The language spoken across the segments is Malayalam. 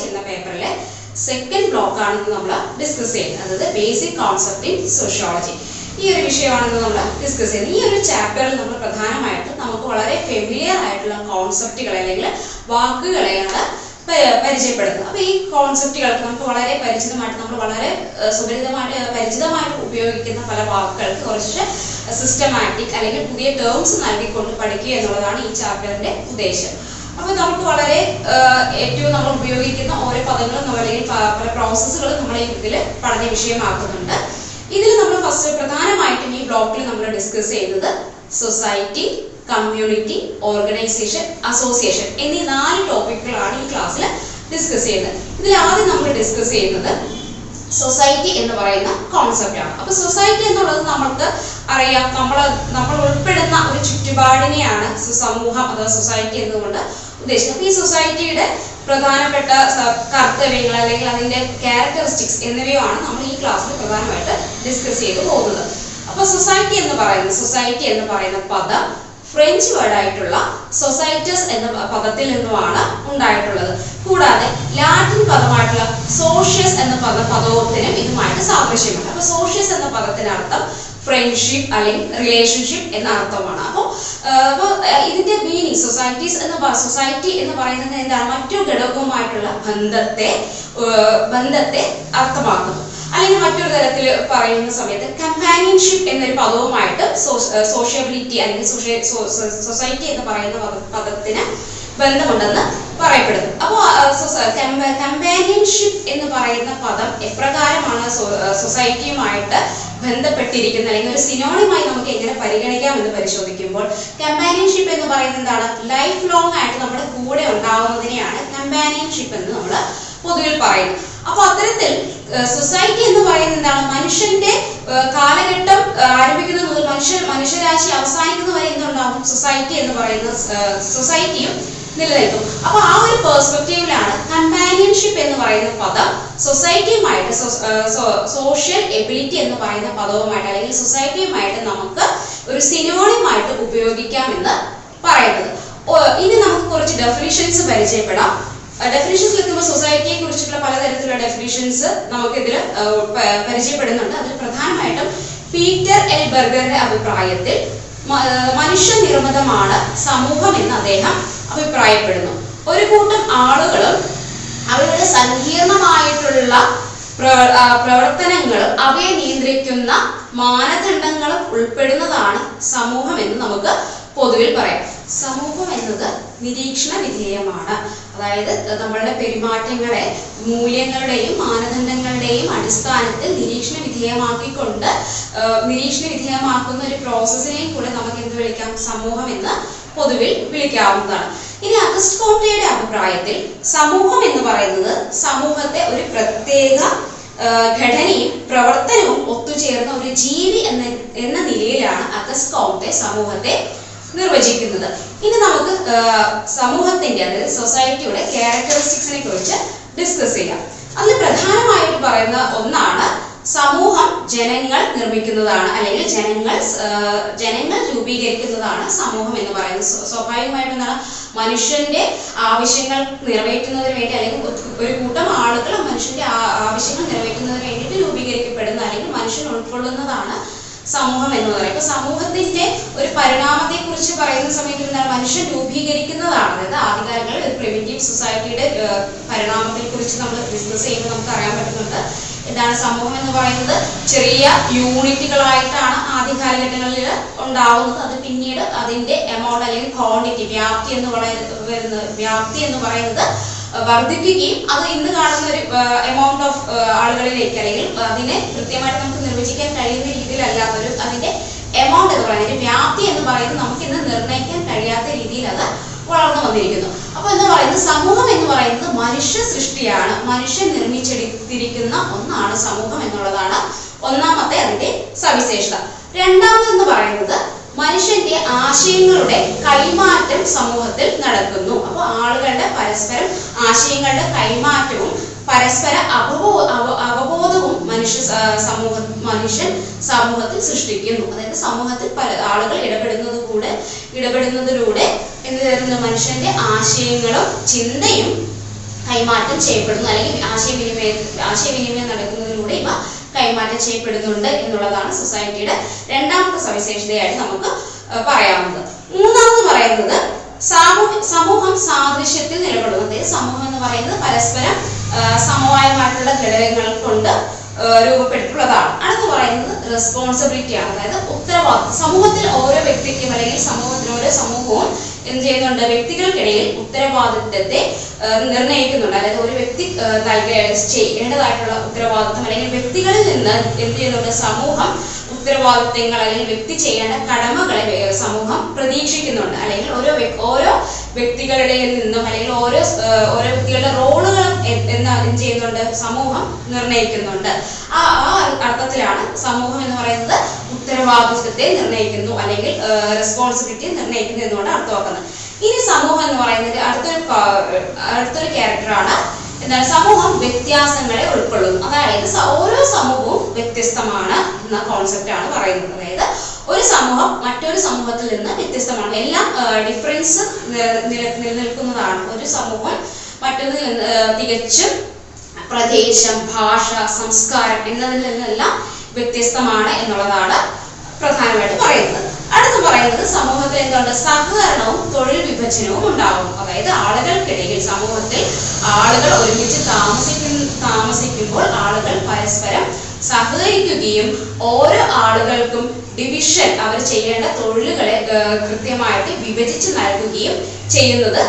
സോഷ്യോളജി എന്ന പേപ്പറിലെ സെക്കൻഡ് ബ്ലോക്ക് ആണ് നമ്മൾ ഡിസ്കസ് ചെയ്യുന്നത് അതായത് ബേസിക് കോൺസെപ്റ്റ് ഇൻ സോഷ്യോളജി ഈ ഒരു വിഷയമാണെന്ന് നമ്മൾ ഡിസ്കസ് ചെയ്യുന്നത് ഈ ഒരു ചാപ്റ്ററിൽ നമ്മൾ പ്രധാനമായിട്ടും നമുക്ക് വളരെ ഫെമിലിയർ ആയിട്ടുള്ള കോൺസെപ്റ്റുകൾ അല്ലെങ്കിൽ വാക്കുകളെയാണ് പരിചയപ്പെടുന്നത്. അപ്പൊ ഈ കോൺസെപ്റ്റുകൾക്ക് നമുക്ക് വളരെ പരിചിതമായിട്ട് നമ്മൾ വളരെ സുപരിതമായിട്ട് പരിചിതമായിട്ട് ഉപയോഗിക്കുന്ന പല വാക്കുകൾക്ക് കുറച്ച് സിസ്റ്റമാറ്റിക് അല്ലെങ്കിൽ പുതിയ ടേംസ് നൽകിക്കൊണ്ട് പഠിക്കുക എന്നുള്ളതാണ് ഈ ചാപ്റ്ററിന്റെ ഉദ്ദേശം. അപ്പൊ നമുക്ക് വളരെ ഏറ്റവും നമ്മൾ ഉപയോഗിക്കുന്ന ഓരോ പദങ്ങളും അല്ലെങ്കിൽ പല പ്രോസസ്സുകളും നമ്മൾ ഇതിൽ പഠന വിഷയമാക്കുന്നുണ്ട്. ഇതിൽ നമ്മൾ ഫസ്റ്റ് പ്രധാനമായിട്ടും ഈ ബ്ലോക്കിൽ നമ്മൾ ഡിസ്കസ് ചെയ്യുന്നത് സൊസൈറ്റി കമ്മ്യൂണിറ്റി ഓർഗനൈസേഷൻ അസോസിയേഷൻ എന്നീ നാല് ടോപ്പിക്കുകളാണ് ഈ ക്ലാസ്സിൽ ഡിസ്കസ് ചെയ്യുന്നത്. ഇതിൽ ആദ്യം നമ്മൾ ഡിസ്കസ് ചെയ്യുന്നത് സൊസൈറ്റി എന്ന് പറയുന്ന കോൺസെപ്റ്റ് ആണ്. അപ്പൊ സൊസൈറ്റി എന്നുള്ളത് നമുക്ക് അറിയാം. നമ്മൾ നമ്മൾ ഉൾപ്പെടുന്ന ഒരു ചുറ്റുപാടിനെയാണ് സമൂഹം അഥവാ സൊസൈറ്റി എന്നുകൊണ്ട് ഉദ്ദേശിക്കുന്നത് അപ്പൊ ഈ സൊസൈറ്റിയുടെ പ്രധാനപ്പെട്ട കർത്തവ്യങ്ങൾ അല്ലെങ്കിൽ അതിന്റെ ക്യാരക്ടറിസ്റ്റിക്സ് എന്നിവയാണ് നമ്മൾ ഈ ക്ലാസ്സിൽ പ്രധാനമായിട്ട് ഡിസ്കസ് ചെയ്തു പോകുന്നത്. അപ്പൊ സൊസൈറ്റി എന്ന് പറയുന്നത് സൊസൈറ്റി എന്ന് പറയുന്ന പദം ഫ്രഞ്ച് വേർഡായിട്ടുള്ള സൊസൈറ്റസ് എന്ന പദത്തിൽ നിന്നുമാണ് ഉണ്ടായിട്ടുള്ളത്. കൂടാതെ ലാറ്റിൻ പദമായിട്ടുള്ള സോഷ്യസ് എന്ന പദ പദത്തിനും ഇതുമായിട്ട് സാദൃശ്യമുണ്ട്. അപ്പൊ സോഷ്യസ് എന്ന പദത്തിന് അർത്ഥം ഫ്രണ്ട്ഷിപ്പ് അല്ലെങ്കിൽ റിലേഷൻഷിപ്പ് എന്ന അർത്ഥമാണ്. അപ്പോൾ അപ്പോൾ ഇതിന്റെ മീനിങ് സൊസൈറ്റീസ് എന്ന് സൊസൈറ്റി എന്ന് പറയുന്നത് എന്താണ്? മറ്റു ഘടകവുമായിട്ടുള്ള ബന്ധത്തെ ബന്ധത്തെ അർത്ഥമാക്കുന്നു. അല്ലെങ്കിൽ മറ്റൊരു തരത്തിൽ പറയുന്ന സമയത്ത് കമ്പാനിയൻഷിപ്പ് എന്നൊരു പദവുമായിട്ട് സോഷ്യബിലിറ്റി അല്ലെങ്കിൽ സൊസൈറ്റി എന്ന് പറയുന്ന പദത്തിന് ബന്ധമുണ്ടെന്ന് പറയപ്പെടുന്നു. അപ്പോൾ കമ്പാനിയൻഷിപ്പ് എന്ന് പറയുന്ന പദം എപ്രകാരമാണ് സൊസൈറ്റിയുമായിട്ട് ബന്ധപ്പെട്ടിരിക്കുന്നത് അല്ലെങ്കിൽ ഒരു സിനോണിമായി നമുക്ക് എങ്ങനെ പരിഗണിക്കാം എന്ന് പരിശോധിക്കുമ്പോൾ കമ്പാനിയൻഷിപ്പ് എന്ന് പറയുന്നത് എന്താണ്? ലൈഫ് ലോങ് ആയിട്ട് നമ്മുടെ കൂടെ ഉണ്ടാവുന്നതിനെയാണ് കമ്പാനിയൻഷിപ്പ് എന്ന് നമ്മൾ പൊതുവിൽ പറയും. അപ്പൊ അത്തരത്തിൽ സൊസൈറ്റി എന്ന് പറയുന്നത് എന്താണ്? മനുഷ്യന്റെ കാലഘട്ടം ആരംഭിക്കുന്നത് മുതൽ മനുഷ്യ മനുഷ്യരാശി അവസാനിക്കുന്നത് വരെ എന്തുണ്ടാവും? സൊസൈറ്റി എന്ന് പറയുന്ന സൊസൈറ്റിയും നിലനിൽക്കും. അപ്പൊ ആ ഒരു പെർസ്പെക്റ്റീവിലാണ് കമ്പാനിയൻഷിപ്പ് എന്ന് പറയുന്ന പദം സൊസൈറ്റിയുമായിട്ട് സോഷ്യൽ എബിലിറ്റി എന്ന് പറയുന്ന പദവുമായിട്ട് അല്ലെങ്കിൽ സൊസൈറ്റിയുമായിട്ട് നമുക്ക് ഒരു സിനോണിമായിട്ട് ഉപയോഗിക്കാമെന്ന് പറയുന്നത്. ഇനി നമുക്ക് കുറച്ച് ഡെഫിനിഷൻസ് പരിചയപ്പെടാം. ഡെഫിനിഷൻസ് എത്തുമ്പോൾ സൊസൈറ്റിയെ കുറിച്ചിട്ടുള്ള പലതരത്തിലുള്ള ഡെഫിനിഷൻസ് നമുക്ക് ഇതിൽ പരിചയപ്പെടുന്നുണ്ട്. അതിൽ പ്രധാനമായിട്ടും പീറ്റർ എൽ ബർഗറിന്റെ അഭിപ്രായത്തിൽ മനുഷ്യ നിർമ്മിതമാണ് സമൂഹം എന്ന് അദ്ദേഹം അഭിപ്രായപ്പെടുന്നു. ഒരു കൂട്ടം ആളുകളും അവരുടെ സങ്കീർണമായിട്ടുള്ള പ്ര- പ്രവർത്തനങ്ങളും അവയെ നിയന്ത്രിക്കുന്ന മാനദണ്ഡങ്ങളും ഉൾപ്പെടുന്നതാണ് സമൂഹം എന്ന് നമുക്ക് പൊതുവിൽ പറയാം. സമൂഹം എന്നത് നിരീക്ഷണ വിധേയമാണ്. അതായത് നമ്മളുടെ പെരുമാറ്റങ്ങളെ മൂല്യങ്ങളുടെയും മാനദണ്ഡങ്ങളുടെയും അടിസ്ഥാനത്തിൽ നിരീക്ഷണ വിധേയമാക്കിക്കൊണ്ട് നിരീക്ഷണ വിധേയമാക്കുന്ന ഒരു പ്രോസസ്സിനെയും കൂടെ നമുക്ക് എന്ത് വിളിക്കാം? സമൂഹം എന്ന് പൊതുവിൽ വിളിക്കാവുന്നതാണ്. ഇനി അഗസ്റ്റ് കോട്ടയുടെ അഭിപ്രായത്തിൽ സമൂഹം എന്ന് പറയുന്നത് സമൂഹത്തെ ഒരു പ്രത്യേക ഘടനയും പ്രവർത്തനവും ഒത്തുചേർന്ന ഒരു ജീവി എന്ന എന്ന നിലയിലാണ് അഗസ്റ്റ് കോട്ടെ സമൂഹത്തെ നിർവചിക്കുന്നത്. ഇനി നമുക്ക് സമൂഹത്തിന്റെ അതായത് സൊസൈറ്റിയുടെ ക്യാരക്ടറിസ്റ്റിക്സിനെ കുറിച്ച് ഡിസ്കസ് ചെയ്യാം. അതിൽ പ്രധാനമായിട്ട് പറയുന്ന ഒന്നാണ് സമൂഹം ജനങ്ങൾ നിർമ്മിക്കുന്നതാണ് അല്ലെങ്കിൽ ജനങ്ങൾ ജനങ്ങൾ രൂപീകരിക്കുന്നതാണ് സമൂഹം എന്ന് പറയുന്നത്. സ്വ- സ്വാഭാവികമായിട്ടും എന്താണ്? മനുഷ്യന്റെ ആവശ്യങ്ങൾ നിറവേറ്റുന്നതിന് വേണ്ടി അല്ലെങ്കിൽ ഒരു കൂട്ടം ആളുകൾ മനുഷ്യന്റെ ആവശ്യങ്ങൾ നിറവേറ്റുന്നതിന് വേണ്ടിയിട്ട് രൂപീകരിക്കപ്പെടുന്ന അല്ലെങ്കിൽ മനുഷ്യൻ ഉൾക്കൊള്ളുന്നതാണ് സമൂഹം എന്ന് പറയും ഇപ്പൊ സമൂഹത്തിന്റെ ഒരു പരിണാമത്തെ കുറിച്ച് പറയുന്ന സമയത്ത് എന്താണ്? മനുഷ്യൻ രൂപീകരിക്കുന്നതാണ്. അതായത് ആധികാരികൾ പ്രിമിറ്റീവ് സൊസൈറ്റിയുടെ പരിണാമത്തെ കുറിച്ച് നമ്മൾ ഡിസ്കസ് ചെയ്യുമ്പോൾ നമുക്ക് അറിയാൻ പറ്റുന്നുണ്ട്. എന്താണ് സമൂഹം എന്ന് പറയുന്നത്? ചെറിയ യൂണിറ്റുകളായിട്ടാണ് ആദ്യ കാലഘട്ടങ്ങളിൽ ഉണ്ടാവുന്നത്. അത് പിന്നീട് അതിന്റെ എമൗണ്ട് അല്ലെങ്കിൽ ക്വാണ്ടിറ്റി വ്യാപ്തി എന്ന് പറയുന്നത് വ്യാപ്തി എന്ന് പറയുന്നത് വർദ്ധിക്കുകയും അത് ഇന്ന് കാണുന്ന ഒരു എമൗണ്ട് ഓഫ് ആളുകളിലേക്ക് അല്ലെങ്കിൽ അതിനെ കൃത്യമായിട്ട് നമുക്ക് നിർവചിക്കാൻ കഴിയുന്ന രീതിയിലല്ലാത്ത ഒരു അതിന്റെ എമൗണ്ട് എന്ന് പറയുന്നത് വ്യാപ്തി എന്ന് പറയുന്നത് നമുക്ക് ഇന്ന് നിർണയിക്കാൻ കഴിയാത്ത രീതിയിൽ അത് വളർന്നു വന്നിരിക്കുന്നു. അപ്പൊ എന്ന് പറയുന്നത് സമൂഹം എന്ന് പറയുന്നത് മനുഷ്യ സൃഷ്ടിയാണ്. മനുഷ്യൻ നിർമ്മിച്ചെടുത്തിരിക്കുന്ന ഒന്നാണ് സമൂഹം എന്നുള്ളതാണ് ഒന്നാമത്തെ അതിന്റെ സവിശേഷത. രണ്ടാമതെന്ന് പറയുന്നത് മനുഷ്യന്റെ ആശയങ്ങളുടെ കൈമാറ്റം സമൂഹത്തിൽ നടക്കുന്നു. അപ്പോൾ ആളുകളുടെ പരസ്പരം ആശയങ്ങളുടെ കൈമാറ്റവും പരസ്പര അവബോ അവ- അവബോധവും മനുഷ്യ സമൂഹ മനുഷ്യൻ സമൂഹത്തിൽ സൃഷ്ടിക്കുന്നു. അതായത് സമൂഹത്തിൽ പല ആളുകൾ ഇടപെടുന്നത് കൂടെ ഇടപെടുന്നതിലൂടെ എന്ത് തരുന്നു? മനുഷ്യന്റെ ആശയങ്ങളും ചിന്തയും കൈമാറ്റം ചെയ്യപ്പെടുന്നു. അല്ലെങ്കിൽ ആശയവിനിമയ ആശയവിനിമയം നടക്കുന്നതിലൂടെ ഇവ കൈമാറ്റം ചെയ്യപ്പെടുന്നുണ്ട് എന്നുള്ളതാണ് സൊസൈറ്റിയുടെ രണ്ടാമത്തെ സവിശേഷതയായിട്ട് നമുക്ക് പറയാവുന്നത് മൂന്നാമത് പറയുന്നത് സമൂഹം സാദൃശ്യത്തിൽ നിലകൊള്ളുന്നു. അതായത് സമൂഹം എന്ന് പറയുന്നത് പരസ്പരം സമവായമായിട്ടുള്ള ഘടകങ്ങൾ കൊണ്ട് രൂപപ്പെട്ടിട്ടുള്ളതാണ് അടുത്ത് പറയുന്നത് റെസ്പോൺസിബിലിറ്റിയാണ് അതായത് ഉത്തരവാദിത്വം. സമൂഹത്തിൽ ഓരോ വ്യക്തിക്കും അല്ലെങ്കിൽ സമൂഹത്തിന് സമൂഹവും എന്ത് ചെയ്യുന്നുണ്ട്? വ്യക്തികൾക്കിടയിൽ ഉത്തരവാദിത്വത്തെ നിർണയിക്കുന്നുണ്ട് അതായത് ഒരു വ്യക്തി ചെയ്യേണ്ടതായിട്ടുള്ള ഉത്തരവാദിത്വം അല്ലെങ്കിൽ വ്യക്തികളിൽ നിന്ന് എന്ത് ചെയ്യുന്നുണ്ട്? സമൂഹം ഉത്തരവാദിത്തങ്ങൾ അല്ലെങ്കിൽ വ്യക്തി ചെയ്യേണ്ട കടമകളെ സമൂഹം പ്രതീക്ഷിക്കുന്നുണ്ട്. അല്ലെങ്കിൽ ഓരോ ഓരോ വ്യക്തികളുടെ നിന്നും അല്ലെങ്കിൽ ഓരോ ഓരോ വ്യക്തികളുടെ റോളുകൾ എന്ത് ചെയ്യുന്നുണ്ട്? സമൂഹം നിർണയിക്കുന്നുണ്ട് ആ ആ അർത്ഥത്തിലാണ് സമൂഹം എന്ന് പറയുന്നത് ഉത്തരവാദിത്വത്തെ നിർണയിക്കുന്നു അല്ലെങ്കിൽ റെസ്പോൺസിബിലിറ്റി നിർണയിക്കുന്നു എന്നുകൊണ്ട് അർത്ഥമാക്കുന്നത്. ഇനി സമൂഹം എന്ന് പറയുന്നത് അടുത്തൊരു അടുത്തൊരു ക്യാരക്ടറാണ് എന്താണ്? സമൂഹം വ്യത്യാസങ്ങളെ ഉൾക്കൊള്ളുന്നു. അതായത് ഓരോ സമൂഹവും വ്യത്യസ്തമാണ് എന്ന കോൺസെപ്റ്റ് ആണ് പറയുന്നത്. അതായത് ഒരു സമൂഹം മറ്റൊരു സമൂഹത്തിൽ നിന്ന് വ്യത്യസ്തമാണ്. എല്ലാം ഡിഫറൻസ് നിലനിൽക്കുന്നതാണ്. ഒരു സമൂഹം മറ്റൊന്നിൽ നിന്ന് തികച്ചും പ്രദേശം ഭാഷ സംസ്കാരം എന്നതിൽ നിന്നെല്ലാം വ്യത്യസ്തമാണ് എന്നുള്ളതാണ് പ്രധാനമായിട്ട് പറയുന്നത്. അടുത്ത് പറയുന്നത് സമൂഹത്തിൽ എന്താണ് സഹകരണവും തൊഴിൽ വിഭജനവും ഉണ്ടാകും. അതായത് ആളുകൾക്കിടയിൽ സമൂഹത്തിൽ ആളുകൾ ഒരുമിച്ച് താമസിക്കുന്ന താമസിക്കുമ്പോൾ ആളുകൾ പരസ്പരം സഹകരിക്കുകയും ഓരോ ആളുകൾക്കും ഡിവിഷൻ അവർ ചെയ്യേണ്ട തൊഴിലുകളെ കൃത്യമായിട്ട് വിഭജിച്ച് നൽകുകയും ചെയ്യുന്നത്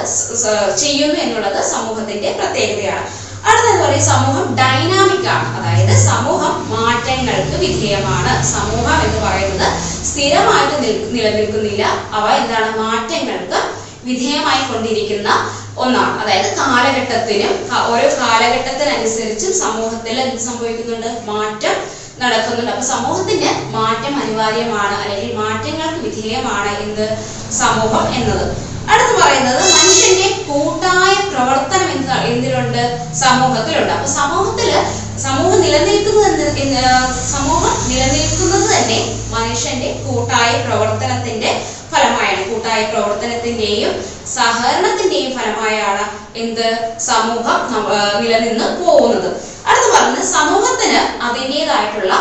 ചെയ്യുന്നു എന്നുള്ളത് സമൂഹത്തിന്റെ പ്രത്യേകതയാണ്. അടുത്തത് പറയും സമൂഹം ഡൈനാമിക് ആണ്. അതായത് സമൂഹം മാറ്റങ്ങൾക്ക് വിധേയമാണ്. സമൂഹം എന്ന് പറയുന്നത് സ്ഥിരമായിട്ട് നിൽ- നിലനിൽക്കുന്നില്ല. അവ എന്താണ്? മാറ്റങ്ങൾക്ക് വിധേയമായി കൊണ്ടിരിക്കുന്ന ഒന്നാണ്. അതായത് കാലഘട്ടത്തിനും ഓരോ കാലഘട്ടത്തിനനുസരിച്ചും സമൂഹത്തിൽ എന്ത് സംഭവിക്കുന്നുണ്ട്? മാറ്റം നടക്കുന്നുണ്ട്. അപ്പൊ സമൂഹത്തിന് മാറ്റം അനിവാര്യമാണ് അല്ലെങ്കിൽ മാറ്റങ്ങൾക്ക് വിധേയമാണ് എന്ത്? സമൂഹം എന്നത്. അടുത്ത് പറയുന്നത് മനുഷ്യന്റെ കൂട്ടായ പ്രവർത്തനം എന്ത് എന്തിലുണ്ട് സമൂഹത്തിലുണ്ട്. അപ്പൊ സമൂഹത്തിൽ സമൂഹം നിലനിൽക്കുന്നത് സമൂഹം നിലനിൽക്കുന്നത് തന്നെ മനുഷ്യന്റെ കൂട്ടായ പ്രവർത്തനത്തിന്റെ ഫലമായാണ് കൂട്ടായ പ്രവർത്തനത്തിന്റെയും സഹകരണത്തിന്റെയും ഫലമായാണ് എന്ത് സമൂഹം നിലനിന്ന് പോകുന്നത്. അടുത്ത് പറഞ്ഞ് സമൂഹത്തിന് അതിന്റെതായിട്ടുള്ള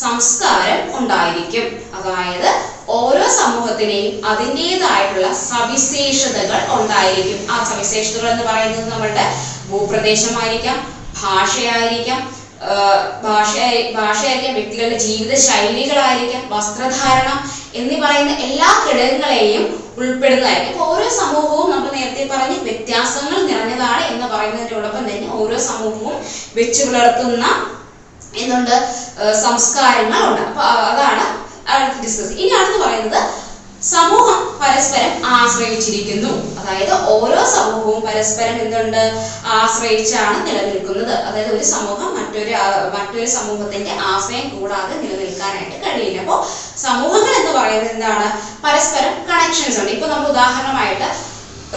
സംസ്കാരം ഉണ്ടായിരിക്കും. അതായത് ഓരോ സമൂഹത്തിനെയും അതിന്റെതായിട്ടുള്ള സവിശേഷതകൾ ഉണ്ടായിരിക്കും. ആ സവിശേഷതകൾ എന്ന് പറയുന്നത് നമ്മളുടെ ഭൂപ്രദേശമായിരിക്കാം ഭാഷയായിരിക്കാം ഭാഷ ഭാഷയായിരിക്കാം വ്യക്തികളുടെ ജീവിത ശൈലികളായിരിക്കാം വസ്ത്രധാരണം എന്നീ പറയുന്ന എല്ലാ ഘടകങ്ങളെയും ഉൾപ്പെടുന്നതായിരിക്കും. അപ്പൊ ഓരോ സമൂഹവും നമ്മൾ നേരത്തെ പറഞ്ഞ് വ്യത്യാസങ്ങൾ നിറഞ്ഞതാണ് എന്ന് പറയുന്നതിനോടൊപ്പം തന്നെ ഓരോ സമൂഹവും വെച്ചു പുലർത്തുന്ന എന്തുണ്ട് സംസ്കാരങ്ങളുണ്ട്. അപ്പൊ അതാണ് ഡിസ്കസ് ഇനി അടുത്ത് പറയുന്നത് സമൂഹം പരസ്പരം ആശ്രയിച്ചിരിക്കുന്നു. അതായത് ഓരോ സമൂഹവും പരസ്പരം എന്തുണ്ട്? ആശ്രയിച്ചാണ് നിലനിൽക്കുന്നത്. അതായത് ഒരു സമൂഹം മറ്റൊരു മറ്റൊരു സമൂഹത്തിന്റെ ആശ്രയം കൂടാതെ നിലനിൽക്കാനായിട്ട് കഴിയില്ല. അപ്പോൾ സമൂഹങ്ങൾ എന്ന് പറയുന്നത് എന്താണ്? പരസ്പരം കണക്ഷൻസ് ഉണ്ട്. ഇപ്പൊ നമ്മൾ ഉദാഹരണമായിട്ട്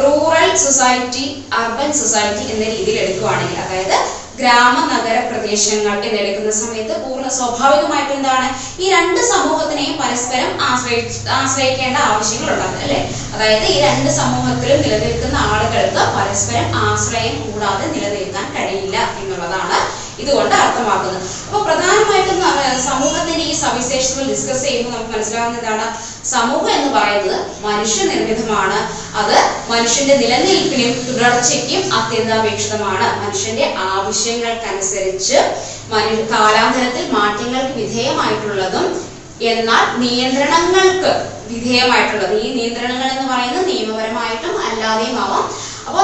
റൂറൽ സൊസൈറ്റി അർബൻ സൊസൈറ്റി എന്ന രീതിയിൽ എടുക്കുകയാണെങ്കിൽ അതായത് ഗ്രാമ നഗര പ്രദേശങ്ങൾ എന്നെടുക്കുന്ന സമയത്ത് പൂർണ സ്വാഭാവികമായിട്ടും എന്താണ്? ഈ രണ്ട് സമൂഹത്തിനെയും പരസ്പരം ആശ്രയി ആശ്രയിക്കേണ്ട ആവശ്യങ്ങൾ ഉണ്ടാകുന്നത് അല്ലെ? അതായത് ഈ രണ്ട് സമൂഹത്തിലും നിലനിൽക്കുന്ന ആളുകൾക്ക് പരസ്പരം ആശ്രയം കൂടാതെ നിലനിൽക്കാൻ കഴിയില്ല എന്നുള്ളതാണ് ഇതുകൊണ്ട് അർത്ഥമാക്കുന്നത് അപ്പൊ പ്രധാനമായിട്ടും സമൂഹത്തിന്റെ ഈ സവിശേഷതകൾ ഡിസ്കസ് ചെയ്യുമ്പോൾ നമുക്ക് മനസ്സിലാവുന്നതാണ് സമൂഹം എന്ന് പറയുന്നത് മനുഷ്യനിർമ്മിതമാണ്. അത് മനുഷ്യന്റെ നിലനിൽപ്പിനും തുടർച്ചയ്ക്കും അത്യന്താപേക്ഷിതമാണ്. മനുഷ്യന്റെ ആവശ്യങ്ങൾക്കനുസരിച്ച് മനു കാലാന്തരത്തിൽ മാറ്റങ്ങൾക്ക് വിധേയമായിട്ടുള്ളതും എന്നാൽ നിയന്ത്രണങ്ങൾക്ക് വിധേയമായിട്ടുള്ളത്. ഈ നിയന്ത്രണങ്ങൾ എന്ന് പറയുന്നത് നിയമപരമായിട്ടും അല്ലാതെയും ആവാം. അപ്പോൾ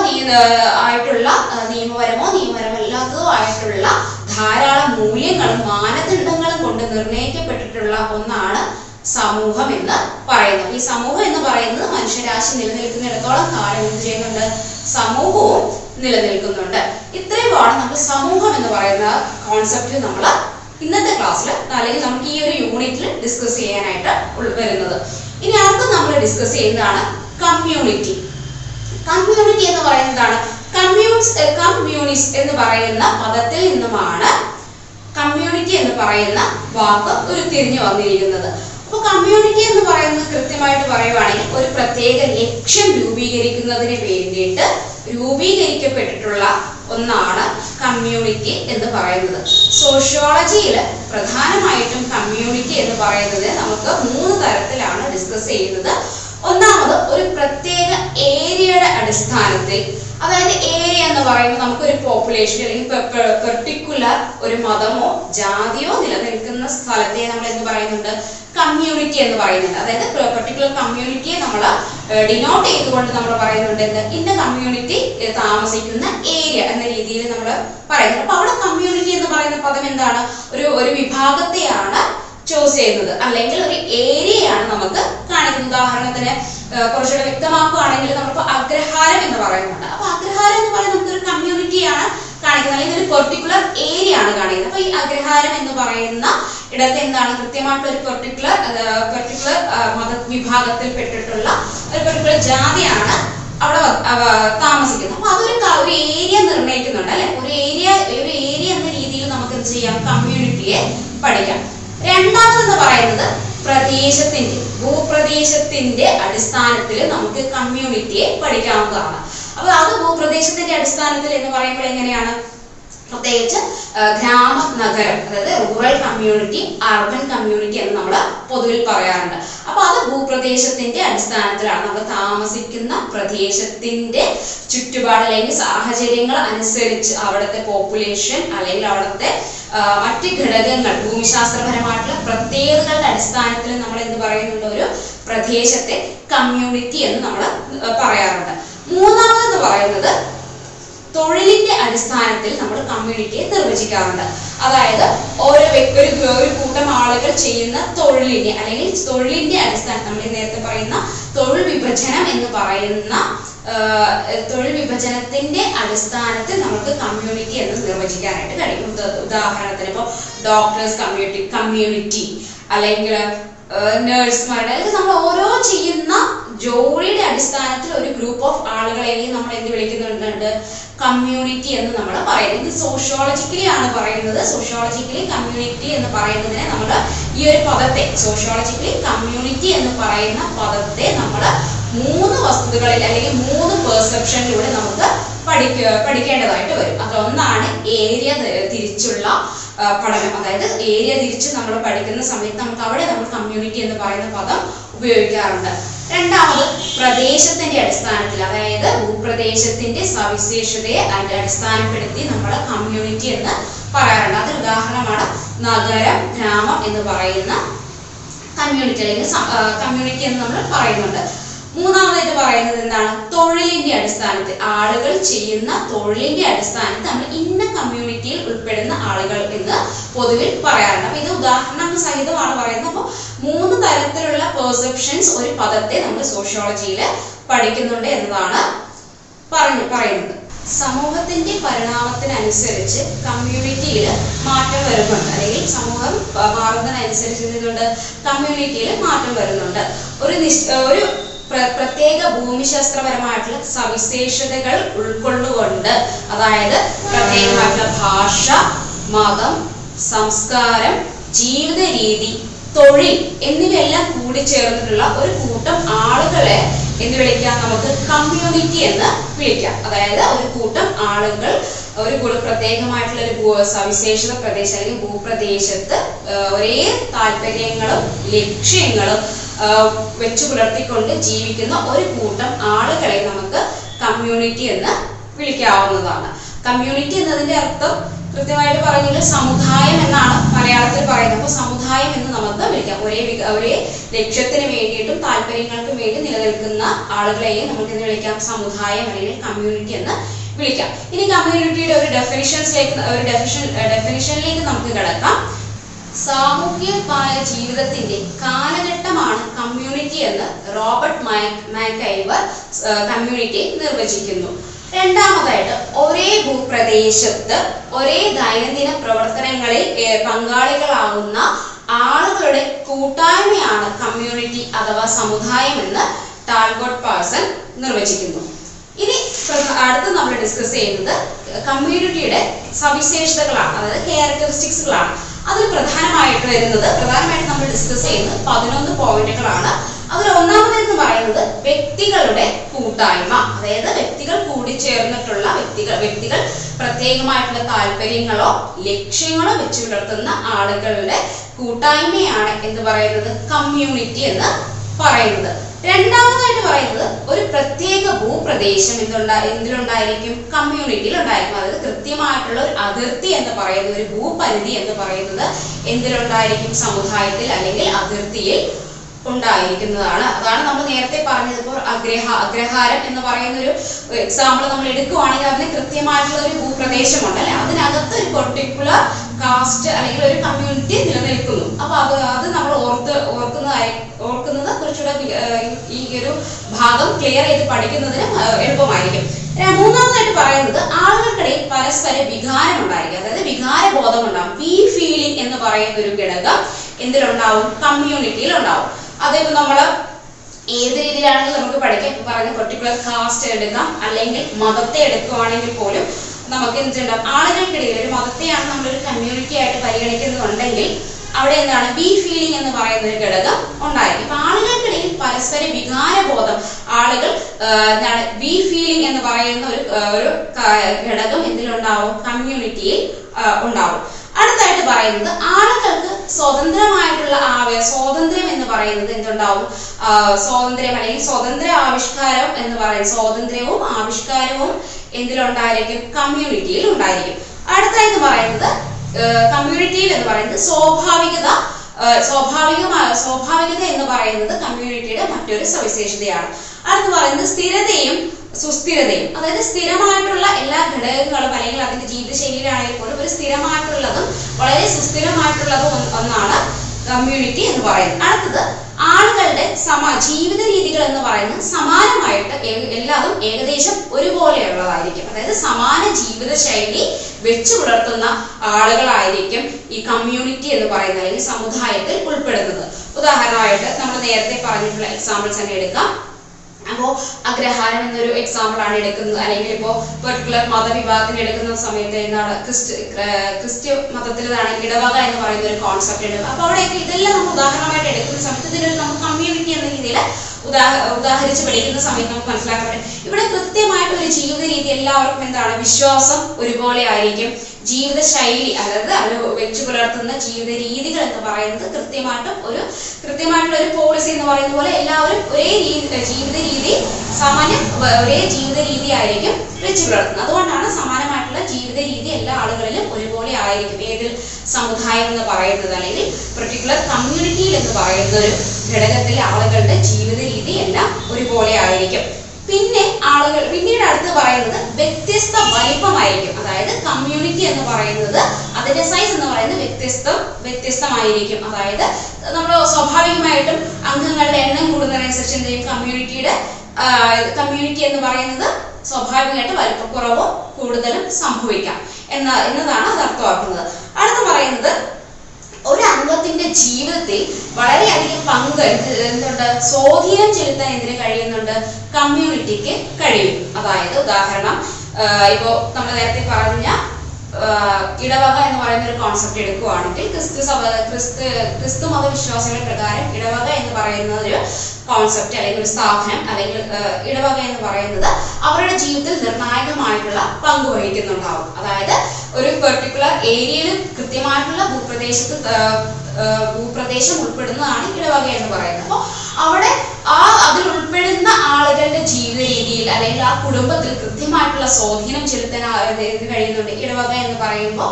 ആയിട്ടുള്ള നിയമപരമോ നിയമപരമല്ലാത്തതോ ആയിട്ടുള്ള ധാരാളം മൂല്യങ്ങളും മാനദണ്ഡങ്ങളും കൊണ്ട് നിർണയിക്കപ്പെട്ടിട്ടുള്ള ഒന്നാണ് സമൂഹം എന്ന് പറയുന്നത്. ഈ സമൂഹം എന്ന് പറയുന്നത് മനുഷ്യരാശി നിലനിൽക്കുന്നിടത്തോളം കാലം എന്ത് ചെയ്യുന്നുണ്ട്? സമൂഹവും നിലനിൽക്കുന്നുണ്ട്. ഇത്രയുമാണ് നമ്മൾ സമൂഹം എന്ന് പറയുന്ന കോൺസെപ്റ്റ് നമ്മൾ ഇന്നത്തെ ക്ലാസ്സിൽ അല്ലെങ്കിൽ നമുക്ക് ഈ ഒരു യൂണിറ്റിൽ ഡിസ്കസ് ചെയ്യാനായിട്ട് വരുന്നത്. ഇനി അടുത്ത നമ്മൾ ഡിസ്കസ് ചെയ്യുന്നതാണ് കമ്മ്യൂണിറ്റി കമ്മ്യൂണിറ്റി എന്ന് പറയുന്നതാണ്. കമ്മ്യൂൺസ് കമ്മ്യൂണിസ് എന്ന് പറയുന്ന പദത്തിൽ നിന്നുമാണ് കമ്മ്യൂണിറ്റി എന്ന് പറയുന്ന വാക്ക് ഉരുത്തിരിഞ്ഞു വന്നിരിക്കുന്നത്. അപ്പൊ കമ്മ്യൂണിറ്റി എന്ന് പറയുന്നത് കൃത്യമായിട്ട് പറയുവാണെങ്കിൽ ഒരു പ്രത്യേക ലക്ഷ്യം രൂപീകരിക്കുന്നതിന് വേണ്ടിയിട്ട് രൂപീകരിക്കപ്പെട്ടിട്ടുള്ള ഒന്നാണ് കമ്മ്യൂണിറ്റി എന്ന് പറയുന്നത്. സോഷ്യോളജിയിൽ പ്രധാനമായിട്ടും കമ്മ്യൂണിറ്റി എന്ന് പറയുന്നത് നമുക്ക് മൂന്ന് തരത്തിലാണ് ഡിസ്കസ് ചെയ്യുന്നത്. ഒന്നാമത് ഒരു പ്രത്യേക ഏരിയയുടെ അടിസ്ഥാനത്തിൽ അതായത് ഏരിയ എന്ന് പറയുമ്പോൾ നമുക്കൊരു പോപ്പുലേഷൻ അല്ലെങ്കിൽ പെർട്ടിക്കുലർ ഒരു മതമോ ജാതിയോ നിലനിൽക്കുന്ന സ്ഥലത്തെ നമ്മൾ എന്ത് പറയുന്നുണ്ട്? കമ്മ്യൂണിറ്റി എന്ന് പറയുന്നുണ്ട്. അതായത് പെർട്ടിക്കുലർ കമ്മ്യൂണിറ്റിയെ നമ്മൾ ഡിനോട്ട് ചെയ്തുകൊണ്ട് നമ്മൾ പറയുന്നുണ്ട് എന്ത്? ഇന്ന കമ്മ്യൂണിറ്റി താമസിക്കുന്ന ഏരിയ എന്ന രീതിയിൽ നമ്മൾ പറയുന്നുണ്ട്. അപ്പൊ അവിടെ കമ്മ്യൂണിറ്റി എന്ന് പറയുന്ന പദം എന്താണ്? ഒരു ഒരു വിഭാഗത്തെയാണ് ചൂസ് ചെയ്യുന്നത്. അല്ലെങ്കിൽ ഒരു ഏരിയയാണ് നമുക്ക് കാണിക്കുന്നത്. ഉദാഹരണത്തിന് കുറച്ചുകൂടെ വ്യക്തമാക്കുകയാണെങ്കിൽ നമ്മളിപ്പോ അഗ്രഹാരം എന്ന് പറയുന്നുണ്ട്. അപ്പൊ അഗ്രഹാരം എന്ന് പറയുന്നത് നമുക്കൊരു കമ്മ്യൂണിറ്റിയാണ് കാണിക്കുന്നത്. അല്ലെങ്കിൽ ഒരു പെർട്ടിക്കുലർ ഏരിയ ആണ് കാണിക്കുന്നത്. അപ്പൊ ഈ അഗ്രഹാരം എന്ന് പറയുന്ന ഇടത്ത് എന്താണ്? കൃത്യമായിട്ട് ഒരു പെർട്ടിക്കുലർ പെർട്ടിക്കുലർ മത വിഭാഗത്തിൽപ്പെട്ടിട്ടുള്ള ഒരു പെർട്ടിക്കുലർ ജാതിയാണ് അവിടെ താമസിക്കുന്നത്. അപ്പൊ അതൊരു ഒരു ഏരിയ നിർണയിക്കുന്നുണ്ട് അല്ലെ? ഒരു ഏരിയ ഒരു ഏരിയ എന്ന രീതിയിൽ നമുക്ക് ചെയ്യാം. കമ്മ്യൂണിറ്റിയെ പഠിക്കാം. രണ്ടാമതെന്ന് പറയുന്നത് പ്രദേശത്തിന്റെ ഭൂപ്രദേശത്തിന്റെ അടിസ്ഥാനത്തിൽ നമുക്ക് കമ്മ്യൂണിറ്റിയെ പഠിക്കാവുന്നതാണ്. അപ്പൊ അത് ഭൂപ്രദേശത്തിന്റെ അടിസ്ഥാനത്തിൽ എന്ന് പറയുമ്പോൾ എങ്ങനെയാണ്? പ്രത്യേകിച്ച് ഗ്രാമ നഗരം അതായത് റൂറൽ കമ്മ്യൂണിറ്റി അർബൻ കമ്മ്യൂണിറ്റി എന്ന് നമ്മൾ പൊതുവിൽ പറയാറുണ്ട്. അപ്പൊ അത് ഭൂപ്രദേശത്തിന്റെ അടിസ്ഥാനത്തിലാണ് നമ്മൾ താമസിക്കുന്ന പ്രദേശത്തിന്റെ ചുറ്റുപാട് അല്ലെങ്കിൽ സാഹചര്യങ്ങൾ അനുസരിച്ച് അവിടുത്തെ പോപ്പുലേഷൻ അല്ലെങ്കിൽ അവിടുത്തെ മറ്റ് ഘടകങ്ങൾ ഭൂമിശാസ്ത്രപരമായിട്ടുള്ള പ്രത്യേകതകളുടെ അടിസ്ഥാനത്തിൽ നമ്മൾ എന്ത് പറയുന്നുണ്ട്? ഒരു പ്രദേശത്തെ കമ്മ്യൂണിറ്റി എന്ന് നമ്മൾ പറയാറുണ്ട്. മൂന്നാമതെന്ന് പറയുന്നത് തൊഴിലിന്റെ അടിസ്ഥാനത്തിൽ നമ്മൾ കമ്മ്യൂണിറ്റിയെ നിർവചിക്കാറുണ്ട്. അതായത് ഓരോ വ്യക്തി ഒരു ഒരു കൂട്ടം ആളുകൾ ചെയ്യുന്ന തൊഴിലിനെ അല്ലെങ്കിൽ തൊഴിലിന്റെ അടിസ്ഥാനത്തിൽ നമ്മൾ നേരത്തെ പറയുന്ന തൊഴിൽ വിഭജനം എന്ന് പറയുന്ന തൊഴിൽ വിഭജനത്തിന്റെ അടിസ്ഥാനത്തിൽ നമുക്ക് കമ്മ്യൂണിറ്റി എന്ന് നിർവചിക്കാനായിട്ട് കഴിയും. ഉദാഹരണത്തിന് ഇപ്പോൾ ഡോക്ടേഴ്സ് കമ്മ്യൂണിറ്റി കമ്മ്യൂണിറ്റി അല്ലെങ്കിൽ നേഴ്സുമാരുടെ അല്ലെങ്കിൽ നമ്മൾ ഓരോ ജോലിയുടെ അടിസ്ഥാനത്തിൽ ഒരു ഗ്രൂപ്പ് ഓഫ് ആളുകളെയും നമ്മൾ എന്ത് വിളിക്കുന്നുണ്ട്? കമ്മ്യൂണിറ്റി എന്ന് നമ്മൾ പറയുന്നത് ഇത് സോഷ്യോളജിക്കലി ആണ് പറയുന്നത്. സോഷ്യോളജിക്കലി കമ്മ്യൂണിറ്റി എന്ന് പറയുന്നതിനെ നമ്മൾ ഈ ഒരു പദത്തെ സോഷ്യോളജിക്കലി കമ്മ്യൂണിറ്റി എന്ന് പറയുന്ന പദത്തെ നമ്മൾ മൂന്ന് വസ്തുതകളിൽ അല്ലെങ്കിൽ മൂന്ന് പെർസെപ്ഷനിലൂടെ നമുക്ക് പഠിക്ക പഠിക്കേണ്ടതായിട്ട് വരും. അതൊന്നാണ് ഏരിയ തിരിച്ചുള്ള പഠനം. അതായത് ഏരിയ തിരിച്ച് നമ്മൾ പഠിക്കുന്ന സമയത്ത് നമുക്ക് അവിടെ നമ്മൾ കമ്മ്യൂണിറ്റി എന്ന് പറയുന്ന പദം ഉപയോഗിക്കാറുണ്ട്. രണ്ടാമത് പ്രദേശത്തിന്റെ അടിസ്ഥാനത്തിൽ അതായത് ഭൂപ്രദേശത്തിന്റെ സവിശേഷതയെ അതിന്റെ അടിസ്ഥാനപ്പെടുത്തി നമ്മൾ കമ്മ്യൂണിറ്റി എന്ന് പറയാറുണ്ട്. അതിന് ഉദാഹരണമാണ്. നഗരം ഗ്രാമം എന്ന് പറയുന്ന കമ്മ്യൂണിറ്റി അല്ലെങ്കിൽ കമ്മ്യൂണിറ്റി എന്ന് നമ്മൾ പറയുന്നുണ്ട്. മൂന്നാമതായിട്ട് പറയുന്നത് എന്താണ്? തൊഴിലിന്റെ അടിസ്ഥാനത്തിൽ. ആളുകൾ ചെയ്യുന്ന തൊഴിലിന്റെ അടിസ്ഥാനത്തിൽ നമ്മൾ ഇന്ന കമ്മ്യൂണിറ്റിയിൽ ഉൾപ്പെടുന്ന ആളുകൾ എന്ന് പൊതുവിൽ പറയാറുണ്ട്. അപ്പൊ ഇത് ഉദാഹരണങ്ങൾ സഹിതമാണ് പറയുന്നത്. അപ്പോൾ മൂന്ന് തരത്തിലുള്ള പെർസെപ്ഷൻസ് ഒരു പദത്തെ നമ്മൾ സോഷ്യോളജിയിൽ പഠിക്കുന്നുണ്ട് എന്നതാണ് പറഞ്ഞു പറയുന്നത്. സമൂഹത്തിന്റെ പരിണാമത്തിനനുസരിച്ച് കമ്മ്യൂണിറ്റിയിൽ മാറ്റം വരുന്നുണ്ട്. അല്ലെങ്കിൽ സമൂഹം മാറുന്നതിനനുസരിച്ച് കമ്മ്യൂണിറ്റിയിൽ മാറ്റം വരുന്നുണ്ട്. ഒരു നിശ് ഒരു പ്രത്യേക ഭൂമിശാസ്ത്രപരമായിട്ടുള്ള സവിശേഷതകൾ ഉൾക്കൊണ്ടുകൊണ്ട് അതായത് പ്രത്യേകമായിട്ടുള്ള ഭാഷ മതം സംസ്കാരം ജീവിത രീതി തൊഴിൽ എന്നിവയെല്ലാം കൂടി ചേർന്നിട്ടുള്ള ഒരു കൂട്ടം ആളുകളെ എന്ന് വിളിക്കാം. നമുക്ക് കമ്മ്യൂണിറ്റി എന്ന് വിളിക്കാം. അതായത് ഒരു കൂട്ടം ആളുകൾ ഒരു പ്രത്യേകമായിട്ടുള്ള ഒരു സവിശേഷത പ്രദേശം അല്ലെങ്കിൽ ഭൂപ്രദേശത്ത് ഒരേ താല്പര്യങ്ങളും ലക്ഷ്യങ്ങളും വെച്ചു പുലർത്തിക്കൊണ്ട് ജീവിക്കുന്ന ഒരു കൂട്ടം ആളുകളെ നമുക്ക് കമ്മ്യൂണിറ്റി എന്ന് വിളിക്കാവുന്നതാണ്. കമ്മ്യൂണിറ്റി എന്നതിന്റെ അർത്ഥം കൃത്യമായിട്ട് പറയുന്നത് സമുദായം എന്നാണ് മലയാളത്തിൽ പറയുന്നത്. അപ്പൊ സമുദായം എന്ന് നമുക്ക് വിളിക്കാം. ഒരേ ഒരേ ലക്ഷ്യത്തിന് വേണ്ടിയിട്ടും താല്പര്യങ്ങൾക്കും വേണ്ടി നിലനിൽക്കുന്ന ആളുകളെയും നമുക്ക് എന്ന് വിളിക്കാം. സമുദായം അല്ലെങ്കിൽ കമ്മ്യൂണിറ്റി എന്ന് വിളിക്കാം. ഇനി കമ്മ്യൂണിറ്റിയുടെ ഒരു ഡെഫിനിഷൻസിലേക്ക് ഒരു ഡെഫിനിഷൻ ഡെഫിനിഷനിലേക്ക് നമുക്ക് കിടക്കാം. സാമൂഹികമായ ജീവിതത്തിന്റെ കാലഘട്ടമാണ് കമ്മ്യൂണിറ്റി എന്ന് റോബർട്ട് മാക് മാക്കൈവർ കമ്മ്യൂണിറ്റി നിർവചിക്കുന്നു. രണ്ടാമതായിട്ട് ഒരേ ഭൂപ്രദേശത്ത് ഒരേ ദൈനംദിന പ്രവർത്തനങ്ങളിൽ പങ്കാളികളാവുന്ന ആളുകളുടെ കൂട്ടായ്മയാണ് കമ്മ്യൂണിറ്റി അഥവാ സമുദായം എന്ന് ടാൽഗോട്ട് പാഴ്സൺ നിർവചിക്കുന്നു. ഇനി അടുത്ത് നമ്മൾ ഡിസ്കസ് ചെയ്യുന്നത് കമ്മ്യൂണിറ്റിയുടെ സവിശേഷതകളാണ് അതായത് ക്യാരക്ടറിസ്റ്റിക്സുകളാണ് അതിൽ പ്രധാനമായിട്ട് വരുന്നത് പ്രധാനമായിട്ട് നമ്മൾ ഡിസ്കസ് ചെയ്യുന്നത് പതിനൊന്ന് പോയിന്റുകളാണ് അതിൽ ഒന്നാമതെന്ന് പറയുന്നത് വ്യക്തികളുടെ കൂട്ടായ്മ. അതായത് വ്യക്തികൾ കൂടിച്ചേർന്നിട്ടുള്ള വ്യക്തികൾ വ്യക്തികൾ പ്രത്യേകമായിട്ടുള്ള താല്പര്യങ്ങളോ ലക്ഷ്യങ്ങളോ വെച്ച് പുലർത്തുന്ന ആളുകളുടെ കൂട്ടായ്മയാണ് എന്ന് പറയുന്നത് കമ്മ്യൂണിറ്റി എന്ന് പറയുന്നത്. രണ്ടാമതായിട്ട് പറയുന്നത് ഒരു പ്രത്യേക ഭൂപ്രദേശം എന്നുള്ള എന്തിലുണ്ടായിരിക്കും? കമ്മ്യൂണിറ്റിയിൽ ഉണ്ടായിരിക്കും. അതായത് കൃത്യമായിട്ടുള്ള ഒരു അതിർത്തി എന്ന് പറയുന്നത് ഒരു ഭൂപരിധി എന്ന് പറയുന്നത് എന്തിലുണ്ടായിരിക്കും? സമുദായത്തിൽ അല്ലെങ്കിൽ അതിർത്തിയിൽ ഉണ്ടായിരിക്കുന്നതാണ് അതാണ് നമ്മൾ നേരത്തെ പറഞ്ഞത് ഇപ്പോൾ അഗ്രഹ അഗ്രഹാരം എന്ന് പറയുന്ന ഒരു എക്സാമ്പിൾ നമ്മൾ എടുക്കുവാണെങ്കിൽ അതിന് കൃത്യമായിട്ടുള്ള ഒരു ഭൂപ്രദേശമുണ്ട് അല്ലെ? അതിനകത്ത് ഒരു പെർട്ടിക്കുലർ കാസ്റ്റ് അല്ലെങ്കിൽ ഒരു കമ്മ്യൂണിറ്റി നിലനിൽക്കുന്നു. അപ്പൊ അത് അത് നമ്മൾ ഓർത്ത് ഓർക്കുന്നതായി ഓർക്കുന്നത് കുറച്ചുകൂടെ ഈ ഒരു ഭാഗം ക്ലിയർ ചെയ്ത് പഠിക്കുന്നതിന് എളുപ്പമായിരിക്കും. മൂന്നാമതായിട്ട് പറയുന്നത് ആളുകൾക്കിടയിൽ പരസ്പര വികാരം ഉണ്ടായിരിക്കും. അതായത് വികാരബോധം ഉണ്ടാവും. വി ഫീലിംഗ് എന്ന് പറയുന്ന ഒരു ഘടകം എന്തിലുണ്ടാവും? കമ്മ്യൂണിറ്റിയിൽ ഉണ്ടാവും അതിപ്പോ നമ്മൾ ഏത് രീതിയിലാണെങ്കിൽ നമുക്ക് പഠിക്കാം പറഞ്ഞ പെർട്ടിക്കുലർ കാസ്റ്റ് എടുക്കാം അല്ലെങ്കിൽ മതത്തെ എടുക്കുവാണെങ്കിൽ പോലും നമുക്ക് എന്തുണ്ടാവും ആളുകൾക്കിടയിൽ ഒരു മതത്തെയാണ് നമ്മളൊരു കമ്മ്യൂണിറ്റി ആയിട്ട് പരിഗണിക്കുന്നുണ്ടെങ്കിൽ അവിടെ എന്താണ്? ബി ഫീലിംഗ് എന്ന് പറയുന്ന ഒരു ഘടകം ഉണ്ടായിരിക്കും. ഇപ്പൊ ആളുകൾക്കിടയിൽ പരസ്പര വികാരബോധം ആളുകൾ എന്താണ് ബി ഫീലിംഗ് എന്ന് പറയുന്ന ഒരു ഒരു ഘടകം എന്തിലുണ്ടാവും? കമ്മ്യൂണിറ്റിയിൽ ഉണ്ടാവും. അടുത്തായിട്ട് പറയുന്നത് ആളുകൾക്ക് സ്വതന്ത്രമായിട്ടുള്ള ആവ- സ്വാതന്ത്ര്യം എന്ന് പറയുന്നത് എന്തുണ്ടാവും? സ്വാതന്ത്ര്യം അല്ലെങ്കിൽ സ്വതന്ത്ര ആവിഷ്കാരം എന്ന് പറയുന്നത് സ്വാതന്ത്ര്യവും ആവിഷ്കാരവും എന്തിലുണ്ടായിരിക്കും? കമ്മ്യൂണിറ്റിയിൽ ഉണ്ടായിരിക്കും. അടുത്തായിട്ട് പറയുന്നത് കമ്മ്യൂണിറ്റിയിൽ എന്ന് പറയുന്നത് സ്വാഭാവികത സ്വാഭാവികമായ സ്വാഭാവികത എന്ന് പറയുന്നത് കമ്മ്യൂണിറ്റിയുടെ മറ്റൊരു സവിശേഷതയാണ്. അടുത്ത് പറയുന്നത് സ്ഥിരതയും സുസ്ഥിരതയും അതായത് സ്ഥിരമായിട്ടുള്ള എല്ലാ ഘടകങ്ങളും അല്ലെങ്കിൽ അതിന്റെ ജീവിതശൈലിയിലാണെങ്കിൽ പോലും ഒരു സ്ഥിരമായിട്ടുള്ളതും വളരെ സുസ്ഥിരമായിട്ടുള്ളതും ഒന്നാണ് കമ്മ്യൂണിറ്റി എന്ന് പറയുന്നത്. അടുത്തത് ആളുകളുടെ സമാ ജീവിത രീതികൾ എന്ന് പറയുന്നത് സമാനമായിട്ട് എല്ലാതും ഏകദേശം ഒരുപോലെയുള്ളതായിരിക്കും. അതായത് സമാന ജീവിത ശൈലി വെച്ചു പുലർത്തുന്ന ആളുകളായിരിക്കും ഈ കമ്മ്യൂണിറ്റി എന്ന് പറയുന്നത് അല്ലെങ്കിൽ സമുദായത്തിൽ ഉൾപ്പെടുന്നത്. ഉദാഹരണമായിട്ട് നമ്മൾ നേരത്തെ പറഞ്ഞിട്ടുള്ള എക്സാമ്പിൾസ് തന്നെ എടുക്കാം. അപ്പോ അഗ്രഹാരം എന്നൊരു എക്സാമ്പിൾ ആണ് എടുക്കുന്നത്. അല്ലെങ്കിൽ ഇപ്പോ പെർട്ടിക്കുലർ മതവിഭാഗത്തിന് എടുക്കുന്ന സമയത്ത് എന്താണ്? ക്രിസ്ത്യ ക്രിസ്ത്യ ഇടവക എന്ന് പറയുന്ന ഒരു കോൺസെപ്റ്റ് ഉണ്ട് അപ്പൊ അവിടെയൊക്കെ ഇതെല്ലാം നമ്മൾ ഉദാഹരണമായിട്ട് എടുക്കുന്ന സമയത്ത് ഇതിനൊരു നമുക്ക് കമ്മ്യൂണിറ്റി എന്ന രീതിയിൽ ഉദാഹ ഉദാഹരിച്ച് പഠിക്കുന്ന സമയത്ത് നമുക്ക് മനസ്സിലാക്കാൻ പറ്റും. ഇവിടെ കൃത്യമായിട്ട് ഒരു ജീവിത രീതി എല്ലാവർക്കും എന്താണ്? വിശ്വാസം ഒരുപോലെ ആയിരിക്കും. ജീവിത ശൈലി അതായത് അവർ വെച്ചു പുലർത്തുന്ന ജീവിത രീതികൾ എന്ന് പറയുന്നത് കൃത്യമായിട്ടും ഒരു കൃത്യമായിട്ടുള്ള ഒരു പോളിസി എന്ന് പറയുന്ന പോലെ എല്ലാവരും ഒരേ ജീവിത രീതി സമാനം ഒരേ ജീവിത രീതി ആയിരിക്കും വെച്ചു പുലർത്തുന്നത്. അതുകൊണ്ടാണ് സമാനമായിട്ടുള്ള ജീവിത രീതി എല്ലാ ആളുകളിലും ഒരുപോലെ ആയിരിക്കും. ഏതിൽ സമുദായം എന്ന് പറയുന്നത് അല്ലെങ്കിൽ പെർട്ടിക്കുലർ കമ്മ്യൂണിറ്റിയിൽ എന്ന് പറയുന്ന ഒരു ഘടകത്തിലെ ആളുകളുടെ ജീവിത രീതി എല്ലാം ഒരുപോലെ ആയിരിക്കും. പിന്നെ ആളുകൾ പിന്നീട് അടുത്ത് പറയുന്നത് വ്യത്യസ്ത വലിപ്പമായിരിക്കും അതായത് കമ്മ്യൂണിറ്റി എന്ന് പറയുന്നത് അതിന്റെ സൈസ് എന്ന് പറയുന്നത് വ്യത്യസ്തം വ്യത്യസ്തമായിരിക്കും. അതായത് നമ്മൾ സ്വാഭാവികമായിട്ടും അംഗങ്ങളുടെ എണ്ണം കൂടുന്നതിനനുസരിച്ച് എന്ത് ചെയ്യും? കമ്മ്യൂണിറ്റിയുടെ കമ്മ്യൂണിറ്റി എന്ന് പറയുന്നത് സ്വാഭാവികമായിട്ട് വലിപ്പക്കുറവോ കൂടുതലും സംഭവിക്കാം. എന്ന എന്നതാണ് അത് അർത്ഥമാക്കുന്നത്. അടുത്ത് പറയുന്നത് ഒരു അംഗത്തിന്റെ ജീവിതത്തിൽ വളരെയധികം പങ്ക് എന്ത് എന്തുണ്ട്? സ്വാധീനം ചെലുത്താൻ എന്തിനു കഴിയുന്നുണ്ട്? കമ്മ്യൂണിറ്റിക്ക് കഴിയും. അതായത് ഉദാഹരണം ഇപ്പോ നമ്മൾ നേരത്തെ പറഞ്ഞ ഇടവക എന്ന് പറയുന്ന ഒരു കോൺസെപ്റ്റ് എടുക്കുകയാണെങ്കിൽ ക്രിസ്തു സഭ ക്രിസ്തു ക്രിസ്തു മതവിശ്വാസികളുടെ പ്രകാരം ഇടവക എന്ന് പറയുന്ന ഒരു കോൺസെപ്റ്റ് അല്ലെങ്കിൽ ഒരു സ്ഥാപനം അല്ലെങ്കിൽ ഇടവക എന്ന് പറയുന്നത് അവരുടെ ജീവിതത്തിൽ നിർണായകമായിട്ടുള്ള പങ്ക് വഹിക്കുന്നുണ്ടാവും. അതായത് ഒരു പെർട്ടിക്കുലർ ഏരിയയിൽ കൃത്യമായിട്ടുള്ള ഭൂപ്രദേശത്ത് ഭൂപ്രദേശം ഉൾപ്പെടുന്നതാണ് ഇടവക എന്ന് പറയുന്നത്. അപ്പോൾ അവിടെ ആ അതിൽ ഉൾപ്പെടുന്ന ആളുകളുടെ ജീവിത രീതിയിൽ അല്ലെങ്കിൽ ആ കുടുംബത്തിൽ കൃത്യമായിട്ടുള്ള സ്വാധീനം ചെലുത്താൻ കഴിയുന്നുണ്ട്? ഇടവക എന്ന് പറയുമ്പോൾ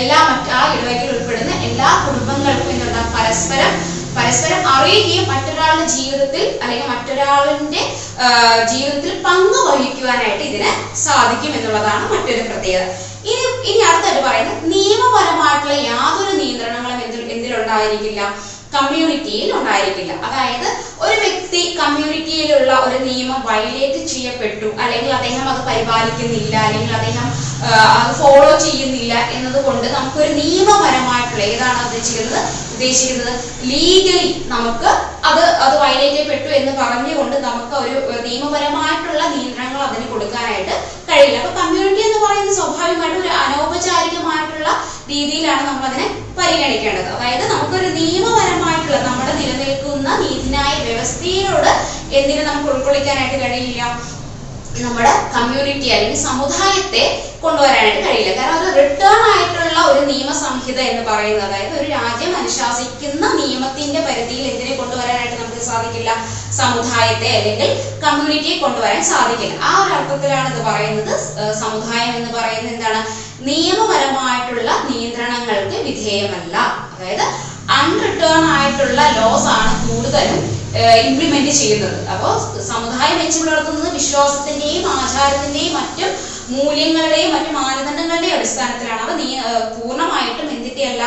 എല്ലാ മറ്റ് ആ ഇടവകയിൽ ഉൾപ്പെടുന്ന എല്ലാ കുടുംബങ്ങൾക്കും എന്താ പരസ്പരം പരസ്പരം അറിയുകയും മറ്റൊരാളുടെ ജീവിതത്തിൽ അല്ലെങ്കിൽ മറ്റൊരാളിന്റെ ജീവിതത്തിൽ പങ്ക് വഹിക്കുവാനായിട്ട് ഇതിന് സാധിക്കും എന്നുള്ളതാണ് മറ്റൊരു പ്രത്യേകത. ഇനി ഇനി അടുത്തായിട്ട് പറയുന്നത് നിയമപരമായിട്ടുള്ള യാതൊരു നിയന്ത്രണങ്ങളും എന്തിൽ എന്തിലുണ്ടായിരിക്കില്ല. കമ്മ്യൂണിറ്റിയിൽ ഉണ്ടായിരിക്കില്ല. അതായത് ഒരു വ്യക്തി കമ്മ്യൂണിറ്റിയിലുള്ള ഒരു നിയമം വയലേറ്റ് ചെയ്യപ്പെട്ടു അല്ലെങ്കിൽ അദ്ദേഹം അത് പരിപാലിക്കുന്നില്ല അല്ലെങ്കിൽ അദ്ദേഹം അത് ഫോളോ ചെയ്യുന്നില്ല എന്നതുകൊണ്ട് നമുക്കൊരു നിയമപരമായിട്ടുള്ള ഏതാണ് ഉദ്ദേശിക്കുന്നത് ഉദ്ദേശിക്കുന്നത് ലീഗലി നമുക്ക് അത് അത് വയലേറ്റ് ചെയ്യപ്പെട്ടു എന്ന് പറഞ്ഞുകൊണ്ട് നമുക്ക് ഒരു നിയമപരമായിട്ടുള്ള നിയന്ത്രണങ്ങൾ അതിന് കൊടുക്കാനായിട്ട് കഴിയില്ല. അപ്പൊ കമ്മ്യൂണിറ്റി എന്ന് പറയുന്നത് സ്വാഭാവികമായിട്ടും ഒരു അനൗപചാരികമായിട്ടുള്ള രീതിയിലാണ് നമ്മൾ അതിനെ പരിഗണിക്കേണ്ടത്. അതായത് നമുക്കൊരു നിയമപരമായിട്ടുള്ള നമ്മുടെ നിലനിൽക്കുന്ന നീതിന്യായ വ്യവസ്ഥയിലോട് എന്തിനു നമുക്ക് ഉൾക്കൊള്ളിക്കാനായിട്ട് കഴിയില്ല? നമ്മുടെ കമ്മ്യൂണിറ്റി അല്ലെങ്കിൽ സമുദായത്തെ കൊണ്ടുവരാനായിട്ട് കഴിയില്ല. കാരണം ഒരു റിട്ടേൺ ആയിട്ടുള്ള ഒരു നിയമസംഹിത എന്ന് പറയുന്നത് അതായത് ഒരു രാജ്യം അനുശാസിക്കുന്ന നിയമത്തിന്റെ പരിധിയിൽ എന്തിനെ കൊണ്ടുവരാനായിട്ട് നമുക്ക് സാധിക്കില്ല? സമുദായത്തെ അല്ലെങ്കിൽ കമ്മ്യൂണിറ്റിയെ കൊണ്ടുവരാൻ സാധിക്കില്ല. ആ ഒരു അർത്ഥത്തിലാണ് ഇത് പറയുന്നത് സമുദായം എന്ന് പറയുന്നത് എന്താണ്? നിയമപരമായിട്ടുള്ള നിയന്ത്രണങ്ങൾക്ക് വിധേയമല്ല. അതായത് അൺറിട്ടേൺ ആയിട്ടുള്ള ലോസ് ആണ് കൂടുതലും ഇംപ്ലിമെന്റ് ചെയ്യുന്നത്. അപ്പോൾ സമുദായം വെച്ച് പുലർത്തുന്നത് വിശ്വാസത്തിന്റെയും ആചാരത്തിന്റെയും മറ്റു മൂല്യങ്ങളുടെയും മറ്റു മാനദണ്ഡങ്ങളുടെയും അടിസ്ഥാനത്തിലാണ്. അവ നിയ പൂർണമായിട്ടും എന്തിന്റെയല്ല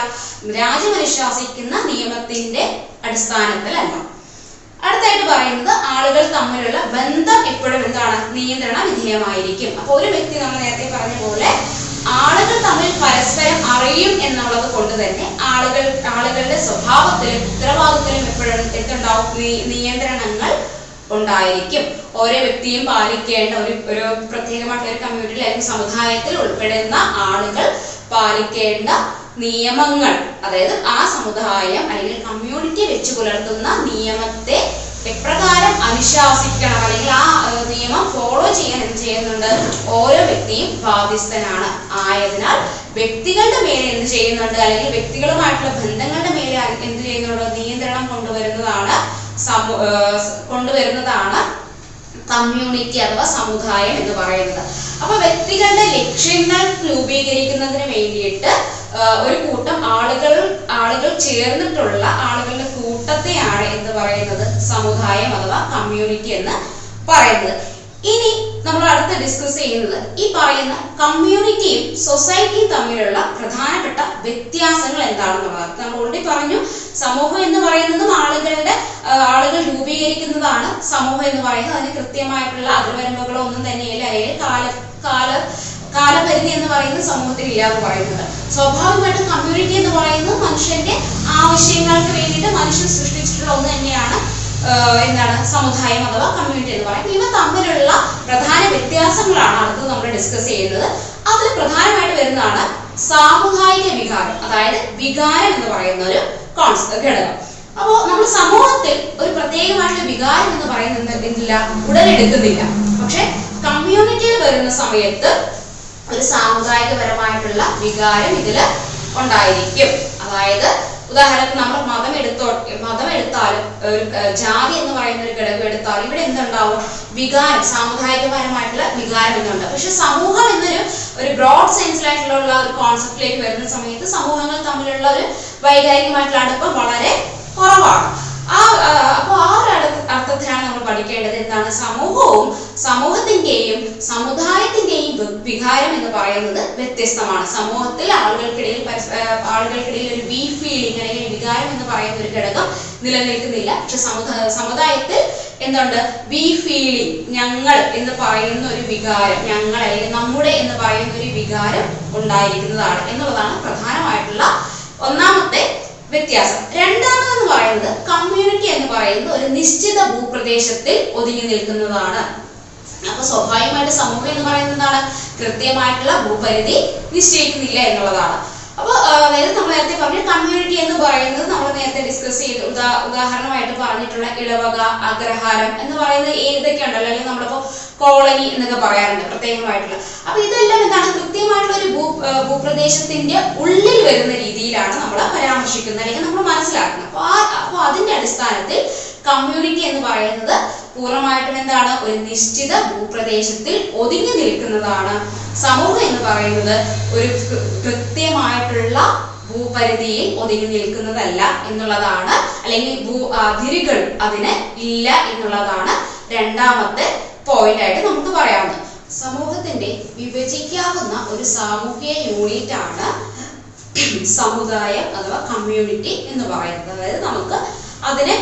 രാജ്യം അനുശാസിക്കുന്ന നിയമത്തിന്റെ അടിസ്ഥാനത്തിലല്ല. അടുത്തായിട്ട് പറയുന്നത് ആളുകൾ തമ്മിലുള്ള ബന്ധം എപ്പോഴും എന്താണ്? നിയന്ത്രണ വിധേയമായിരിക്കും. അപ്പൊ ഒരു വ്യക്തി നമ്മൾ നേരത്തെ പറഞ്ഞ പോലെ എന്നുള്ളത് കൊണ്ട് തന്നെ ആളുകൾ ആളുകളുടെ സ്വഭാവത്തിലും ഉത്തരവാദിത്തത്തിലും എപ്പോഴും എന്തുണ്ടാവും? നിയന്ത്രണങ്ങൾ ഉണ്ടായിരിക്കും. ഓരോ വ്യക്തിയും പാലിക്കേണ്ട ഒരു ഒരു പ്രത്യേകമായിട്ടുള്ള ഒരു കമ്മ്യൂണിറ്റി അല്ലെങ്കിൽ സമുദായത്തിൽ ഉൾപ്പെടുന്ന ആളുകൾ പാലിക്കേണ്ട നിയമങ്ങൾ. അതായത് ആ സമുദായം അല്ലെങ്കിൽ കമ്മ്യൂണിറ്റി വെച്ച് പുലർത്തുന്ന നിയമത്തെ എപ്രകാരം അനുശാസിക്കണം അല്ലെങ്കിൽ ആ നിയമം ഫോളോ ചെയ്യാൻ എന്ത് ചെയ്യുന്നുണ്ട്? ഓരോ വ്യക്തിയും ബാധ്യസ്ഥനാണ് ആയതിനാൽ വ്യക്തികളുടെ മേലെ എന്ത് ചെയ്യുന്നുണ്ട്? അല്ലെങ്കിൽ വ്യക്തികളുമായിട്ടുള്ള ബന്ധങ്ങളുടെ മേലെ എന്ത് ചെയ്യുന്നുണ്ട്? നിയന്ത്രണം കൊണ്ടുവരുന്നതാണ് കൊണ്ടുവരുന്നതാണ് കമ്മ്യൂണിറ്റി അഥവാ സമുദായം എന്ന് പറയുന്നത്. അപ്പൊ വ്യക്തികളുടെ ലക്ഷ്യങ്ങൾ രൂപീകരിക്കുന്നതിന് വേണ്ടിയിട്ട് ഒരു കൂട്ടം ആളുകൾ ആളുകൾ ചേർന്നിട്ടുള്ള ആളുകളുടെ കൂട്ടത്തെയാണ് എന്ന് പറയുന്നത്? സമുദായം അഥവാ കമ്മ്യൂണിറ്റി എന്ന് പറയുന്നത്. ഇനി നമ്മൾ അടുത്ത് ഡിസ്കസ് ചെയ്യുന്നത് ഈ പറയുന്ന കമ്മ്യൂണിറ്റിയും സൊസൈറ്റിയും തമ്മിലുള്ള പ്രധാനപ്പെട്ട വ്യത്യാസങ്ങൾ എന്താണെന്നുള്ളതാണ്. നമ്മൾ ഓൾറെഡി പറഞ്ഞു സമൂഹം എന്ന് പറയുന്നതും ആളുകളുടെ ആളുകൾ രൂപീകരിക്കുന്നതാണ്. സമൂഹം എന്ന് പറയുന്നത് അതിന് കൃത്യമായിട്ടുള്ള അതിർവരമ്പുകളോ ഒന്നും തന്നെയില്ല. അതായത് കാല കാല കാലപരിധി എന്ന് പറയുന്നത് സമൂഹത്തിൽ ഇല്ല എന്ന് പറയുന്നത്. സ്വാഭാവികമായിട്ടും കമ്മ്യൂണിറ്റി എന്ന് പറയുന്നത് മനുഷ്യന്റെ ആവശ്യങ്ങൾക്ക് വേണ്ടിയിട്ട് മനുഷ്യൻ സൃഷ്ടിച്ചിട്ടുള്ള ഒന്ന് തന്നെയാണ് എന്താണ് സമുദായം അഥവാ കമ്മ്യൂണിറ്റി എന്ന് പറയുന്നത്. ഇവ തമ്മിലുള്ള പ്രധാന വ്യത്യാസങ്ങളാണ് അടുത്ത് നമ്മൾ ഡിസ്കസ് ചെയ്യുന്നത്. അതിൽ പ്രധാനമായിട്ട് വരുന്നതാണ് സാമുദായിക വികാരം അതായത് വികാരം എന്ന് പറയുന്ന ഒരു കോൺസെപ്റ്റ് ഘടകം. അപ്പോ നമ്മൾ സമൂഹത്തിൽ ഒരു പ്രത്യേകമായിട്ടുള്ള വികാരം എന്ന് പറയുന്നത് എന്തില്ല? ഉടലെടുക്കുന്നില്ല. പക്ഷെ കമ്മ്യൂണിറ്റിയിൽ വരുന്ന സമയത്ത് ഒരു സാമുദായികപരമായിട്ടുള്ള വികാരം ഇതിൽ ഉണ്ടായിരിക്കും. അതായത് ഉദാഹരണത്തിന് നമ്മൾ മതം എടുത്തോ മതം എടുത്താലും ഒരു ജാതി എന്ന് പറയുന്ന ഒരു ഘടകം എടുത്താലും ഇവിടെ എന്തുണ്ടാവും? വികാരം സാമുദായികപരമായിട്ടുള്ള വികാരം എന്നുണ്ട് പക്ഷെ സമൂഹം എന്നൊരു ഒരു ബ്രോഡ് സെൻസിലായിട്ടുള്ള ഒരു കോൺസെപ്റ്റിലേക്ക് വരുന്ന സമയത്ത് സമൂഹങ്ങൾ തമ്മിലുള്ള ഒരു വൈകാരികമായിട്ടുള്ള അടുപ്പം വളരെ കുറവാണ്. ആ അപ്പൊ ആ അർത്ഥത്തിലാണ് നമ്മൾ പഠിക്കേണ്ടത്. എന്താണ്? സമൂഹവും സമൂഹത്തിന്റെയും സമുദായത്തിന്റെയും വികാരം എന്ന് പറയുന്നത് വ്യത്യസ്തമാണ്. സമൂഹത്തിൽ ആളുകൾക്കിടയിൽ ആളുകൾക്കിടയിൽ ഒരു വി ഫീലിംഗ് അല്ലെങ്കിൽ വികാരം എന്ന് പറയുന്ന ഒരു ഘടകം നിലനിൽക്കുന്നില്ല. പക്ഷെ സമുദായ സമുദായത്തിൽ എന്തുണ്ട്? വി ഫീലിംഗ് ഞങ്ങൾ എന്ന് പറയുന്ന ഒരു വികാരം ഞങ്ങൾ അല്ലെങ്കിൽ നമ്മുടെ എന്ന് പറയുന്ന ഒരു വികാരം ഉണ്ടായിരിക്കുന്നതാണ് എന്നുള്ളതാണ് പ്രധാനമായിട്ടുള്ള ഒന്നാമത്തെ വ്യത്യാസം. രണ്ടാമതെന്ന് പറയുന്നത് കമ്മ്യൂണിറ്റി എന്ന് പറയുന്നത് ഒരു നിശ്ചിത ഭൂപ്രദേശത്തിൽ ഒതുങ്ങി നിൽക്കുന്നതാണ്. അപ്പൊ സ്വാഭാവികമായിട്ട് സമൂഹം എന്ന് പറയുന്നത് എന്താണ്? കൃത്യമായിട്ടുള്ള ഭൂപരിധി നിശ്ചയിക്കുന്നില്ല എന്നുള്ളതാണ്. അപ്പൊ ആ, അതായത് നമ്മൾ നേരത്തെ പറഞ്ഞ കമ്മ്യൂണിറ്റി എന്ന് പറയുന്നത് നമ്മൾ നേരത്തെ ഡിസ്കസ് ചെയ്ത് ഉദാ ഉദാഹരണമായിട്ട് പറഞ്ഞിട്ടുള്ള ഇളവക അഗ്രഹാരം എന്ന് പറയുന്നത് ഏതൊക്കെ ഉണ്ടല്ലോ അല്ലെങ്കിൽ നമ്മളിപ്പോ കോളനി എന്നൊക്കെ പറയാറുണ്ട് പ്രത്യേകമായിട്ടുള്ള. അപ്പൊ ഇതെല്ലാം എന്താണ്? കൃത്യമായിട്ടുള്ള ഒരു ഭൂ ഭൂപ്രദേശത്തിന്റെ ഉള്ളിൽ വരുന്ന രീതിയിലാണ് നമ്മൾ പരാമർശിക്കുന്നത് അല്ലെങ്കിൽ നമ്മൾ മനസ്സിലാക്കുന്നത്. അപ്പൊ ആ അതിന്റെ അടിസ്ഥാനത്തിൽ കമ്മ്യൂണിറ്റി എന്ന് പറയുന്നത് പൂർണമായിട്ടും എന്താണ്? ഒരു നിശ്ചിത ഭൂപ്രദേശത്തിൽ ഒതുങ്ങി നിൽക്കുന്നതാണ്. സമൂഹം എന്ന് പറയുന്നത് ഒരു കൃത്യമായിട്ടുള്ള ഭൂപരിധിയിൽ ഒതുങ്ങി നിൽക്കുന്നതല്ല എന്നുള്ളതാണ്. അല്ലെങ്കിൽ ഭൂ അതിരുകൾ അതിന് ഇല്ല എന്നുള്ളതാണ് രണ്ടാമത്തെ പോയിന്റ് ആയിട്ട് നമുക്ക് പറയാവുന്നത്. സമൂഹത്തിന്റെ വിഭജിക്കാവുന്ന ഒരു സാമൂഹിക യൂണിറ്റ് ആണ് സമുദായം അഥവാ കമ്മ്യൂണിറ്റി എന്ന് പറയുന്നത്. അതായത് നമുക്ക് അതിനെ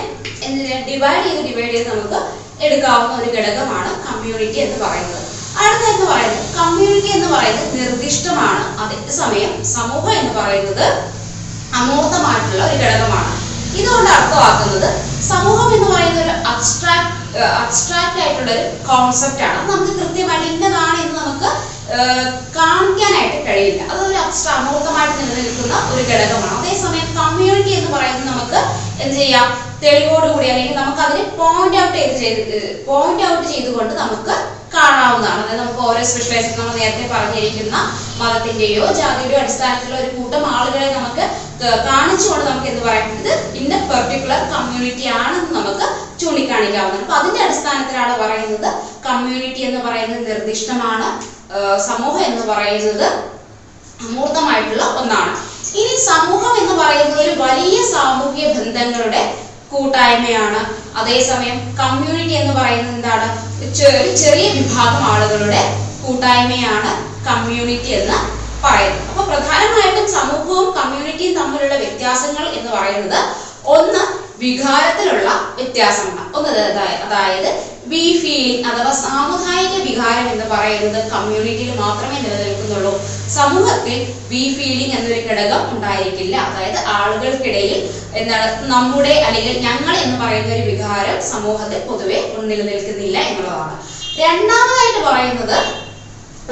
ഡിവൈഡ് ചെയ്ത് ഡിവൈഡ് ചെയ്ത് നമുക്ക് എടുക്കാവുന്ന ഒരു ഘടകമാണ് കമ്മ്യൂണിറ്റി എന്ന് പറയുന്നത്. അടുത്ത എന്ന് പറയുന്നത് കമ്മ്യൂണിറ്റി എന്ന് പറയുന്നത് നിർദ്ദിഷ്ടമാണ്. അതേസമയം സമൂഹം എന്ന് പറയുന്നത് അമൂർത്തമായിട്ടുള്ള ഒരു ഘടകമാണ്. ഇതുകൊണ്ട് അർത്ഥമാക്കുന്നത് സമൂഹം എന്ന് പറയുന്ന ഒരു അബ്സ്ട്രാക്ട് അബ്സ്ട്രാക്ട് ആയിട്ടുള്ള ഒരു കോൺസെപ്റ്റ് ആണ്. നമുക്ക് കൃത്യമായിട്ട് ഇന്നതാണ് എന്ന് നമുക്ക് കാണിക്കാനായിട്ട് കഴിയില്ല. അതൊരു അബ്സ്ട്രാ അമൂർത്തമായിട്ട് നിലനിൽക്കുന്ന ഒരു ഘടകമാണ്. അതേസമയം കമ്മ്യൂണിറ്റി എന്ന് പറയുന്നത് നമുക്ക് എന്ത് ചെയ്യാം? തെളിവോടുകൂടി അല്ലെങ്കിൽ നമുക്ക് അതിനെ പോയിന്റ് ഔട്ട് ചെയ്ത് പോയിന്റ് ഔട്ട് ചെയ്തുകൊണ്ട് നമുക്ക് കാണാവുന്നതാണ്. അതായത് നമുക്ക് ഓരോ സ്പെഷ്യലൈസേഷൻ നമ്മൾ നേരത്തെ പറഞ്ഞിരിക്കുന്ന മതത്തിന്റെയോ ജാതിയുടെയോ അടിസ്ഥാനത്തിലുള്ള ഒരു കൂട്ടം ആളുകളെ നമുക്ക് കാണിച്ചുകൊണ്ട് നമുക്ക് എന്ത് പറയുന്നത് ഇന്ന പെർട്ടിക്കുലർ കമ്മ്യൂണിറ്റി ആണെന്ന് നമുക്ക് ചൂണ്ടിക്കാണിക്കാവുന്നതാണ്. അപ്പൊ അതിന്റെ അടിസ്ഥാനത്തിലാണ് പറയുന്നത് കമ്മ്യൂണിറ്റി എന്ന് പറയുന്നത് നിർദ്ദിഷ്ടമാണ്. സമൂഹം എന്ന് പറയുന്നത് അമൂർത്തമായിട്ടുള്ള ഒന്നാണ്. ഇനി സമൂഹം എന്ന് പറയുന്നത് ഒരു വലിയ സാമൂഹിക ബന്ധങ്ങളുടെ കൂട്ടായ്മയാണ്. അതേസമയം കമ്മ്യൂണിറ്റി എന്ന് പറയുന്നത് എന്താണ്? ചെറിയ വിഭാഗം ആളുകളുടെ കൂട്ടായ്മയാണ് കമ്മ്യൂണിറ്റി എന്ന് പറയുന്നത്. അപ്പൊ പ്രധാനമായിട്ടും സമൂഹവും കമ്മ്യൂണിറ്റിയും തമ്മിലുള്ള വ്യത്യാസങ്ങൾ എന്ന് പറയുന്നത് ഒന്ന് വികാരത്തിലുള്ള വ്യത്യാസമാണ് ഒന്ന് അതായ- അതായത് ബി ഫീലിംഗ് അഥവാ സാമുദായിക വികാരം എന്ന് പറയുന്നത് കമ്മ്യൂണിറ്റിയിൽ മാത്രമേ നിലനിൽക്കുന്നുള്ളൂ. സമൂഹത്തിൽ ബി ഫീലിംഗ് എന്നൊരു ഘടകം ഉണ്ടായിരിക്കില്ല. അതായത് ആളുകൾക്കിടയിൽ എന്താണ് നമ്മുടെ അല്ലെങ്കിൽ ഞങ്ങൾ എന്ന് പറയുന്ന ഒരു വികാരം സമൂഹത്തിൽ പൊതുവെ നിലനിൽക്കുന്നില്ല എന്നുള്ളതാണ്. രണ്ടാമതായിട്ട് പറയുന്നത്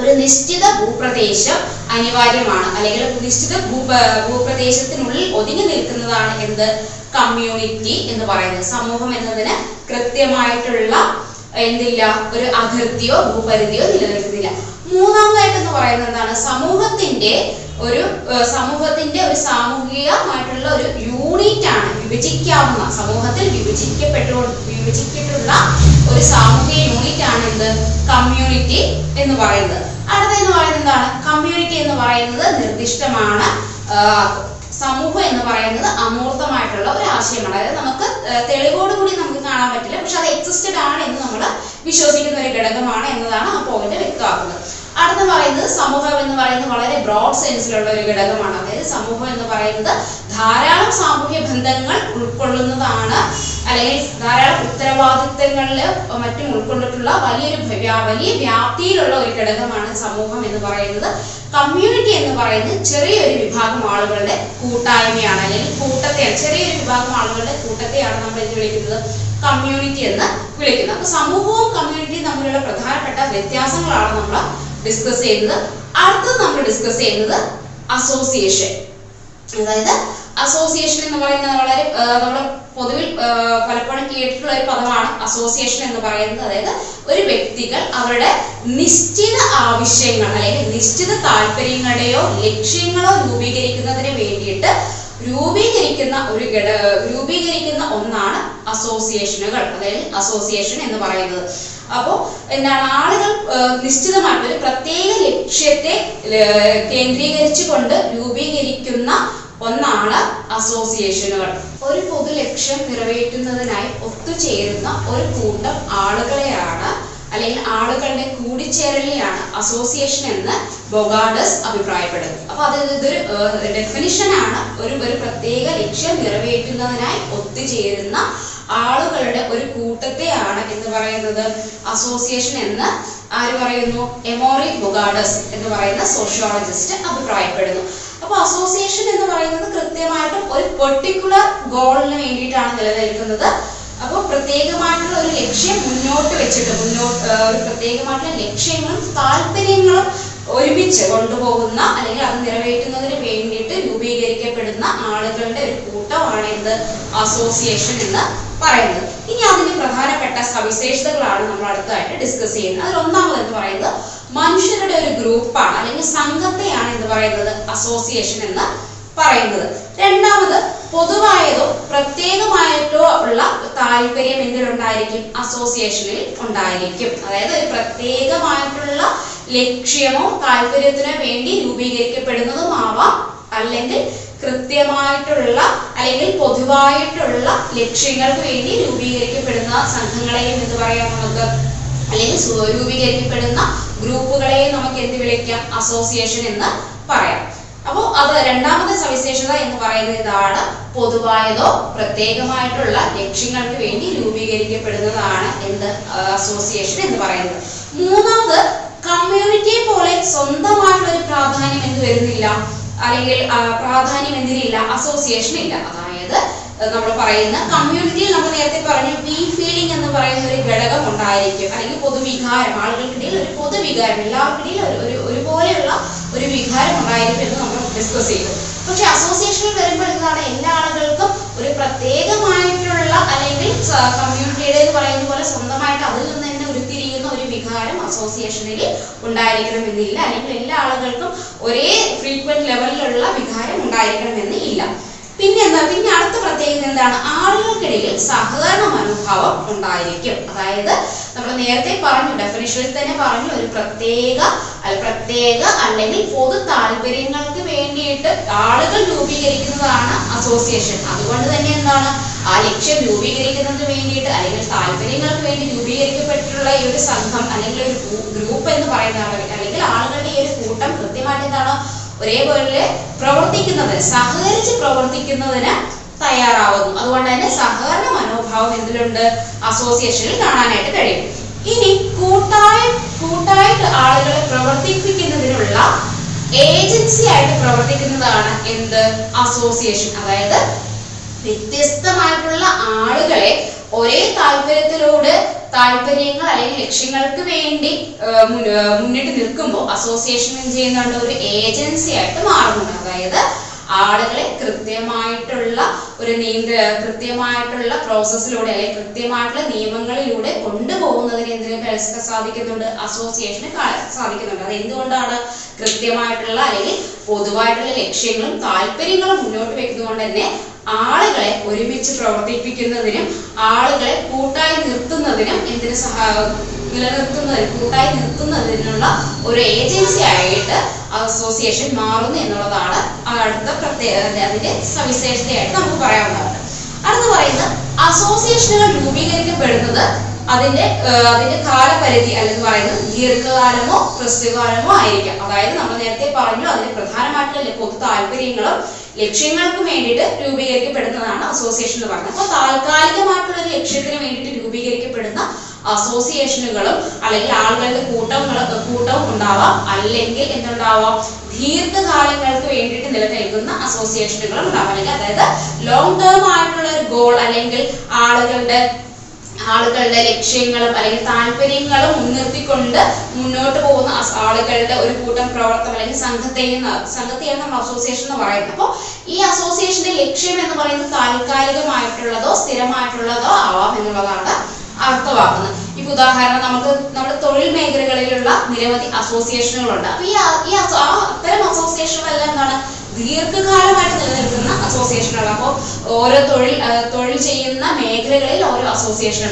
ഒരു നിശ്ചിത ഭൂപ്രദേശം അനിവാര്യമാണ്. അല്ലെങ്കിൽ നിശ്ചിത ഭൂപ ഭൂപ്രദേശത്തിനുള്ളിൽ ഒതുങ്ങി നിൽക്കുന്നതാണ് എന്ത്? കമ്മ്യൂണിറ്റി എന്ന് പറയുന്നത്. സമൂഹം എന്നതിന് കൃത്യമായിട്ടുള്ള എന്തില്ല ഒരു അതിർത്തിയോ ഭൂപരിധിയോ നിലനിൽക്കുന്നില്ല. മൂന്നാമതായിട്ട് എന്ന് പറയുന്നത് എന്താണ്? സമൂഹത്തിന്റെ ഒരു സമൂഹത്തിന്റെ ഒരു സാമൂഹികമായിട്ടുള്ള ഒരു യൂണിറ്റ് ആണ് വിഭജിക്കാവുന്ന സമൂഹത്തിൽ വിഭജിക്കപ്പെട്ടു വിഭജിച്ചിട്ടുള്ള ഒരു സാമൂഹിക യൂണിറ്റ് ആണ് എന്ത്? കമ്മ്യൂണിറ്റി എന്ന് പറയുന്നത്. അടുത്ത എന്ന് പറയുന്നത് എന്താണ്? കമ്മ്യൂണിറ്റി എന്ന് പറയുന്നത് നിർദ്ദിഷ്ടമാണ് സമൂഹം എന്ന് പറയുന്നത് അമൂർത്തമായിട്ടുള്ള ഒരു ആശയമാണ്. അതായത് നമുക്ക് തെളിവോട് കൂടി നമുക്ക് കാണാൻ പറ്റില്ല. പക്ഷെ അത് എക്സിസ്റ്റഡ് ആണ് എന്ന് നമ്മൾ വിശ്വസിക്കുന്ന ഒരു ഘടകമാണ് എന്നതാണ് ആ പോയിന്റ് വ്യക്തമാക്കുന്നത്. അടുത്ത പറയുന്നത് സമൂഹം എന്ന് പറയുന്നത് വളരെ ബ്രോഡ് സെൻസിലുള്ള ഒരു ഘടകമാണ്. അതായത് സമൂഹം എന്ന് പറയുന്നത് ധാരാളം സാമൂഹ്യ ബന്ധങ്ങൾ ഉൾക്കൊള്ളുന്നതാണ്. അല്ലെങ്കിൽ ധാരാളം ഉത്തരവാദിത്തങ്ങളിൽ മറ്റും ഉൾക്കൊണ്ടിട്ടുള്ള വലിയൊരു വലിയ വ്യാപ്തിയിലുള്ള ഒരു ഘടകമാണ് സമൂഹം എന്ന് പറയുന്നത്. കമ്മ്യൂണിറ്റി എന്ന് പറയുന്നത് ചെറിയൊരു വിഭാഗം ആളുകളുടെ കൂട്ടായ്മയാണ്. അല്ലെങ്കിൽ കൂട്ടത്തെയാണ്. ചെറിയൊരു വിഭാഗം ആളുകളുടെ കൂട്ടത്തെയാണ് നമ്മൾ എന്ത് വിളിക്കുന്നത്? കമ്മ്യൂണിറ്റി എന്ന് വിളിക്കുന്നത്. അപ്പൊ സമൂഹവും കമ്മ്യൂണിറ്റിയും തമ്മിലുള്ള പ്രധാനപ്പെട്ട വ്യത്യാസങ്ങളാണ് നമ്മൾ ഡിസ്കസ് ചെയ്യുന്നത്. അടുത്തത് നമ്മൾ ഡിസ്കസ് ചെയ്യുന്നത് അസോസിയേഷൻ അതായത് അസോസിയേഷൻ എന്ന് പറയുന്നത് വളരെ നമ്മൾ പൊതുവിൽ പലപ്പോഴും കേട്ടിട്ടുള്ള ഒരു പദമാണ് അസോസിയേഷൻ എന്ന് പറയുന്നത്. അതായത് ഒരു വ്യക്തികൾ അവരുടെ നിശ്ചിത ആവശ്യങ്ങൾ അല്ലെങ്കിൽ നിശ്ചിത താല്പര്യങ്ങളുടെയോ ലക്ഷ്യങ്ങളോ രൂപീകരിക്കുന്നതിന് വേണ്ടിയിട്ട് രൂപീകരിക്കുന്ന ഒരു ഘട രൂപീകരിക്കുന്ന ഒന്നാണ് അസോസിയേഷനുകൾ അതായത് അസോസിയേഷൻ എന്ന് പറയുന്നത്. അപ്പോൾ എന്താണ് ആളുകൾ നിശ്ചിതമായിട്ട് ഒരു പ്രത്യേക ലക്ഷ്യത്തെ കേന്ദ്രീകരിച്ചുകൊണ്ട് രൂപീകരിക്കുന്ന ഒന്നാണ് അസോസിയേഷനുകൾ. ഒരു പൊതു ലക്ഷ്യം നിറവേറ്റുന്നതിനായി ഒത്തുചേരുന്ന ഒരു കൂട്ടം ആളുകളെയാണ് അല്ലെങ്കിൽ ആളുകളുടെ കൂടിച്ചേരലിനെയാണ് അസോസിയേഷൻ എന്ന് ബൊഗാഡസ് അഭിപ്രായപ്പെടുന്നു അപ്പൊ അത് ഇതൊരു ഡെഫിനിഷൻ ആണ്. ഒരു ഒരു പ്രത്യേക ലക്ഷ്യം നിറവേറ്റുന്നതിനായി ഒത്തുചേരുന്ന ആളുകളുടെ ഒരു കൂട്ടത്തെയാണ് എന്ന് പറയുന്നത്. അസോസിയേഷൻ എന്ന് ആര് പറയുന്നു? എമോറി ബൊഗാഡസ് എന്ന് പറയുന്ന സോഷ്യോളജിസ്റ്റ് അഭിപ്രായപ്പെടുന്നു. അപ്പൊ അസോസിയേഷൻ എന്ന് പറയുന്നത് കൃത്യമായിട്ടും ഒരു പെർട്ടിക്കുലർ ഗോളിന് വേണ്ടിയിട്ടാണ് നിലനിൽക്കുന്നത്. അപ്പോൾ പ്രത്യേകമായിട്ടുള്ള ഒരു ലക്ഷ്യം മുന്നോട്ട് വെച്ചിട്ട് മുന്നോട്ട് ഒരു പ്രത്യേകമായിട്ടുള്ള ലക്ഷ്യങ്ങളും താല്പര്യങ്ങളും ഒരുമിച്ച് കൊണ്ടുപോകുന്ന അല്ലെങ്കിൽ അത് നിറവേറ്റുന്നതിന് വേണ്ടിയിട്ട് രൂപീകരിക്കപ്പെടുന്ന ആളുകളുടെ ഒരു കൂട്ടമാണ് എന്ത്? അസോസിയേഷൻ എന്ന് പറയുന്നത്. ഇനി അതിന്റെ പ്രധാനപ്പെട്ട സവിശേഷതകളാണ് നമ്മൾ അടുത്തതായിട്ട് ഡിസ്കസ് ചെയ്യുന്നത്. അതിൽ ഒന്നാമത് എന്ന് പറയുന്നത് മനുഷ്യരുടെ ഒരു ഗ്രൂപ്പാണ് അല്ലെങ്കിൽ സംഘത്തെയാണ് എന്ന് പറയുന്നത് അസോസിയേഷൻ എന്ന് പറയുന്നത്. രണ്ടാമത് പൊതുവായതോ പ്രത്യേകമായിട്ടോ ഉള്ള താല്പര്യം എന്തിലുണ്ടായിരിക്കും? അസോസിയേഷനിൽ ഉണ്ടായിരിക്കും. അതായത് ഒരു പ്രത്യേകമായിട്ടുള്ള ലക്ഷ്യമോ താല്പര്യത്തിനോ വേണ്ടി രൂപീകരിക്കപ്പെടുന്നതുമാവാം അല്ലെങ്കിൽ കൃത്യമായിട്ടുള്ള അല്ലെങ്കിൽ പൊതുവായിട്ടുള്ള ലക്ഷ്യങ്ങൾക്ക് വേണ്ടി രൂപീകരിക്കപ്പെടുന്ന സംഘങ്ങളെയും എന്ന് പറയാം നമുക്ക്. അല്ലെങ്കിൽ രൂപീകരിക്കപ്പെടുന്ന ഗ്രൂപ്പുകളെയും നമുക്ക് എന്ത് വിളിക്കാം? അസോസിയേഷൻ എന്ന് പറയാം. അപ്പോൾ അത് രണ്ടാമത്തെ സവിശേഷത എന്ന് പറയുന്നത് ഇതാണ്. പൊതുവായതോ പ്രത്യേകമായിട്ടുള്ള ലക്ഷ്യങ്ങൾക്ക് വേണ്ടി രൂപീകരിക്കപ്പെടുന്നതാണ് എന്ത്? അസോസിയേഷൻ എന്ന് പറയുന്നത്. മൂന്നാമത് കമ്മ്യൂണിറ്റിയെ പോലെ സ്വന്തമായിട്ടുള്ള ഒരു പ്രാധാന്യം എന്ത് വരുന്നില്ല. അല്ലെങ്കിൽ പ്രാധാന്യം എന്തിനില്ല അസോസിയേഷൻ ഇല്ല. അതായത് നമ്മൾ പറയുന്ന കമ്മ്യൂണിറ്റിയിൽ നമ്മൾ നേരത്തെ പറഞ്ഞു വി ഫീലിംഗ് എന്ന് പറയുന്ന ഒരു ഘടകം ഉണ്ടായിരിക്കും. അല്ലെങ്കിൽ പൊതുവികാരം ആളുകൾക്കിടയിൽ ഒരു പൊതുവികാരം എല്ലാവർക്കിടയിൽ ഒരു ഒരുപോലെയുള്ള ഒരു വികാരം ഉണ്ടായിരിക്കും എന്ന് നമ്മൾ ഡിസ്കസ് ചെയ്തു. പക്ഷെ അസോസിയേഷനിൽ വരുമ്പോൾ എന്താണ്? എല്ലാ ആളുകൾക്കും ഒരു പ്രത്യേകമായിട്ടുള്ള അല്ലെങ്കിൽ കമ്മ്യൂണിറ്റിയുടെ പറയുന്ന പോലെ സ്വന്തമായിട്ട് അതിൽ നിന്ന് തന്നെ ഉരുത്തിരിയുന്ന ഒരു വികാരം അസോസിയേഷനിൽ ഉണ്ടായിരിക്കണമെന്നില്ല. അല്ലെങ്കിൽ എല്ലാ ആളുകൾക്കും ഒരേ ഫ്രീക്വന്റ് ലെവലിലുള്ള വികാരം ഉണ്ടായിരിക്കണമെന്ന് ഇല്ല പിന്നെ എന്താ പിന്നെ അടുത്ത പ്രത്യേകത എന്താണ്? ആളുകൾക്കിടയിൽ സഹകരണ മനോഭാവം ഉണ്ടായിരിക്കും. അതായത് നമ്മൾ നേരത്തെ പറഞ്ഞു ഡെഫിനിഷനിൽ തന്നെ പറഞ്ഞു ഒരു പ്രത്യേക പ്രത്യേക അല്ലെങ്കിൽ പൊതു താല്പര്യങ്ങൾക്ക് വേണ്ടിയിട്ട് ആളുകൾ രൂപീകരിക്കുന്നതാണ് അസോസിയേഷൻ അതുകൊണ്ട് തന്നെ എന്താണ്? ആ ലക്ഷ്യം രൂപീകരിക്കുന്നതിന് വേണ്ടിയിട്ട് അല്ലെങ്കിൽ താല്പര്യങ്ങൾക്ക് വേണ്ടി രൂപീകരിക്കപ്പെട്ടിട്ടുള്ള ഈ ഒരു സംഘം അല്ലെങ്കിൽ ഒരു ഗ്രൂപ്പ് എന്ന് പറയുന്നതാണ് അല്ലെങ്കിൽ ആളുകളുടെ ഈ ഒരു കൂട്ടം കൃത്യമായിട്ട് എന്താണ്? ഒരേപോലെ പ്രവർത്തിക്കുന്നതിന് സഹകരിച്ച് പ്രവർത്തിക്കുന്നതിന് തയ്യാറാവുന്നു. അതുകൊണ്ട് തന്നെ സഹകരണ മനോഭാവം എന്തിലുണ്ട്? അസോസിയേഷനിൽ കാണാനായിട്ട് കഴിയും. ഇനി കൂട്ടായ കൂട്ടായിട്ട് ആളുകളെ പ്രവർത്തിപ്പിക്കുന്നതിനുള്ള ഏജൻസി ആയിട്ട് പ്രവർത്തിക്കുന്നതാണ് എന്ത്? അസോസിയേഷൻ അതായത് വ്യത്യസ്തമായിട്ടുള്ള ആളുകളെ ഒരേ താല്പര്യത്തിലോട് താല്പര്യങ്ങൾ അല്ലെങ്കിൽ ലക്ഷ്യങ്ങൾക്ക് വേണ്ടി മുന്നിട്ട് നിൽക്കുമ്പോൾ അസോസിയേഷൻ ചെയ്യുന്നുണ്ട്? ഒരു ഏജൻസി ആയിട്ട് മാറുന്നുണ്ട്. അതായത് ആളുകളെ കൃത്യമായിട്ടുള്ള ഒരു നീന്ത കൃത്യമായിട്ടുള്ള പ്രോസസ്സിലൂടെ അല്ലെങ്കിൽ കൃത്യമായിട്ടുള്ള നിയമങ്ങളിലൂടെ കൊണ്ടുപോകുന്നതിന് എന്തിനു കൈ- സാധിക്കുന്നുണ്ട്? അസോസിയേഷന് സാധിക്കുന്നുണ്ട്. അത് എന്തുകൊണ്ടാണ്? കൃത്യമായിട്ടുള്ള അല്ലെങ്കിൽ പൊതുവായിട്ടുള്ള ലക്ഷ്യങ്ങളും താല്പര്യങ്ങളും മുന്നോട്ട് വെക്കുന്നതുകൊണ്ട് തന്നെ ആളുകളെ ഒരുമിച്ച് പ്രവർത്തിപ്പിക്കുന്നതിനും ആളുകളെ കൂട്ടായി നിർത്തുന്നതിനും എന്തിനു സഹാ നിലനിർത്തുന്നതിന് കൂട്ടായി നിർത്തുന്നതിനുള്ള ഒരു ഏജൻസി ആയിട്ട് അസോസിയേഷൻ മാറുന്നു എന്നുള്ളതാണ് അടുത്ത പ്രത്യേക അതിന്റെ സവിശേഷതയായിട്ട് നമുക്ക് പറയാവുന്നതാണ്. അടുത്ത് പറയുന്നത് അസോസിയേഷനുകൾ രൂപീകരിക്കപ്പെടുന്നത് അതിന്റെ അതിന്റെ കാലപരിധി അല്ലെന്ന് പറയുന്നത് ദീർഘകാലമോ ഹ്രസ്വകാലമോ ആയിരിക്കാം. അതായത് നമ്മൾ നേരത്തെ പറഞ്ഞു അതിന് പ്രധാനമായിട്ടുള്ള പൊതു താല്പര്യങ്ങളും ലക്ഷ്യങ്ങൾക്കും വേണ്ടിയിട്ട് രൂപീകരിക്കപ്പെടുന്നതാണ് അസോസിയേഷൻ എന്ന് പറയുന്നത്. അപ്പോൾ താൽക്കാലികമായിട്ടുള്ള ഒരു ലക്ഷ്യത്തിന് വേണ്ടിയിട്ട് രൂപീകരിക്കപ്പെടുന്ന അസോസിയേഷനുകളും അല്ലെങ്കിൽ ആളുകളുടെ കൂട്ടങ്ങളും കൂട്ടവും ഉണ്ടാവാം. അല്ലെങ്കിൽ എന്തുണ്ടാവാം? ദീർഘകാലങ്ങൾക്ക് വേണ്ടിയിട്ട് നിലനിൽക്കുന്ന അസോസിയേഷനുകളും ഉണ്ടാവാം. അല്ലെങ്കിൽ അതായത് ലോങ് ടേം ആയിട്ടുള്ള ഒരു ഗോൾ അല്ലെങ്കിൽ ആളുകളുടെ ആളുകളുടെ ലക്ഷ്യങ്ങളും അല്ലെങ്കിൽ താല്പര്യങ്ങളും മുൻനിർത്തിക്കൊണ്ട് മുന്നോട്ട് പോകുന്ന ആളുകളുടെ ഒരു കൂട്ടം പ്രവർത്തനം അല്ലെങ്കിൽ സംഘത്തെയും സംഘത്തെയാണ് നമ്മൾ അസോസിയേഷൻ എന്ന് പറയുന്നത്. അപ്പോൾ ഈ അസോസിയേഷന്റെ ലക്ഷ്യം എന്ന് പറയുന്നത് താൽക്കാലികമായിട്ടുള്ളതോ സ്ഥിരമായിട്ടുള്ളതോ ആവാം എന്നുള്ളതാണ് അർത്ഥമാക്കുന്നത്. ഇപ്പൊ ഉദാഹരണം നമുക്ക് നമ്മുടെ തൊഴിൽ മേഖലകളിലുള്ള നിരവധി അസോസിയേഷനുകളുണ്ട് അപ്പൊ ഈ അത്തരം അസോസിയേഷനുകളെല്ലാം എന്താണ്? ദീർഘകാലമായിട്ട് നിലനിൽക്കുന്ന അസോസിയേഷനുകൾ അപ്പോൾ ഓരോ തൊഴിൽ തൊഴിൽ ചെയ്യുന്ന മേഖലകളിൽ ഓരോ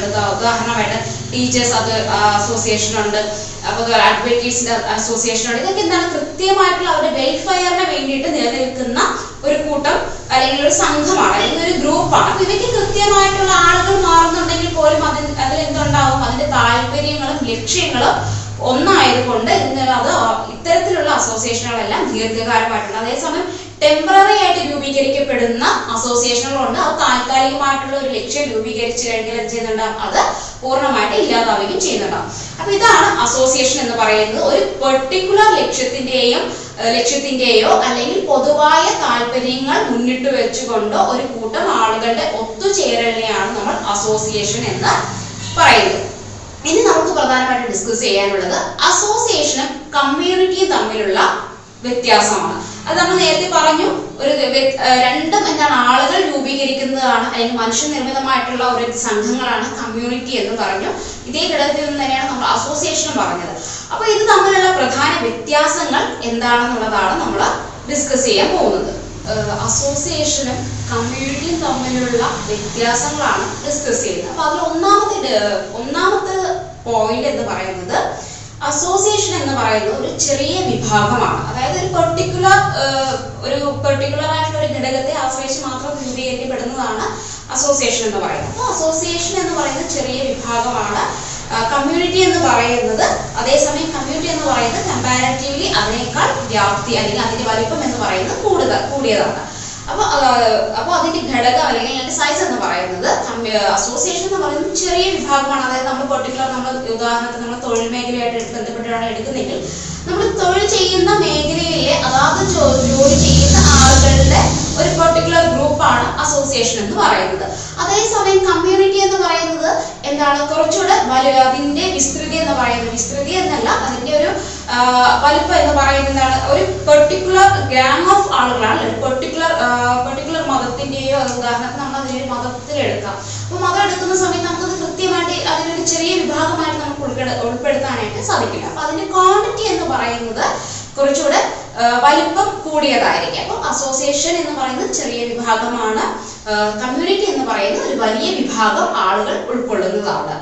ഉദാ- ഉദാഹരണമായിട്ട് ടീച്ചേഴ്സ് അത് അസോസിയേഷൻ ഉണ്ട്. അപ്പോൾ അഡ്വക്കേറ്റ്സിന്റെ അസോസിയേഷൻ ഉണ്ട്. ഇതൊക്കെ എന്താണ് കൃത്യമായിട്ടുള്ള അവരുടെ വെൽഫെയറിന് വേണ്ടിയിട്ട് നിലനിൽക്കുന്ന ഒരു കൂട്ടം അല്ലെങ്കിൽ ഒരു സംഘമാണ് അല്ലെങ്കിൽ ഒരു ഗ്രൂപ്പാണ്. അപ്പൊ ഇവയ്ക്ക് കൃത്യമായിട്ടുള്ള ആളുകൾ മാറുന്നുണ്ടെങ്കിൽ പോലും അതിൽ അതിൽ എന്തുണ്ടാവും അതിന്റെ താല്പര്യങ്ങളും ലക്ഷ്യങ്ങളും ഒന്നായതുകൊണ്ട് അത് ഇത്തരത്തിലുള്ള അസോസിയേഷനുകളെല്ലാം ദീർഘകാലമായിട്ടുണ്ട്. അതേസമയം ടെമ്പററി ആയിട്ട് രൂപീകരിക്കപ്പെടുന്ന അസോസിയേഷനുകളുണ്ട് അത് താൽക്കാലികമായിട്ടുള്ള ഒരു ലക്ഷ്യം രൂപീകരിച്ചു കഴിഞ്ഞാൽ എന്ത് ചെയ്യുന്നുണ്ടാവും അത് പൂർണമായിട്ട് ഇല്ലാതാവുകയും ചെയ്യുന്നുണ്ടാവും അപ്പൊ ഇതാണ് അസോസിയേഷൻ എന്ന് പറയുന്നത്. ഒരു പെർട്ടിക്കുലർ ലക്ഷ്യത്തിന്റെയും ലക്ഷ്യത്തിന്റെയോ അല്ലെങ്കിൽ പൊതുവായ താല്പര്യങ്ങൾ മുന്നിട്ട് വെച്ചുകൊണ്ടോ ഒരു കൂട്ടം ആളുകളുടെ ഒത്തുചേരലിനെയാണ് നമ്മൾ അസോസിയേഷൻ എന്ന് പറയുന്നത്. ഇനി നമുക്ക് പ്രധാനമായിട്ട് ഡിസ്കസ് ചെയ്യാനുള്ളത് അസോസിയേഷനും കമ്മ്യൂണിറ്റിയും തമ്മിലുള്ള വ്യത്യാസമാണ്. അത് നമ്മൾ നേരത്തെ പറഞ്ഞു ഒരു രണ്ടും എന്താണ് ആളുകൾ രൂപീകരിക്കുന്നതാണ് അല്ലെങ്കിൽ മനുഷ്യനിർമ്മിതമായിട്ടുള്ള ഒരു സംഘങ്ങളാണ് കമ്മ്യൂണിറ്റി എന്ന് പറഞ്ഞു. ഇതേ ഘടകത്തിൽ നിന്ന് തന്നെയാണ് നമ്മൾ അസോസിയേഷനും പറഞ്ഞത്. അപ്പൊ ഇത് തമ്മിലുള്ള പ്രധാന വ്യത്യാസങ്ങൾ എന്താണെന്നുള്ളതാണ് നമ്മൾ ഡിസ്കസ് ചെയ്യാൻ പോകുന്നത്. അസോസിയേഷനും കമ്മ്യൂണിറ്റിയും തമ്മിലുള്ള വ്യത്യാസങ്ങളാണ് ഡിസ്കസ് ചെയ്യുന്നത്. അപ്പൊ അതിൽ ഒന്നാമത്തെ ഒന്നാമത്തെ പോയിന്റ് എന്ന് പറയുന്നത് അസോസിയേഷൻ എന്ന് പറയുന്നത് ഒരു ചെറിയ വിഭാഗമാണ്. അതായത് ഒരു പെർട്ടിക്കുലർ ഒരു പെർട്ടിക്കുലർ ആയിട്ടുള്ള ഒരു ഘടകത്തെ ആശ്രയിച്ച് മാത്രം രൂപീകരിക്കപ്പെടുന്നതാണ് അസോസിയേഷൻ എന്ന് പറയുന്നത്. അപ്പോൾ അസോസിയേഷൻ എന്ന് പറയുന്ന ചെറിയ വിഭാഗമാണ് കമ്മ്യൂണിറ്റി എന്ന് പറയുന്നത്. അതേസമയം കമ്മ്യൂണിറ്റി എന്ന് പറയുന്നത് കമ്പാരിറ്റീവ്ലി അതിനേക്കാൾ വ്യാപ്തി അല്ലെങ്കിൽ അതിന്റെ വലിപ്പം എന്ന് പറയുന്നത് കൂടുതൽ കൂടിയതാണ്. അപ്പൊ അപ്പോൾ അതിന്റെ ഘടകം അല്ലെങ്കിൽ അതിന്റെ സൈസ് എന്ന് പറയുന്നത് അസോസിയേഷൻ എന്ന് പറയുന്നത് ചെറിയ വിഭാഗമാണ്. അതായത് നമ്മൾ പെർട്ടിക്കുലർ നമ്മൾ ഉദാഹരണത്തിന് നമ്മൾ തൊഴിൽ മേഖലയായിട്ട് ബന്ധപ്പെട്ടാണ് എടുക്കുന്നെങ്കിൽ നമ്മൾ തൊഴിൽ ചെയ്യുന്ന മേഖലയിലെ അതാത് ജോലി ചെയ്യുന്ന ആളുകളുടെ ഒരു പെർട്ടിക്കുലർ ഗ്രൂപ്പാണ് അസോസിയേഷൻ എന്ന് പറയുന്നത്. അതേസമയം കമ്മ്യൂണിറ്റി എന്ന് പറയുന്നത് എന്താണ്? കുറച്ചുകൂടെ വലു അതിന്റെ വിസ്തൃതി എന്ന് പറയുന്നത് വിസ്തൃതി എന്നല്ല അതിന്റെ ഒരു വലിപ്പം എന്ന് പറയുന്നത് എന്താണ്? ഒരു പെർട്ടിക്കുലർ ഗ്യാങ് ഓഫ് ആളുകളാണ്. ഒരു പെർട്ടിക്കുലർ പെർട്ടിക്കുലർ മതത്തിന്റെയോ ഉദാഹരണത്തിന് നമ്മൾ അതിനൊരു മതത്തിലെടുക്കാം അപ്പൊ മതം എടുക്കുന്ന സമയത്ത് നമുക്കത് കൃത്യമായിട്ട് അതിനൊരു ചെറിയ വിഭാഗമായിട്ട് നമുക്ക് ഉൾപ്പെട ഉൾപ്പെടുത്താനായിട്ട് സാധിക്കില്ല. അപ്പൊ അതിന്റെ ക്വാണ്ടിറ്റി എന്ന് പറയുന്നത് കുറച്ചുകൂടെ വലിപ്പം കൂടിയതായിരിക്കും. അപ്പൊ അസോസിയേഷൻ എന്ന് പറയുന്നത് ചെറിയ വിഭാഗമാണ്. കമ്മ്യൂണിറ്റി എന്ന് പറയുന്നത് ഒരു വലിയ വിഭാഗം ആളുകൾ ഉൾക്കൊള്ളുന്നതാണ്.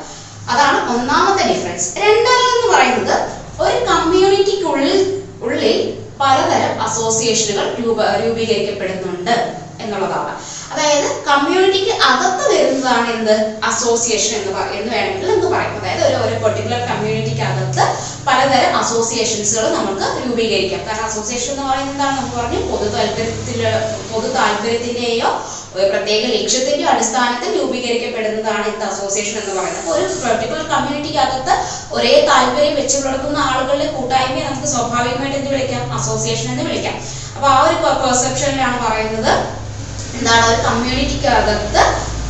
അതാണ് ഒന്നാമത്തെ ഡിഫറൻസ് രണ്ടാമതെന്ന് പറയുന്നത് ഒരു കമ്മ്യൂണിറ്റിക്കുള്ളിൽ ഉള്ളിൽ പലതരം അസോസിയേഷനുകൾ രൂപ രൂപീകരിക്കപ്പെടുന്നുണ്ട് എന്നുള്ളതാണ്. അതായത് കമ്മ്യൂണിറ്റിക്ക് അകത്ത് വരുന്നതാണ് എന്ത്? അസോസിയേഷൻ എന്ന് എന്ന് വേണമെങ്കിൽ നമുക്ക് പറയാം. അതായത് ഒരു ഒരു പെർട്ടിക്കുലർ കമ്മ്യൂണിറ്റിക്ക് അകത്ത് പലതരം അസോസിയേഷൻസുകൾ നമുക്ക് രൂപീകരിക്കാം. കാരണം അസോസിയേഷൻ എന്ന് പറയുന്നത് എന്താണ് നമുക്ക് പറഞ്ഞു? പൊതു താല്പര്യത്തിൽ പൊതു താല്പര്യത്തിന്റെയോ പ്രത്യേക ലക്ഷ്യത്തിന്റെയോ അടിസ്ഥാനത്തിൽ രൂപീകരിക്കപ്പെടുന്നതാണ് ഇത് അസോസിയേഷൻ എന്ന് പറയുന്നത്. ഒരു പെർട്ടിക്കുലർ കമ്മ്യൂണിറ്റിക്കകത്ത് ഒരേ താല്പര്യം വെച്ച് പുലർത്തുന്ന ആളുകളുടെ കൂട്ടായ്മയെ നമുക്ക് സ്വാഭാവികമായിട്ട് എന്ത് വിളിക്കാം? അസോസിയേഷൻ എന്ന് വിളിക്കാം. അപ്പൊ ആ ഒരു പെർസെപ്ഷനിലാണ് പറയുന്നത് എന്താണ്? ഒരു കമ്മ്യൂണിറ്റിക്കകത്ത്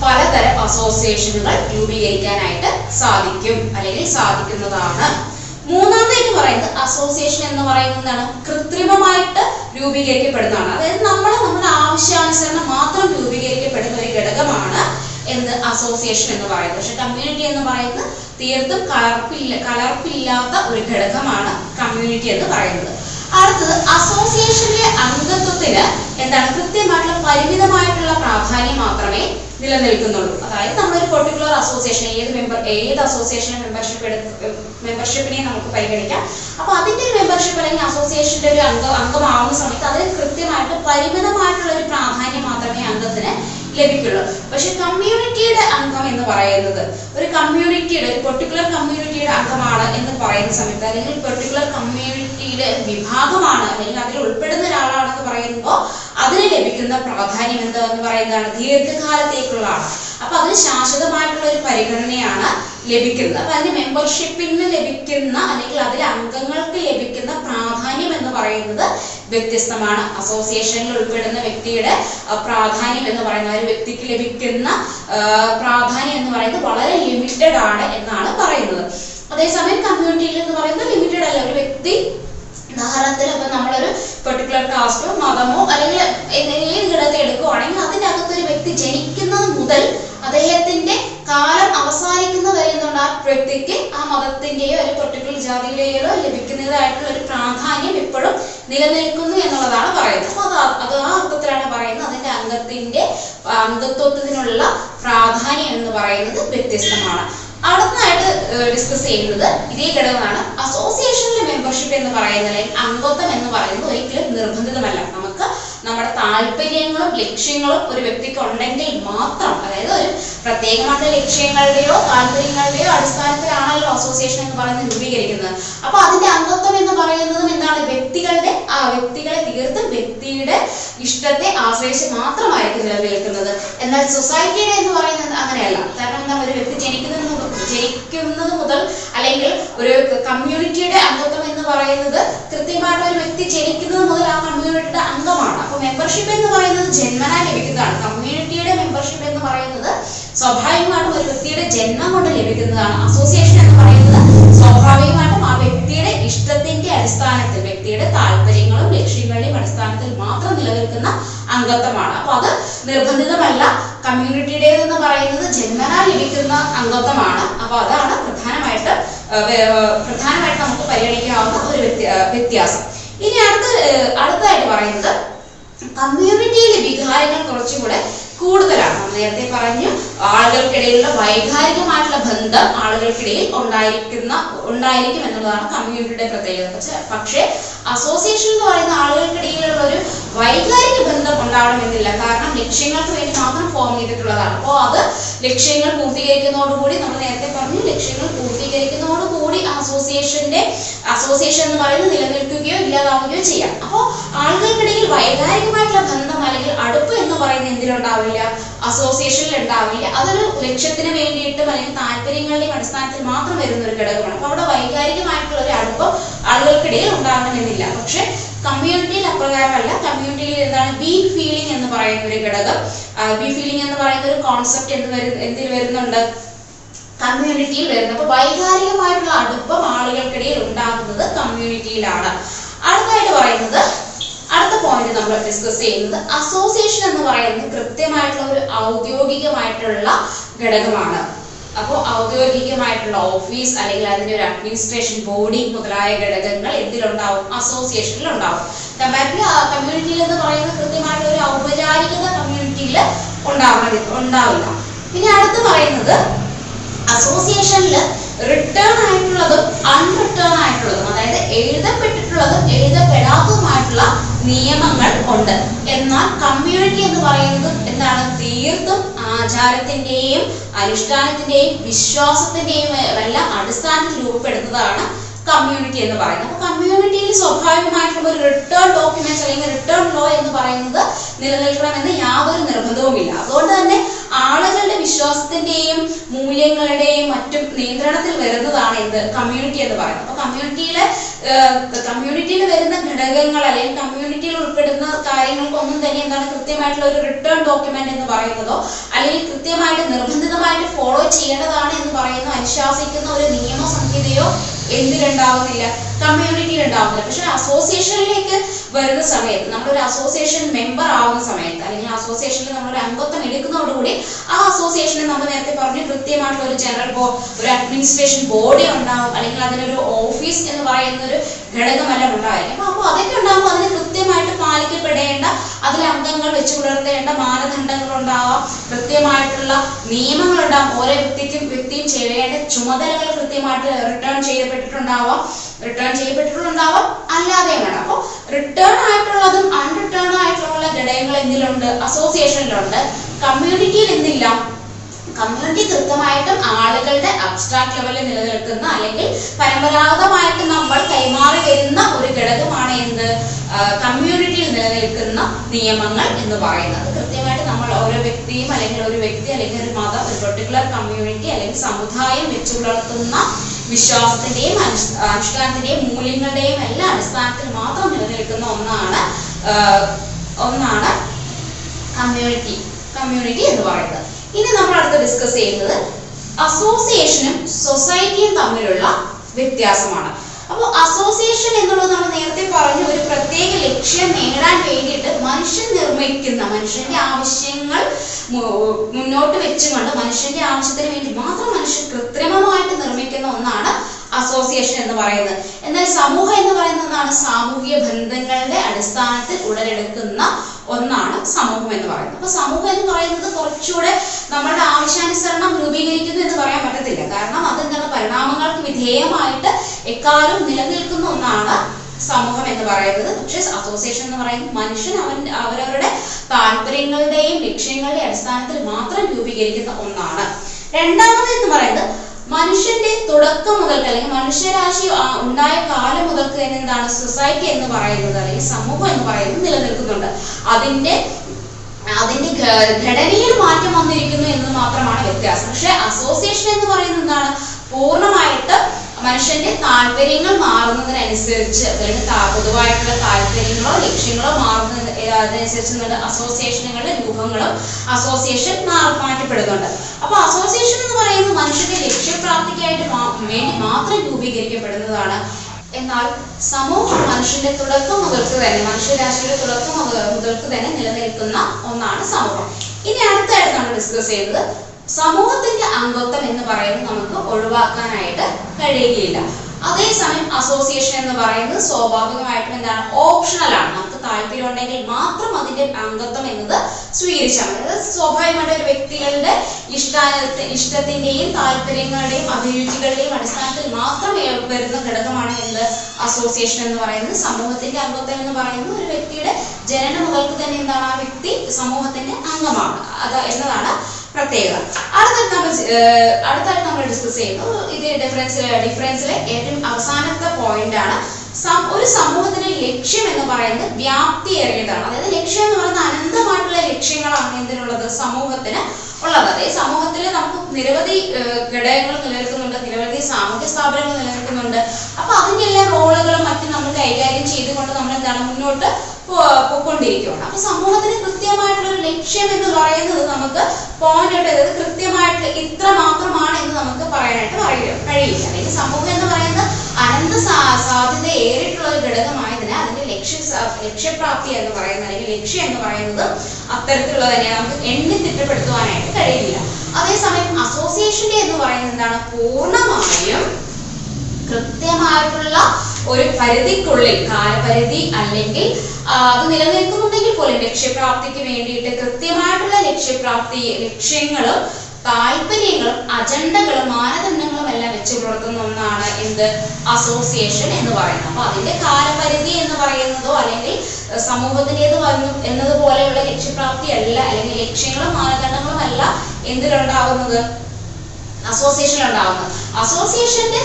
പലതരം അസോസിയേഷനുകൾ രൂപീകരിക്കാനായിട്ട് സാധിക്കും. അല്ലെങ്കിൽ സാധിക്കുന്നതാണ്. മൂന്നാമതായിട്ട് പറയുന്നത് അസോസിയേഷൻ എന്ന് പറയുന്നതാണ് കൃത്രിമമായിട്ട് രൂപീകരിക്കപ്പെടുന്നതാണ്. അതായത് നമ്മൾ നമ്മുടെ ആവശ്യാനുസരണം മാത്രം രൂപീകരിക്കപ്പെടുന്ന ഒരു ഘടകമാണ് എന്ത്? അസോസിയേഷൻ എന്ന് പറയുന്നത്. പക്ഷെ കമ്മ്യൂണിറ്റി എന്ന് പറയുന്നത് തീർത്തും കലർപ്പില്ല കലർപ്പില്ലാത്ത ഒരു ഘടകമാണ് കമ്മ്യൂണിറ്റി എന്ന് പറയുന്നത്. അടുത്തത് അസോസിയേഷനിലെ അംഗത്വത്തിന് എന്താണ്? കൃത്യമായിട്ടുള്ള പരിമിതമായിട്ടുള്ള പ്രാധാന്യം മാത്രമേ നിലനിൽക്കുന്നുള്ളൂ. അതായത് നമ്മളൊരു പെർട്ടിക്കുലർ അസോസിയേഷൻ ഏത് മെമ്പർ ഏത് അസോസിയേഷൻ മെമ്പർഷിപ്പ് മെമ്പർഷിപ്പിനെ നമുക്ക് പരിഗണിക്കാം. അപ്പൊ അതിന്റെ ഒരു മെമ്പർഷിപ്പ് അല്ലെങ്കിൽ അസോസിയേഷന്റെ ഒരു അംഗം അംഗമാവുന്ന സമയത്ത് അതിന് കൃത്യമായിട്ട് പരിമിതമായിട്ടുള്ള ഒരു പ്രാധാന്യം മാത്രമേ അംഗത്തിന് ലഭിക്കുള്ളൂ പക്ഷെ കമ്മ്യൂണിറ്റിയുടെ അംഗം എന്ന് പറയുന്നത് ഒരു കമ്മ്യൂണിറ്റിയുടെ ഒരു പെർട്ടിക്കുലർ കമ്മ്യൂണിറ്റിയുടെ അംഗമാണ് എന്ന് പറയുന്ന സമയത്ത് അല്ലെങ്കിൽ പെർട്ടിക്കുലർ കമ്മ്യൂണിറ്റിയുടെ വിഭാഗമാണ് അല്ലെങ്കിൽ അതിൽ ഉൾപ്പെടുന്ന ഒരാളാണെന്ന് പറയുമ്പോൾ അതിന് ലഭിക്കുന്ന പ്രാധാന്യം എന്താ എന്ന് പറയുന്നതാണ് ദീർഘകാലത്തേക്കുള്ളതാണ്. അപ്പൊ അതിന് ശാശ്വതമായിട്ടുള്ള ഒരു പരിഗണനയാണ് ലഭിക്കുന്നത്. അപ്പൊ അതിന് മെമ്പർഷിപ്പിന് ലഭിക്കുന്ന അല്ലെങ്കിൽ അതിലെ അംഗങ്ങൾക്ക് ലഭിക്കുന്ന പ്രാധാന്യം എന്ന് പറയുന്നത് വ്യത്യസ്തമാണ്. അസോസിയേഷനിൽ ഉൾപ്പെടുന്ന വ്യക്തിയുടെ പ്രാധാന്യം എന്ന് പറയുന്ന ഒരു വ്യക്തിക്ക് ലഭിക്കുന്ന പ്രാധാന്യം എന്ന് പറയുന്നത് വളരെ ലിമിറ്റഡ് ആണ് എന്നാണ് പറയുന്നത്. അതേസമയം കമ്മ്യൂണിറ്റിയിൽ എന്ന് പറയുന്നത് ലിമിറ്റഡ് അല്ല. ഒരു വ്യക്തി ഉദാഹരണത്തിന് ഇപ്പൊ നമ്മളൊരു പെർട്ടിക്കുലർ കാസ്റ്റോ മതമോ അല്ലെങ്കിൽ ഏത് ഘടകത്തെ എടുക്കുവാണെങ്കിൽ അതിന്റെ അകത്ത് ഒരു വ്യക്തി ജനിക്കുന്നത് മുതൽ അദ്ദേഹത്തിന്റെ കാലം അവസാനിക്കുന്ന വരെ എന്തുകൊണ്ട് ആ വ്യക്തിക്ക് ആ മതത്തിന്റെയോ ഒരു പെർട്ടിക്കുലർ ജാതിയുടെയോ ലഭിക്കുന്നതായിട്ടുള്ള ഒരു പ്രാധാന്യം ഇപ്പോഴും നിലനിൽക്കുന്നു എന്നുള്ളതാണ് പറയുന്നത്. അപ്പൊ അത് അത് ആ അർത്ഥത്തിലാണ് പറയുന്നത്. അതിന്റെ അംഗത്തിന്റെ അംഗത്വത്തിനുള്ള പ്രാധാന്യം എന്ന് പറയുന്നത് വ്യത്യസ്തമാണ്. അടുത്തതായിട്ട് ഡിസ്കസ് ചെയ്യുന്നത് ഇതേ ഘടകമാണ്. അസോസിയേഷനിലെ മെമ്പർഷിപ്പ് എന്ന് പറയുന്നത് അംഗത്വം എന്ന് പറയുന്നത് ഒരിക്കലും നിർബന്ധിതമല്ല. നമുക്ക് നമ്മുടെ താല്പര്യങ്ങളും ലക്ഷ്യങ്ങളും ഒരു വ്യക്തിക്ക് ഉണ്ടെങ്കിൽ മാത്രം അതായത് ഒരു പ്രത്യേകമായിട്ടുള്ള ലക്ഷ്യങ്ങളുടെയോ താല്പര്യങ്ങളുടെയോ അടിസ്ഥാനത്തിലാണല്ലോ അസോസിയേഷൻ എന്ന് പറയുന്നത് രൂപീകരിക്കുന്നത്. അപ്പൊ അതിന്റെ അംഗത്വം എന്ന് പറയുന്നതും എന്താണ്? വ്യക്തികളുടെ ആ വ്യക്തികളെ തീർത്തും വ്യക്തിയുടെ ഇഷ്ടത്തെ ആശ്രയിച്ച് മാത്രമായിരിക്കും നിലനിൽക്കുന്നത് എന്നാൽ സൊസൈറ്റിയുടെ എന്ന് പറയുന്നത് അങ്ങനെയല്ല. കാരണം എന്താ ഒരു വ്യക്തി ജനിക്കുന്നത് ജനിക്കുന്നത് മുതൽ അല്ലെങ്കിൽ ഒരു കമ്മ്യൂണിറ്റിയുടെ അംഗത്വം എന്ന് പറയുന്നത് കൃത്യമായിട്ട് ഒരു വ്യക്തി ജനിക്കുന്നത് മുതൽ ആ കമ്മ്യൂണിറ്റിയുടെ അംഗമാണ്. അപ്പൊ മെമ്പർഷിപ്പ് എന്ന് പറയുന്നത് ജന്മനാ ലഭിക്കുന്നതാണ്. കമ്മ്യൂണിറ്റിയുടെ മെമ്പർഷിപ്പ് എന്ന് പറയുന്നത് സ്വാഭാവികമായിട്ടും ഒരു വ്യക്തിയുടെ ജന്മം കൊണ്ട് ലഭിക്കുന്നതാണ്. അസോസിയേഷൻ എന്ന് പറയുന്നത് സ്വാഭാവികമായിട്ടും വ്യക്തിയുടെ ഇഷ്ടത്തിന്റെ അടിസ്ഥാനത്തിൽ വ്യക്തിയുടെ താല്പര്യങ്ങളും ലക്ഷ്യങ്ങളുടെയും അടിസ്ഥാനത്തിൽ മാത്രം നിലനിൽക്കുന്ന അംഗത്വമാണ്. അപ്പൊ അത് നിർബന്ധിതമല്ല. കമ്മ്യൂണിറ്റിയുടേതെന്ന് പറയുന്നത് ജന്മനാ ലഭിക്കുന്ന അംഗത്വമാണ്. അപ്പൊ അതാണ് പ്രധാനമായിട്ട് പ്രധാനമായിട്ട് നമുക്ക് പരിഗണിക്കാവുന്ന ഒരു വ്യത്യ- വ്യത്യാസം. ഇനി അടുത്ത അടുത്തതായിട്ട് പറയുന്നത് കമ്മ്യൂണിറ്റിയിലെ വികാരങ്ങൾ കുറച്ചുകൂടെ കൂടുതലാണ്. നേരത്തെ പറഞ്ഞു ആളുകൾക്കിടയിലുള്ള വൈകാരികമായിട്ടുള്ള ബന്ധം ആളുകൾക്കിടയിൽ ഉണ്ടായിരിക്കുന്ന ഉണ്ടായിരിക്കും എന്നുള്ളതാണ് കമ്മ്യൂണിറ്റിയുടെ പ്രത്യേകത. പക്ഷെ പക്ഷേ അസോസിയേഷൻ എന്ന് പറയുന്ന ആളുകൾക്കിടയിലുള്ള ഒരു വൈകാരിക ബന്ധം ഉണ്ടാവണമെന്നില്ല. കാരണം ലക്ഷ്യങ്ങൾക്ക് വേണ്ടി മാത്രം ഫോം ചെയ്തിട്ടുള്ളതാണ്. അപ്പോൾ അത് ലക്ഷ്യങ്ങൾ പൂർത്തീകരിക്കുന്നതോടുകൂടി നമ്മൾ നേരത്തെ പറഞ്ഞു ലക്ഷ്യങ്ങൾ പൂർത്തീകരിക്കുന്നതോടുകൂടി അസോസിയേഷന്റെ അസോസിയേഷൻ എന്ന് പറയുന്നത് നിലനിൽക്കുകയോ ഇല്ലാതാവുകയോ ചെയ്യാം. അപ്പോൾ ആളുകൾക്കിടയിൽ വൈകാരികമായിട്ടുള്ള ബന്ധം അല്ലെങ്കിൽ അടുപ്പ് എന്ന് പറയുന്നത് എന്തിലുണ്ടാവില്ല അസോസിയേഷനിൽ ഉണ്ടാവില്ല. അതൊരു ലക്ഷ്യത്തിന് വേണ്ടിയിട്ട് അല്ലെങ്കിൽ താല്പര്യങ്ങളുടെയും അടിസ്ഥാനത്തിൽ മാത്രം വരുന്ന ഒരു ഘടകമാണ്. അപ്പൊ അവിടെ വൈകാരികമായിട്ടുള്ള ഒരു അടുപ്പം ആളുകൾക്കിടയിൽ ഉണ്ടാകണമെന്നില്ല പക്ഷെ കമ്മ്യൂണിറ്റിയിൽ അപ്രകാരമല്ല. കമ്മ്യൂണിറ്റിയിൽ എന്താണ് ബി ഫീലിംഗ് എന്ന് പറയുന്ന ഒരു ഘടകം. ബി ഫീലിംഗ് എന്ന് പറയുന്ന ഒരു കോൺസെപ്റ്റ് എന്ത് വരുന്ന എന്തിൽ വരുന്നുണ്ട്? കമ്മ്യൂണിറ്റിയിൽ വരുന്നത് അപ്പൊ വൈകാരികമായിട്ടുള്ള അടുപ്പം ആളുകൾക്കിടയിൽ ഉണ്ടാകുന്നത് കമ്മ്യൂണിറ്റിയിലാണ് അടുത്തായിട്ട് പറയുന്നത് നമ്മൾ ഡിസ്കസ് ചെയ്യുന്നത് അസോസിയേഷൻ എന്ന് പറയുന്നത് കൃത്യമായിട്ടുള്ള ഒരു ഔദ്യോഗികമായിട്ടുള്ള ഘടകമാണ്. അപ്പോൾ ഔദ്യോഗികമായിട്ടുള്ള ഓഫീസ് അല്ലെങ്കിൽ അതിന്റെ ഒരു അഡ്മിനിസ്ട്രേഷൻ ബോഡി മുതലായ ഘടകങ്ങൾ എന്തിലുണ്ടാവും? അസോസിയേഷനിൽ ഉണ്ടാവും. കമ്പാരിറ്റീവ് കമ്മ്യൂണിറ്റിയിൽ എന്ന് പറയുന്നത് കൃത്യമായിട്ട് ഒരു ഔപചാരികത കമ്മ്യൂണിറ്റിയിൽ ഉണ്ടാവണം ഉണ്ടാവില്ല. പിന്നെ അടുത്ത് പറയുന്നത് അസോസിയേഷനിൽ റിട്ടേൺ ആയിട്ടുള്ളതും അൺറിട്ടേൺ ആയിട്ടുള്ളതും അതായത് എഴുതപ്പെട്ടിട്ടുള്ളതും എഴുതപ്പെടാത്തതുമായിട്ടുള്ള നിയമങ്ങൾ ഉണ്ട്. എന്നാൽ കമ്മ്യൂണിറ്റി എന്ന് പറയുന്നത് എന്താണ്? തീർത്തും ആചാരത്തിന്റെയും അനുഷ്ഠാനത്തിന്റെയും വിശ്വാസത്തിന്റെയും എല്ലാം അടിസ്ഥാനത്തിൽ രൂപപ്പെടുന്നതാണ് കമ്മ്യൂണിറ്റി എന്ന് പറയുന്നത്. അപ്പൊ കമ്മ്യൂണിറ്റിയിൽ സ്വാഭാവികമായിട്ടുള്ള ഒരു റിട്ടേൺ ഡോക്യുമെന്റ്സ് അല്ലെങ്കിൽ റിട്ടേൺ ലോ എന്ന് പറയുന്നത് നിലനിൽക്കണമെന്ന് യാതൊരു നിർബന്ധവുമില്ല. അതുകൊണ്ട് തന്നെ ആളുകളുടെ വിശ്വാസത്തിന്റെയും മൂല്യങ്ങളുടെയും മറ്റും നിയന്ത്രണത്തിൽ വരുന്നതാണ് എന്ത്? കമ്മ്യൂണിറ്റി എന്ന് പറയുന്നത്. അപ്പൊ കമ്മ്യൂണിറ്റിയിലെ കമ്മ്യൂണിറ്റിയിൽ വരുന്ന ഘടകങ്ങൾ അല്ലെങ്കിൽ കമ്മ്യൂണിറ്റിയിൽ ഉൾപ്പെടുന്ന കാര്യങ്ങൾക്കൊന്നും തന്നെ എന്താണ് കൃത്യമായിട്ടുള്ള ഒരു റിട്ടേൺ ഡോക്യുമെന്റ് എന്ന് പറയുന്നതോ അല്ലെങ്കിൽ കൃത്യമായിട്ട് നിർബന്ധിതമായിട്ട് ഫോളോ ചെയ്യേണ്ടതാണ് എന്ന് പറയുന്ന അനുശാസിക്കുന്ന ഒരു നിയമസംഹിതയോ എന്തിലുണ്ടാവുന്നില്ല. കമ്മ്യൂണിറ്റിയിൽ ഉണ്ടാവുന്നില്ല പക്ഷെ അസോസിയേഷനിലേക്ക് വരുന്ന സമയത്ത് നമ്മളൊരു അസോസിയേഷൻ മെമ്പർ ആവുന്ന സമയത്ത് അല്ലെങ്കിൽ അസോസിയേഷനിൽ നമ്മളൊരു അംഗത്വം എടുക്കുന്നതോടുകൂടി ആ അസോസിയേഷനെ നമ്മൾ നേരത്തെ പറഞ്ഞു കൃത്യമായിട്ടുള്ള ഒരു ജനറൽ ബോ ഒരു അഡ്മിനിസ്ട്രേഷൻ ബോഡി ഉണ്ടാവും അല്ലെങ്കിൽ അതിനൊരു ഓഫീസ് എന്ന് പറയുന്ന ഒരു ഘടകമെല്ലാം ഉണ്ടായിരിക്കും അപ്പൊ അതൊക്കെ ഉണ്ടാകുമ്പോൾ അതിന് കൃത്യമായിട്ട് പാലിക്കപ്പെടേണ്ട അതിൽ അംഗങ്ങൾ വെച്ച് പുലർത്തേണ്ട മാനദണ്ഡങ്ങൾ ഉണ്ടാവാം. കൃത്യമായിട്ടുള്ള നിയമങ്ങൾ ഉണ്ടാവും. ഓരോ വ്യക്തിക്കും വ്യക്തിയും ചെയ്യേണ്ട ചുമതലകൾ കൃത്യമായിട്ട് റിട്ടേൺ ചെയ്യപ്പെട്ടിട്ടുണ്ടാവാം. റിട്ടേൺ ചെയ്യപ്പെട്ടിട്ടുണ്ടാവാം. അല്ലാതെയും വേണം അപ്പോൾ റിട്ടേൺ ആയിട്ടുള്ളതും അൺറിട്ടേൺ ആയിട്ടുള്ള ഘടകങ്ങൾ എന്തിലുണ്ട്? അസോസിയേഷനിലുണ്ട് കമ്മ്യൂണിറ്റിയിൽ എന്തില്ല? കമ്മ്യൂണിറ്റി കൃത്യമായിട്ടും ആളുകളുടെ അബ്സ്ട്രാക്ട് ലെവലിൽ നിലനിൽക്കുന്ന. അല്ലെങ്കിൽ പരമ്പരാഗതമായിട്ട് നമ്മൾ കൈമാറി വരുന്ന ഒരു ഘടകമാണ് എന്ത്? കമ്മ്യൂണിറ്റിയിൽ നിലനിൽക്കുന്ന നിയമങ്ങൾ എന്ന് പറയുന്നത്. കൃത്യമായിട്ട് നമ്മൾ ഓരോ വ്യക്തിയും അല്ലെങ്കിൽ ഒരു വ്യക്തി അല്ലെങ്കിൽ ഒരു മതം ഒരു പെർട്ടിക്കുലർ കമ്മ്യൂണിറ്റി അല്ലെങ്കിൽ സമുദായം വെച്ചു പുലർത്തുന്ന വിശ്വാസത്തിന്റെയും അനുഷ്- അനുഷ്ഠാനത്തിന്റെയും മൂല്യങ്ങളുടെയും എല്ലാം അടിസ്ഥാനത്തിൽ മാത്രം നിലനിൽക്കുന്ന ഒന്നാണ് ഒന്നാണ് കമ്മ്യൂണിറ്റി കമ്മ്യൂണിറ്റി എന്ന് പറയുന്നത്. ഇനി നമ്മൾ അടുത്ത് ഡിസ്കസ് ചെയ്യുന്നത് അസോസിയേഷനും സൊസൈറ്റിയും തമ്മിലുള്ള വ്യത്യാസമാണ്. അപ്പോൾ അസോസിയേഷൻ എന്നുള്ളത് നമ്മൾ നേരത്തെ പറഞ്ഞു ഒരു പ്രത്യേക ലക്ഷ്യം നേടാൻ വേണ്ടിയിട്ട് മനുഷ്യൻ നിർമ്മിക്കുന്ന മനുഷ്യന്റെ ആവശ്യങ്ങൾ മുന്നോട്ട് വെച്ചുകൊണ്ട് മനുഷ്യന്റെ ആവശ്യത്തിന് വേണ്ടി മാത്രം മനുഷ്യൻ കൃത്രിമമായിട്ട് നിർമ്മിക്കുന്ന ഒന്നാണ് അസോസിയേഷൻ എന്ന് പറയുന്നത്. എന്നാൽ സമൂഹം എന്ന് പറയുന്നത് ഒന്നാണ് സാമൂഹിക ബന്ധങ്ങളുടെ അടിസ്ഥാനത്തിൽ ഉടലെടുക്കുന്ന ഒന്നാണ് സമൂഹം എന്ന് പറയുന്നത്. അപ്പൊ സമൂഹം എന്ന് പറയുന്നത് കുറച്ചുകൂടെ നമ്മളുടെ ആവശ്യാനുസരണം രൂപീകരിക്കുന്നു എന്ന് പറയാൻ പറ്റത്തില്ല. കാരണം അതെന്താണ്? പരിണാമങ്ങൾക്ക് വിധേയമായിട്ട് എക്കാലവും നിലനിൽക്കുന്ന ഒന്നാണ് സമൂഹം എന്ന് പറയുന്നത്. പക്ഷേ അസോസിയേഷൻ എന്ന് പറയുന്നത് മനുഷ്യൻ അവൻ അവരവരുടെ താല്പര്യങ്ങളുടെയും ലക്ഷ്യങ്ങളുടെയും അടിസ്ഥാനത്തിൽ മാത്രം രൂപീകരിക്കുന്ന ഒന്നാണ്. രണ്ടാമത് എന്ന് പറയുന്നത് മനുഷ്യന്റെ തുടക്കം മുതൽക്ക് അല്ലെങ്കിൽ മനുഷ്യരാശി ഉണ്ടായ കാലം മുതൽക്ക് തന്നെ എന്താണ് സൊസൈറ്റി എന്ന് പറയുന്നത് അല്ലെങ്കിൽ സമൂഹം എന്ന് പറയുന്നത് നിലനിൽക്കുന്നുണ്ട്. അതിന്റെ അതിന്റെ ഘടനയിൽ മാറ്റം വന്നിരിക്കുന്നു എന്ന് മാത്രമാണ് വ്യത്യാസം. പക്ഷെ അസോസിയേഷൻ എന്ന് പറയുന്നത് എന്താണ്? പൂർണമായിട്ട് മനുഷ്യന്റെ താല്പര്യങ്ങൾ മാറുന്നതിനനുസരിച്ച് അല്ലെങ്കിൽ പൊതുവായിട്ടുള്ള താല്പര്യങ്ങളോ ലക്ഷ്യങ്ങളോ മാറുന്നതിന് അതിനനുസരിച്ച് നിങ്ങളുടെ നമ്മുടെ അസോസിയേഷനുകളുടെ രൂപങ്ങളും അസോസിയേഷൻ മാറ്റപ്പെടുന്നുണ്ട്. അപ്പൊ അസോസിയേഷൻ എന്ന് പറയുന്നത് മനുഷ്യന്റെ ലക്ഷ്യപ്രാപ്തിക്കായിട്ട് വേണ്ടി മാത്രം രൂപീകരിക്കപ്പെടുന്നതാണ്. എന്നാൽ സമൂഹം മനുഷ്യന്റെ തുടക്കം മുതൽക്ക് തന്നെ മനുഷ്യരാശിയുടെ തുടക്കം മുതൽ- മുതൽക്ക് തന്നെ നിലനിൽക്കുന്ന ഒന്നാണ് സമൂഹം. ഇനി അടുത്തായിട്ട് നമ്മൾ ഡിസ്കസ് ചെയ്യുന്നത് സമൂഹത്തിന്റെ അംഗത്വം എന്ന് പറയുന്നത് നമുക്ക് ഒഴിവാക്കാനായിട്ട് കഴിയുകയില്ല. അതേസമയം അസോസിയേഷൻ എന്ന് പറയുന്നത് സ്വാഭാവികമായിട്ടും എന്താണ്? ഓപ്ഷണൽ ആണ്. നമുക്ക് താല്പര്യം ഉണ്ടെങ്കിൽ മാത്രം അതിന്റെ അംഗത്വം എന്നത് സ്വീകരിച്ചാൽ മതി. സ്വാഭാവികമായിട്ട് ഒരു വ്യക്തികളുടെ ഇഷ്ട ഇഷ്ടത്തിന്റെയും താല്പര്യങ്ങളുടെയും അഭിരുചികളുടെയും അടിസ്ഥാനത്തിൽ മാത്രം വരുന്ന ഘടകമാണ് എന്ത്? അസോസിയേഷൻ എന്ന് പറയുന്നത്. സമൂഹത്തിന്റെ അംഗത്വം എന്ന് പറയുന്നത് ഒരു വ്യക്തിയുടെ ജനനം മുതൽക്ക് തന്നെ എന്താണ്? ആ വ്യക്തി സമൂഹത്തിന്റെ അംഗമാണ്. അത് എന്നതാണ് പ്രത്യേകത. അടുത്തത് നമ്മൾ അടുത്തായിട്ട് നമ്മൾ ഡിസ്കസ് ചെയ്യുന്നു. ഇത് ഡിഫറൻസ് ഡിഫറൻസിലെ ഏറ്റവും അവസാനത്തെ പോയിന്റ് ആണ്. ഒരു സമൂഹത്തിന്റെ ലക്ഷ്യം എന്ന് പറയുന്നത് വ്യാപ്തി ഏറിയതാണ്. അതായത് ലക്ഷ്യം എന്ന് പറയുന്നത് അനന്തമായിട്ടുള്ള ലക്ഷ്യങ്ങളാണ് എന്തിനുള്ളത്? സമൂഹത്തിന് ഉള്ളത്. അതേ സമൂഹത്തിൽ നമുക്ക് നിരവധി ഘടകങ്ങൾ നിലനിൽക്കുന്നുണ്ട് നിരവധി സാമൂഹ്യ സ്ഥാപനങ്ങൾ നിലനിൽക്കുന്നുണ്ട്. അപ്പൊ അതിന്റെ എല്ലാ റോളുകളും മറ്റും നമ്മൾ കൈകാര്യം ചെയ്തുകൊണ്ട് നമ്മൾ എന്താണ് മുന്നോട്ട് പോയിക്കൊണ്ടിരിക്കുകയാണ്. അപ്പൊ സമൂഹത്തിന് കൃത്യമായിട്ടുള്ള ഒരു ലക്ഷ്യം എന്ന് പറയുന്നത് നമുക്ക് പോയിന്റ് ഔട്ട് കൃത്യമായിട്ട് ഇത്ര മാത്രമാണ് എന്ന് നമുക്ക് പറയാനായിട്ട് കഴിയില്ല കഴിയില്ല. അല്ലെങ്കിൽ സമൂഹം എന്ന് പറയുന്നത് അനന്ത സാധ്യത ഏറിയിട്ടുള്ള ഒരു ഘടകമായതിനാൽ അതിന്റെ ലക്ഷ്യ ലക്ഷ്യപ്രാപ്തി എന്ന് പറയുന്നത് അല്ലെങ്കിൽ ലക്ഷ്യം എന്ന് പറയുന്നത് അത്തരത്തിലുള്ള തന്നെ നമുക്ക് എണ്ണി തിട്ടപ്പെടുത്തുവാനായിട്ട് കഴിയില്ല. അതേസമയം അസോസിയേഷന്റെ എന്ന് പറയുന്നത് എന്താണ്? പൂർണമായും കൃത്യമായിട്ടുള്ള ഒരു പരിധിക്കുള്ളിൽ കാലപരിധി അല്ലെങ്കിൽ അത് നിലനിൽക്കുന്നുണ്ടെങ്കിൽ പോലും ലക്ഷ്യപ്രാപ്തിക്ക് വേണ്ടിയിട്ട് കൃത്യമായിട്ടുള്ള ലക്ഷ്യപ്രാപ്തി ലക്ഷ്യങ്ങളും താല്പര്യങ്ങളും അജണ്ടകളും മാനദണ്ഡങ്ങളും എല്ലാം വെച്ച് പുലർത്തുന്ന ഒന്നാണ് എന്ത്? അസോസിയേഷൻ എന്ന് പറയുന്നത്. അപ്പൊ അതിന്റെ കാലപരിധി എന്ന് പറയുന്നതോ അല്ലെങ്കിൽ സമൂഹത്തിന്റേത് വന്നു എന്നതുപോലെയുള്ള ലക്ഷ്യപ്രാപ്തി അല്ല അല്ലെങ്കിൽ ലക്ഷ്യങ്ങളും മാനദണ്ഡങ്ങളും അല്ല എന്തിലുണ്ടാവുന്നത്? അസോസിയേഷൻ ഉണ്ടാവുന്നത്. അസോസിയേഷന്റെ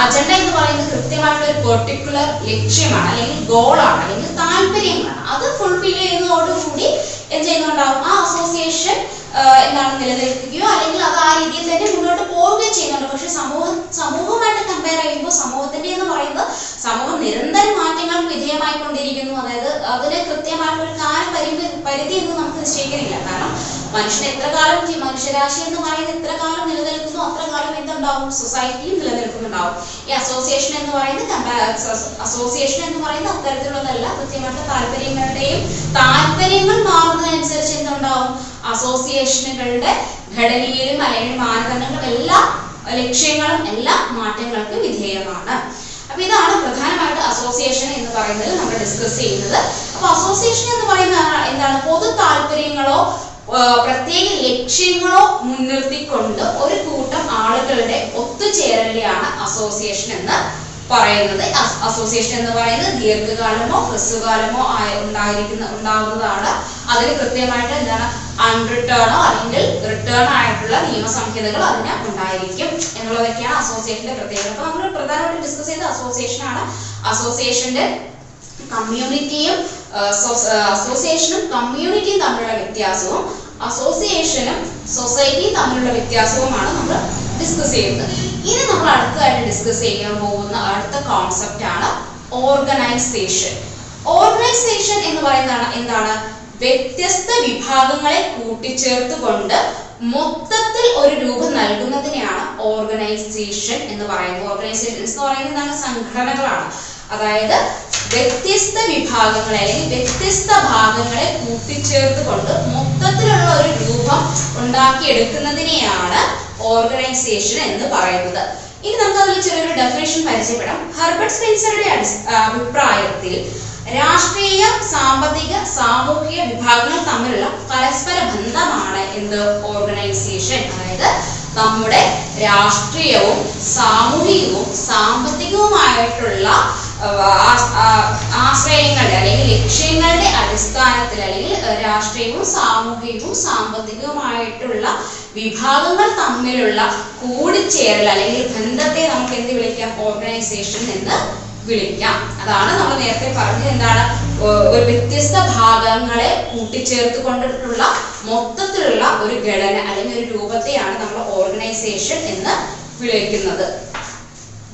അജണ്ട എന്ന് പറയുന്നത് കൃത്യമായിട്ടുള്ള ഒരു പെർട്ടിക്കുലർ ലക്ഷ്യമാണ് അല്ലെങ്കിൽ ഗോളാണ് അല്ലെങ്കിൽ താല്പര്യങ്ങളാണ്. അത് ഫുൾഫിൽ ചെയ്യുന്നതോടുകൂടി എന്ത് ചെയ്യുന്നുണ്ടാവും? ആ അസോസിയേഷൻ എന്താണ് നിലനിൽക്കുകയോ അല്ലെങ്കിൽ അത് ആ രീതിയിൽ തന്നെ മുന്നോട്ട് പോവുകയോ ചെയ്യുന്നുണ്ട്. പക്ഷെ സമൂഹം സമൂഹമായിട്ട് കമ്പയർ ചെയ്യുമ്പോൾ സമൂഹത്തിന്റെ എന്ന് പറയുന്നത് സമൂഹം നിരന്തരം മാറ്റങ്ങൾക്ക് വിധേയമായിക്കൊണ്ടിരിക്കുന്നു. അതായത് അതിന് കൃത്യമായിട്ടുള്ള കാല പരിധി പരിധി എന്ന് നമുക്ക് നിശ്ചയിക്കുന്നില്ല കാരണം മനുഷ്യൻ എത്ര കാലം മനുഷ്യരാശി എന്ന് പറയുന്നത് എത്ര കാലം നിലനിൽക്കുന്നു അത്ര കാലം എന്തുണ്ടാവും? സൊസൈറ്റിയും നിലനിൽക്കുന്നുണ്ടാവും. ഈ അസോസിയേഷൻ എന്ന് പറയുന്നത് അസോസിയേഷൻ എന്ന് പറയുന്നത് അത്തരത്തിലുള്ളതല്ല. കൃത്യമായിട്ട് താല്പര്യങ്ങളുടെയും താല്പര്യങ്ങൾ മാറുന്നതനുസരിച്ച് എന്തുണ്ടാവും? അസോസിയേഷനുകളുടെ ഘടനയിലും അല്ലെങ്കിൽ മാനദണ്ഡങ്ങളും എല്ലാ ലക്ഷ്യങ്ങളും എല്ലാ മാറ്റങ്ങൾക്ക് വിധേയമാണ്. അപ്പൊ ഇതാണ് പ്രധാനമായിട്ട് അസോസിയേഷൻ എന്ന് പറയുന്നത് നമ്മൾ ഡിസ്കസ് ചെയ്യുന്നത്. അപ്പൊ അസോസിയേഷൻ എന്ന് പറയുന്ന എന്താണ്? പൊതു താല്പര്യങ്ങളോ പ്രത്യേക ലക്ഷ്യങ്ങളോ മുൻനിർത്തിക്കൊണ്ട് ഒരു കൂട്ടം ആളുകളുടെ ഒത്തുചേരലിനെയാണ് അസോസിയേഷൻ എന്ന് പറയുന്നത്. അസോസിയേഷൻ എന്ന് പറയുന്നത് ദീർഘകാലമോ ഹ്രസ്വകാലമോ ആയ ഉണ്ടായിരിക്കുന്ന ഉണ്ടാവുന്നതാണ്. അതിന് കൃത്യമായിട്ട് എന്താണ്? അൺറിട്ടേണോ അല്ലെങ്കിൽ റിട്ടേൺ ആയിട്ടുള്ള നിയമസംഹിതകൾ അതിന് ഉണ്ടായിരിക്കും എന്നുള്ളതൊക്കെയാണ് അസോസിയേഷന്റെ പ്രത്യേകത. അപ്പൊ നമ്മൾ പ്രധാനമായിട്ട് ഡിസ്കസ് ചെയ്ത അസോസിയേഷൻ ആണ്. അസോസിയേഷന്റെ കമ്മ്യൂണിറ്റിയും അസോസിയേഷനും കമ്മ്യൂണിറ്റിയും തമ്മിലുള്ള വ്യത്യാസവും അസോസിയേഷനും സൊസൈറ്റിയും തമ്മിലുള്ള വ്യത്യാസവുമാണ് നമ്മൾ ഡിസ്കസ് ചെയ്യുന്നത്. ഇനി നമ്മൾ അടുത്തതായിട്ട് ഡിസ്കസ് ചെയ്യാൻ പോകുന്ന അടുത്ത കോൺസെപ്റ്റ് ആണ് ഓർഗനൈസേഷൻ ഓർഗനൈസേഷൻ എന്ന് പറയുന്നതാണ് എന്താണ്? വ്യത്യസ്ത വിഭാഗങ്ങളെ കൂട്ടിച്ചേർത്തുകൊണ്ട് മൊത്തത്തിൽ ഒരു രൂപം നൽകുന്നതിനെയാണ് ഓർഗനൈസേഷൻ എന്ന് പറയുന്നത്. ഓർഗനൈസേഷൻ എന്ന് പറയുന്നത് എന്താണ്? സംഘടനകളാണ്. അതായത് വ്യത്യസ്ത വിഭാഗങ്ങളെ അല്ലെങ്കിൽ വ്യത്യസ്ത ഭാഗങ്ങളെ കൂട്ടിച്ചേർത്തുകൊണ്ട് മൊത്തത്തിലുള്ള ഒരു രൂപം ഉണ്ടാക്കിയെടുക്കുന്നതിനെയാണ് ഓർഗനൈസേഷൻ എന്ന് പറയുന്നത്. ഇനി നമുക്ക് അതിൽ ചെറിയൊരു ഡെഫിനേഷൻ പരിചയപ്പെടാം. ഹെർബർട്ട് സ്പെൻസറുടെ അഭിപ്രായത്തിൽ രാഷ്ട്രീയ സാമ്പത്തിക സാമൂഹിക വിഭാഗങ്ങൾ തമ്മിലുള്ള പരസ്പര ബന്ധമാണ് എന്ത്? ഓർഗനൈസേഷൻ അതായത് നമ്മുടെ രാഷ്ട്രീയവും സാമൂഹികവും സാമ്പത്തികവുമായിട്ടുള്ള ആശ്രയങ്ങളുടെ അല്ലെങ്കിൽ ലക്ഷ്യങ്ങളുടെ അടിസ്ഥാനത്തിൽ അല്ലെങ്കിൽ രാഷ്ട്രീയവും സാമൂഹികവും സാമ്പത്തികവുമായിട്ടുള്ള വിഭാഗങ്ങൾ തമ്മിലുള്ള കൂടിച്ചേരൽ അല്ലെങ്കിൽ ബന്ധത്തെ നമുക്ക് എന്ത് വിളിക്കാം? ഓർഗനൈസേഷൻ എന്ന് വിളിക്കാം. അതാണ് നമ്മൾ നേരത്തെ പറഞ്ഞത് എന്താണ്? ഒരു വ്യത്യസ്ത ഭാഗങ്ങളെ കൂട്ടിച്ചേർത്ത് കൊണ്ടിട്ടുള്ള മൊത്തത്തിലുള്ള ഒരു ഘടന അല്ലെങ്കിൽ ഒരു രൂപത്തെയാണ് നമ്മൾ ഓർഗനൈസേഷൻ എന്ന് വിളിക്കുന്നത്.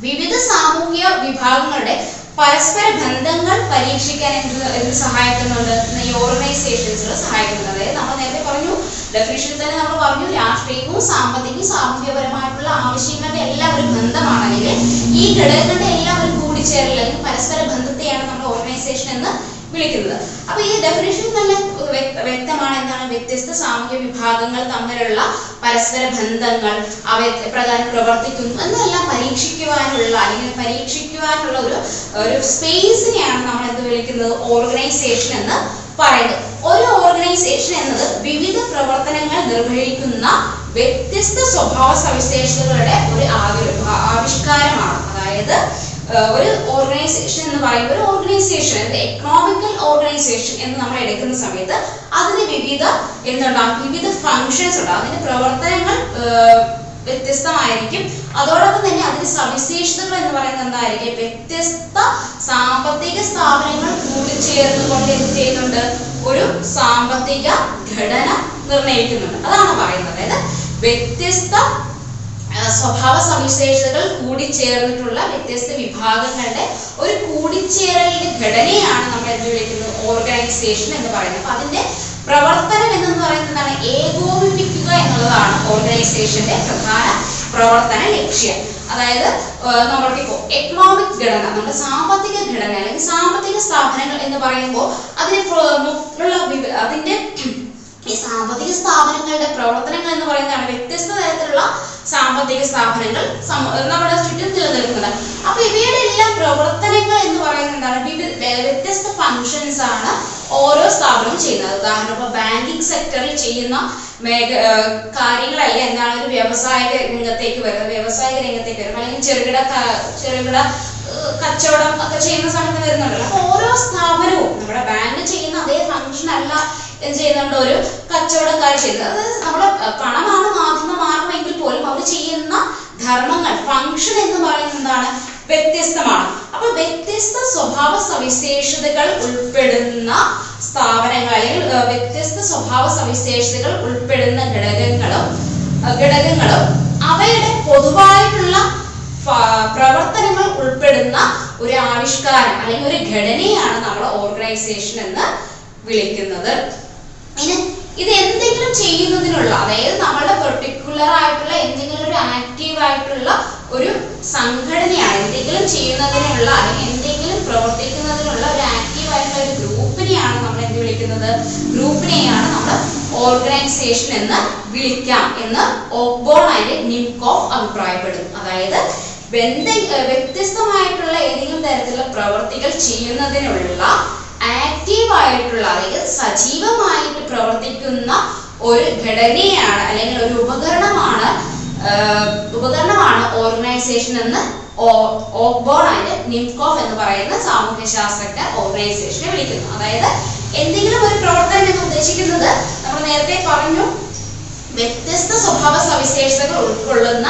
വിവിധ സാമൂഹിക വിഭാഗങ്ങളുടെ പരസ്പര ബന്ധങ്ങൾ പരീക്ഷിക്കാൻ എന്ത് എന്ത് സഹായിക്കുന്നുണ്ട് ഈ ഓർഗനൈസേഷൻസുകൾ സഹായിക്കുന്നത് അതായത് നമ്മൾ നേരത്തെ പറഞ്ഞു ഡെഫിനിഷൻ തന്നെ നമ്മൾ പറഞ്ഞു രാഷ്ട്രീയവും സാമ്പത്തികവും സാമൂഹ്യപരമായിട്ടുള്ള ആവശ്യങ്ങളുടെ എല്ലാം ഒരു ബന്ധമാണെങ്കിൽ ഈ ഘടകങ്ങളുടെ എല്ലാം ഒരു കൂടിച്ചേരൽ അല്ലെങ്കിൽ പരസ്പര ബന്ധത്തെയാണ് നമ്മൾ ഓർഗനൈസേഷൻ എന്ന് വിളിക്കുന്നത്. അപ്പൊ ഈ ഡെഫിനേഷൻ തന്നെ വ്യക്തമാണ് എന്താണ്? വ്യത്യസ്ത സാമൂഹ്യ വിഭാഗങ്ങൾ തമ്മിലുള്ള പരസ്പര ബന്ധങ്ങൾ അവ പ്രകാരം പ്രവർത്തിക്കുന്നു എന്നെല്ലാം പരീക്ഷിക്കുവാനുള്ള അല്ലെങ്കിൽ പരീക്ഷിക്കുവാനുള്ള ഒരു ഒരു സ്പേസിനെയാണ് നമ്മൾ എന്ത് വിളിക്കുന്നത്? ഓർഗനൈസേഷൻ എന്ന് പറയുന്നത്. ഒരു ഓർഗനൈസേഷൻ എന്നത് വിവിധ പ്രവർത്തനങ്ങൾ നിർവഹിക്കുന്ന വ്യത്യസ്ത സ്വഭാവ സവിശേഷതകളുടെ ഒരു ആവി- ആവിഷ്കാരമാണ്. അതായത് ഒരു ഓർഗനൈസേഷൻ എന്ന് പറയുമ്പോൾ ഒരു ഓർഗനൈസേഷൻ എക്കണോമിക്കൽ ഓർഗനൈസേഷൻ എന്ന് നമ്മൾ എടുക്കുന്ന സമയത്ത് അതിന് വിവിധ എന്തുണ്ടാവും? വിവിധ ഫങ്ഷൻസ് ഉണ്ടാവും. അതിന്റെ പ്രവർത്തനങ്ങൾ വ്യത്യസ്തമായിരിക്കും. അതോടൊപ്പം തന്നെ അതിന്റെ സവിശേഷതകൾ എന്ന് പറയുന്നത് എന്തായിരിക്കും? വ്യത്യസ്ത സാമ്പത്തിക സ്ഥാപനങ്ങൾ കൂടിച്ചേർന്നുകൊണ്ട് എന്ത് ചെയ്യുന്നുണ്ട് ഒരു സാമ്പത്തിക ഘടന നിർണയിക്കുന്നുണ്ട് അതാണ് പറയുന്നത്. അതായത് വ്യത്യസ്ത സ്വഭാവ സവിശേഷതകൾ കൂടിച്ചേർന്നിട്ടുള്ള വ്യത്യസ്ത വിഭാഗങ്ങളുടെ ഒരു കൂടിച്ചേരലിന്റെ ഘടനയാണ് നമ്മൾ എന്ത് വിളിക്കുന്നത്? ഓർഗനൈസേഷൻ എന്ന് പറയുന്നത്. അപ്പൊ അതിന്റെ പ്രവർത്തനം എന്ന് പറയുന്നതാണ്? ഏകോപിപ്പിക്കുക എന്നുള്ളതാണ് ഓർഗനൈസേഷന്റെ പ്രധാന പ്രവർത്തന ലക്ഷ്യം. അതായത് ഏഹ് നമ്മൾക്ക് ഇപ്പോ എക്കണോമിക് ഘടന നമ്മുടെ സാമ്പത്തിക ഘടന അല്ലെങ്കിൽ സാമ്പത്തിക സ്ഥാപനങ്ങൾ എന്ന് പറയുമ്പോൾ അതിനെ അതിന്റെ ഈ സാമ്പത്തിക സ്ഥാപനങ്ങളുടെ പ്രവർത്തനങ്ങൾ എന്ന് പറയുന്നതാണ് വ്യത്യസ്ത തരത്തിലുള്ള സാമ്പത്തിക സ്ഥാപനങ്ങൾ നമ്മുടെ ചുറ്റും നിലനിൽക്കുന്നത്. അപ്പൊ ഇവയുടെ എല്ലാം പ്രവർത്തനങ്ങൾ എന്ന് പറയുന്നത് വിവിധ വ്യത്യസ്ത ഫങ്ഷൻസ് ആണ് ഓരോ സ്ഥാപനവും ചെയ്യുന്നത്. ഉദാഹരണം ഇപ്പൊ ബാങ്കിങ് സെക്ടറിൽ ചെയ്യുന്ന മേഖ കാര്യങ്ങളല്ല എന്താണ് ഒരു വ്യവസായിക രംഗത്തേക്ക് വരുന്നത്. വ്യവസായിക രംഗത്തേക്ക് വരുന്നത്. അല്ലെങ്കിൽ ചെറുകിട ചെറുകിട കച്ചവടം ഒക്കെ ചെയ്യുന്ന സമയത്ത് വരുന്നുണ്ടല്ലോ. അപ്പൊ ഓരോ സ്ഥാപനവും നമ്മുടെ ബാങ്ക് ചെയ്യുന്ന അതേ ഫങ്ഷൻ അല്ല എന്ത് ചെയ്യുന്നുണ്ട്? ഒരു കച്ചവടക്കാർ ചെയ്യുന്നത്. അതായത് നമ്മുടെ പണമാണ് മാധ്യമ മാർഗമെങ്കിൽ പോലും അവർ ചെയ്യുന്ന ധർമ്മങ്ങൾ ഫംഗ്ഷൻ എന്ന് പറയുന്നത് എന്താണ് വ്യത്യസ്തമാണ്. അപ്പൊ വ്യത്യസ്ത സ്വഭാവ സവിശേഷതകൾ ഉൾപ്പെടുന്ന സ്ഥാപനങ്ങൾ അല്ലെങ്കിൽ വ്യത്യസ്ത സ്വഭാവ സവിശേഷതകൾ ഉൾപ്പെടുന്ന ഘടകങ്ങളും ഘടകങ്ങളും അവയുടെ പൊതുവായിട്ടുള്ള പ്രവർത്തനങ്ങൾ ഉൾപ്പെടുന്ന ഒരു ആവിഷ്കാരം അല്ലെങ്കിൽ ഒരു ഘടനയാണ് നമ്മൾ ഓർഗനൈസേഷൻ എന്ന് വിളിക്കുന്നത്. ഇത് എന്തെങ്കിലും ചെയ്യുന്നതിനുള്ള അതായത് നമ്മളുടെ പെർട്ടിക്കുലർ ആയിട്ടുള്ള എന്തെങ്കിലും ഒരു ആക്റ്റീവ് ആയിട്ടുള്ള ഒരു സംഘടനയാണ് എന്തെങ്കിലും ചെയ്യുന്നതിനുള്ള അല്ലെങ്കിൽ എന്തെങ്കിലും പ്രവർത്തിക്കുന്നതിനുള്ള ഒരു ആക്റ്റീവ് ആയിട്ടുള്ള ഒരു ഗ്രൂപ്പിനെയാണ് നമ്മൾ എന്ത് വിളിക്കുന്നത്? ഗ്രൂപ്പിനെയാണ് നമ്മൾ ഓർഗനൈസേഷൻ എന്ന് വിളിക്കാം എന്ന് ഓക്ബോൺ ആൻഡ് നിംകോഫ് അഭിപ്രായപ്പെടുന്നു. അതായത് ബന്ധ വ്യത്യസ്തമായിട്ടുള്ള ഏതെങ്കിലും തരത്തിലുള്ള പ്രവർത്തികൾ ചെയ്യുന്നതിനുള്ള ആക്റ്റീവ് ആയിട്ടുള്ള അല്ലെങ്കിൽ സജീവമായിട്ട് പ്രവർത്തിക്കുന്ന ഒരു ഘടനയാണ് അല്ലെങ്കിൽ ഒരു ഉപകരണമാണ് ഉപകരണമാണ് ഓർഗനൈസേഷൻ എന്ന് ഓക്ബോൺ ആൻഡ് നിംകോഫ് എന്ന് പറയുന്ന സാമൂഹ്യ ശാസ്ത്രജ്ഞ ഓർഗനൈസേഷനെ വിളിക്കുന്നു. അതായത് എന്തെങ്കിലും ഒരു പ്രവർത്തനം എന്ന് ഉദ്ദേശിക്കുന്നത് നമ്മൾ നേരത്തെ പറഞ്ഞു വ്യത്യസ്ത സ്വഭാവ സവിശേഷതകൾ ഉൾക്കൊള്ളുന്ന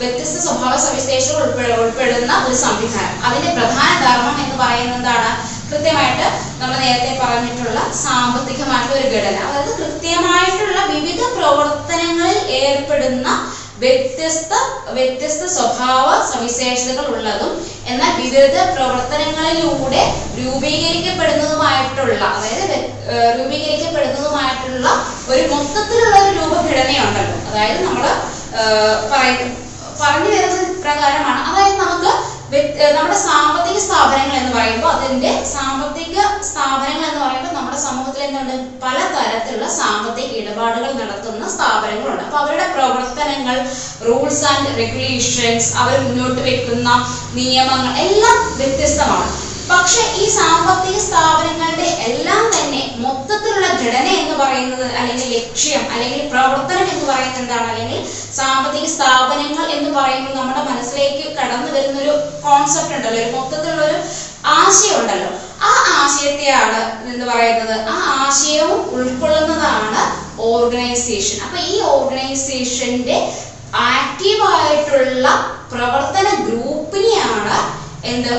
വ്യത്യസ്ത സ്വഭാവ സവിശേഷതകൾ ഉൾപ്പെടുന്ന ഒരു സംവിധാനം. അതിന്റെ പ്രധാന ധർമ്മം എന്ന് പറയുന്നത് എന്താണ്? കൃത്യമായിട്ട് നമ്മൾ നേരത്തെ പറഞ്ഞിട്ടുള്ള സാമ്പത്തികമായിട്ടുള്ള ഒരു ഘടന. അതായത് കൃത്യമായിട്ടുള്ള വിവിധ പ്രവർത്തനങ്ങളിൽ ഏർപ്പെടുന്ന വ്യത്യസ്ത വ്യത്യസ്ത സ്വഭാവ സവിശേഷതകൾ ഉള്ളതും എന്നാൽ വിവിധ പ്രവർത്തനങ്ങളിലൂടെ രൂപീകരിക്കപ്പെടുന്നതുമായിട്ടുള്ള അതായത് രൂപീകരിക്കപ്പെടുന്നതുമായിട്ടുള്ള ഒരു മൊത്തത്തിലുള്ള ഒരു രൂപഘടനയുണ്ടല്ലോ. അതായത് നമ്മൾ പറഞ്ഞു വരുന്നത് പ്രകാരമാണ് അതായത് നമുക്ക് നമ്മുടെ സാമ്പത്തിക സ്ഥാപനങ്ങൾ എന്ന് പറയുമ്പോൾ അതിന്റെ സാമ്പത്തിക സ്ഥാപനങ്ങൾ എന്ന് പറയുമ്പോൾ നമ്മുടെ സമൂഹത്തിൽ എന്തുണ്ട്? പല തരത്തിലുള്ള സാമ്പത്തിക ഇടപാടുകൾ നടത്തുന്ന സ്ഥാപനങ്ങളുണ്ട്. അപ്പൊ അവരുടെ പ്രവർത്തനങ്ങൾ റൂൾസ് ആൻഡ് റെഗുലേഷൻസ് അവർ മുന്നോട്ട് വെക്കുന്ന നിയമങ്ങൾ എല്ലാം വ്യത്യസ്തമാണ്. പക്ഷെ ഈ സാമ്പത്തിക സ്ഥാപനങ്ങളുടെ എല്ലാം തന്നെ മൊത്തത്തിലുള്ള ഘടന എന്ന് പറയുന്നത് അല്ലെങ്കിൽ ലക്ഷ്യം അല്ലെങ്കിൽ പ്രവർത്തനം എന്ന് പറയുന്നത് എന്താണ്? അല്ലെങ്കിൽ സാമ്പത്തിക സ്ഥാപനങ്ങൾ എന്ന് പറയുമ്പോൾ നമ്മുടെ മനസ്സിലേക്ക് കടന്നു വരുന്ന ഒരു കോൺസെപ്റ്റ് ഉണ്ടല്ലോ. ഒരു മൊത്തത്തിലുള്ള ഒരു ആശയം ഉണ്ടല്ലോ. ആ ആശയത്തെയാണ് എന്ന് പറയുന്നത്? ആ ആശയവും ഉൾക്കൊള്ളുന്നതാണ് ഓർഗനൈസേഷൻ അപ്പൊ ഈ ഓർഗനൈസേഷന്റെ ആക്റ്റീവായിട്ടുള്ള പ്രവർത്തന ഗ്രൂപ്പിനെയാണ് എന്ത്?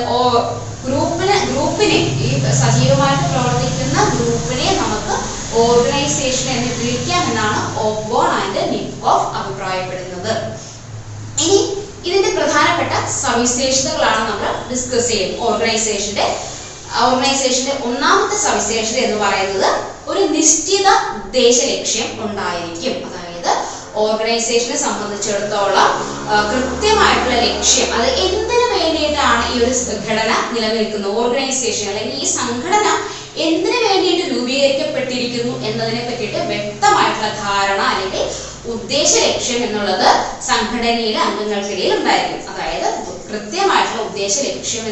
ഗ്രൂപ്പിന് ഗ്രൂപ്പിനെ ഈ സജീവമായിട്ട് പ്രവർത്തിക്കുന്ന ഗ്രൂപ്പിനെ നമുക്ക് ഓർഗനൈസേഷൻ എന്ന് വിളിക്കാം എന്നാണ് ഓക്ബോൺ ആൻഡ് നിക്കോഫ് അഭിപ്രായപ്പെടുന്നത്. ഇനി ഇതിന്റെ പ്രധാനപ്പെട്ട സവിശേഷതകളാണ് നമ്മൾ ഡിസ്കസ് ചെയ്യും ഓർഗനൈസേഷന്റെ ഓർഗനൈസേഷന്റെ ഒന്നാമത്തെ സവിശേഷത എന്ന് പറയുന്നത് ഒരു നിശ്ചിത ഉദ്ദേശ ലക്ഷ്യം ഉണ്ടായിരിക്കും. അതായത് ഓർഗനൈസേഷനെ സംബന്ധിച്ചിടത്തോളം കൃത്യമായിട്ടുള്ള ലക്ഷ്യം അത് എന്തിനു വേണ്ടിയിട്ടാണ് ഈ ഒരു ഘടന നിലനിൽക്കുന്നത്? ഓർഗനൈസേഷൻ അല്ലെങ്കിൽ ഈ സംഘടന എന്തിനു വേണ്ടിയിട്ട് രൂപീകരിക്കപ്പെട്ടിരിക്കുന്നു എന്നതിനെ പറ്റിയിട്ട് വ്യക്തമായിട്ടുള്ള ധാരണ അല്ലെങ്കിൽ ഉദ്ദേശ ലക്ഷ്യം എന്നുള്ളത് സംഘടനയിലെ അംഗങ്ങൾക്കിടയിൽ ഉണ്ടായിരിക്കും. അതായത് കൃത്യമായിട്ടുള്ള ഉദ്ദേശ ലക്ഷ്യം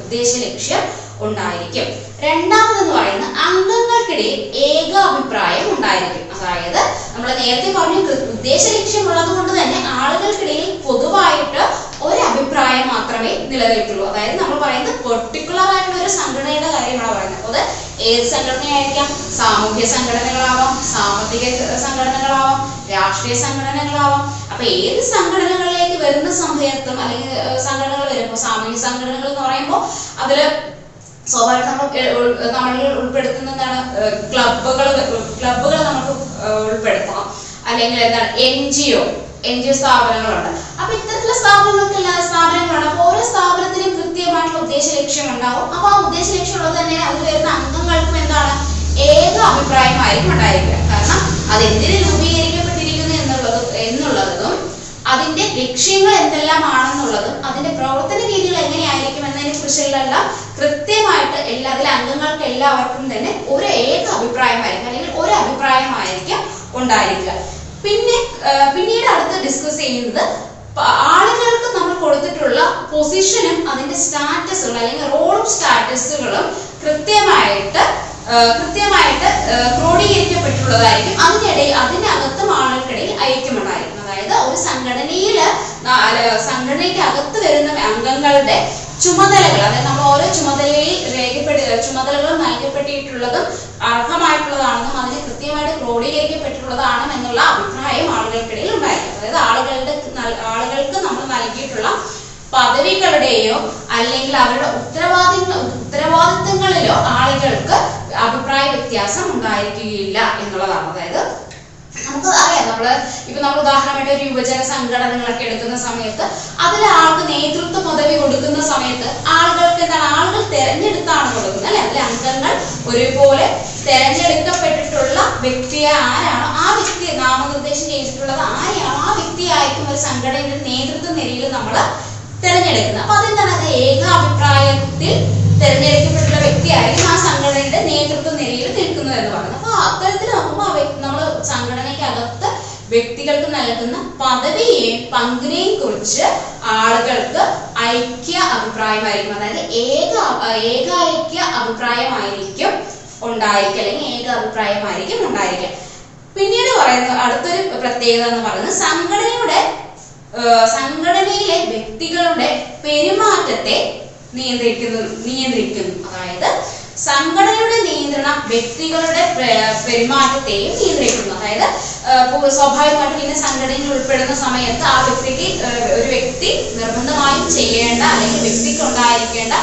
ഉദ്ദേശ ലക്ഷ്യം ഉണ്ടായിരിക്കും. രണ്ടാമതെന്ന് പറയുന്നത് അംഗങ്ങൾക്കിടയിൽ ഏക അഭിപ്രായം ഉണ്ടായിരിക്കും. അതായത് നമ്മൾ നേരത്തെ പറഞ്ഞു ഉദ്ദേശ ലക്ഷ്യം ഉള്ളത് കൊണ്ട് തന്നെ ആളുകൾക്കിടയിൽ പൊതുവായിട്ട് ഒരു അഭിപ്രായം മാത്രമേ നിലനിൽക്കുള്ളൂ. അതായത് നമ്മൾ പറയുന്നത് പെർട്ടിക്കുലർ ആയിട്ടുള്ള ഒരു സംഘടനയുടെ കാര്യമാണ് പറയുന്നത്. അത് ഏത് സംഘടനയായിരിക്കാം? സാമൂഹ്യ സംഘടനകളാവാം സാമ്പത്തിക സംഘടനകളാവാം രാഷ്ട്രീയ സംഘടനകളാവാം. അപ്പൊ ഏത് സംഘടനകളിലേക്ക് വരുന്ന സമയത്തും അല്ലെങ്കിൽ സംഘടനകൾ വരുമ്പോൾ സാമൂഹ്യ സംഘടനകൾ എന്ന് പറയുമ്പോൾ അതിൽ സ്വാഭാവികം നമ്മൾ നമ്മൾ ഉൾപ്പെടുത്തുന്ന എന്താണ് ക്ലബുകൾ ക്ലബുകൾ നമുക്ക് ഉൾപ്പെടുത്താം. അല്ലെങ്കിൽ എന്താണ്? N G O N G O സ്ഥാപനങ്ങളുണ്ട്. അപ്പൊ ഇത്തരത്തിലുള്ള സ്ഥാപനങ്ങൾക്കെല്ലാം സ്ഥാപനങ്ങളുണ്ട്. അപ്പൊ ഓരോ സ്ഥാപനത്തിനും കൃത്യമായിട്ടുള്ള ഉദ്ദേശ ലക്ഷ്യം ഉണ്ടാവും. അപ്പൊ ആ ഉദ്ദേശ ലക്ഷ്യം ഉള്ളത് തന്നെ അതിൽ വരുന്ന അംഗങ്ങൾക്കും എന്താണ്? ഏക അഭിപ്രായമായിരിക്കും ഉണ്ടായിരിക്കുക. കാരണം അത് എന്തിന് രൂപീകരിക്കപ്പെട്ടിരിക്കുന്നു എന്നുള്ളത് എന്നുള്ളതും അതിന്റെ ലക്ഷ്യങ്ങൾ എന്തെല്ലാമാണെന്നുള്ളതും അതിന്റെ പ്രവർത്തന രീതികൾ എങ്ങനെയായിരിക്കും എന്നതിനെ കുറിച്ചുള്ള കൃത്യമായിട്ട് എല്ലാ അതിലെ അംഗങ്ങൾക്ക് എല്ലാവർക്കും തന്നെ ഒരു ഏക അഭിപ്രായമായിരിക്കും. അല്ലെങ്കിൽ ഒരു അഭിപ്രായമായിരിക്കും ഉണ്ടായിരിക്കുക. പിന്നെ പിന്നീട് അടുത്ത് ഡിസ്കസ് ചെയ്യുന്നത് ആളുകൾക്ക് നമ്മൾ കൊടുത്തിട്ടുള്ള പൊസിഷനും അതിന്റെ സ്റ്റാറ്റസുകളും അല്ലെങ്കിൽ റോളും സ്റ്റാറ്റസുകളും കൃത്യമായിട്ട് കൃത്യമായിട്ട് ക്രോഡീകരിക്കപ്പെട്ടുള്ളതായിരിക്കും അതിനിടയിൽ അതിനകത്തും ആളുകൾക്കിടയിൽ ഐക്യമുണ്ടായിരിക്കും. അതായത് ഒരു സംഘടനയിൽ സംഘടനയ്ക്ക് അകത്ത് വരുന്ന അംഗങ്ങളുടെ ചുമതലകൾ അതായത് നമ്മൾ ഓരോ ചുമതലയിൽ രേഖപ്പെടു ചുമതലകൾ നൽകപ്പെട്ടിട്ടുള്ളതും അർഹമായിട്ടുള്ളതാണെന്നും അതിന് കൃത്യമായിട്ട് ക്രോഡീകരിക്കപ്പെട്ടിട്ടുള്ളതാണെന്നും എന്നുള്ള അഭിപ്രായം ആളുകൾക്കിടയിൽ ഉണ്ടായിരിക്കും അതായത് ആളുകളുടെ ആളുകൾക്ക് നമ്മൾ നൽകിയിട്ടുള്ള പദവികളുടെയോ അല്ലെങ്കിൽ അവരുടെ ഉത്തരവാദിത്ത ഉത്തരവാദിത്തങ്ങളിലോ ആളുകൾക്ക് അഭിപ്രായ വ്യത്യാസം ഉണ്ടായിരിക്കുകയില്ല എന്നുള്ളതാണ്. അതായത് നമുക്ക് അറിയാം. നമ്മൾ ഇപ്പൊ നമ്മൾ ഉദാഹരണമായിട്ട് ഒരു യുവജന സംഘടനകളൊക്കെ എടുക്കുന്ന സമയത്ത് അതിൽ ആൾക്ക് നേതൃത്വ പദവി കൊടുക്കുന്ന സമയത്ത് ആളുകൾക്ക് എന്താണ്? ആളുകൾ തെരഞ്ഞെടുത്താണ് കൊടുക്കുന്നത് അല്ലെ? അതിലെ അംഗങ്ങൾ ഒരുപോലെ തെരഞ്ഞെടുക്കപ്പെട്ടിട്ടുള്ള വ്യക്തിയെ ആരാണോ ആ വ്യക്തിയെ നാമനിർദ്ദേശം ചെയ്തിട്ടുള്ളത് ആരെയാണോ ആ വ്യക്തിയായിരിക്കും ഒരു സംഘടനയുടെ നേതൃത്വ നിരയിൽ നമ്മൾ തെരഞ്ഞെടുക്കുന്നത്. അപ്പൊ അതെന്താണ്? അത് ഏകാഭിപ്രായത്തിൽ തെരഞ്ഞെടുക്കപ്പെട്ടുള്ള വ്യക്തിയായിരിക്കും ആ സംഘടനയുടെ നേതൃത്വ നിരയിൽ എന്ന് പറയുന്നത് അപ്പൊ അത്തരത്തിൽ നോക്കുമ്പോൾ നമ്മൾ സംഘടനയ്ക്കകത്ത് വ്യക്തികൾക്ക് നൽകുന്ന പദവിയെയും പങ്കിനെയും കുറിച്ച് ആളുകൾക്ക് ഐക്യ അഭിപ്രായമായിരിക്കും. അതായത് ഏക ഏകാഐക്യ അഭിപ്രായമായിരിക്കും ഉണ്ടായിരിക്കുക. അല്ലെങ്കിൽ ഏക അഭിപ്രായമായിരിക്കും ഉണ്ടായിരിക്കുക. പിന്നീട് പറയുന്നത് അടുത്തൊരു പ്രത്യേകത എന്ന് പറയുന്നത് സംഘടനയുടെ സംഘടനയിലെ വ്യക്തികളുടെ പെരുമാറ്റത്തെ നിയന്ത്രിക്കുന്നു നിയന്ത്രിക്കുന്നു. അതായത് സംഘടനയുടെ നിയന്ത്രണം വ്യക്തികളുടെ പെരുമാറ്റത്തെയും നിയന്ത്രിക്കുന്നു. അതായത് സ്വാഭാവികമായിട്ടും ഇന്ന് സംഘടനയിൽ ഉൾപ്പെടുന്ന സമയത്ത് ആ വ്യക്തിക്ക് ഒരു വ്യക്തി നിർബന്ധമായും ചെയ്യേണ്ട അല്ലെങ്കിൽ വ്യക്തിക്ക് ഉണ്ടായിരിക്കേണ്ട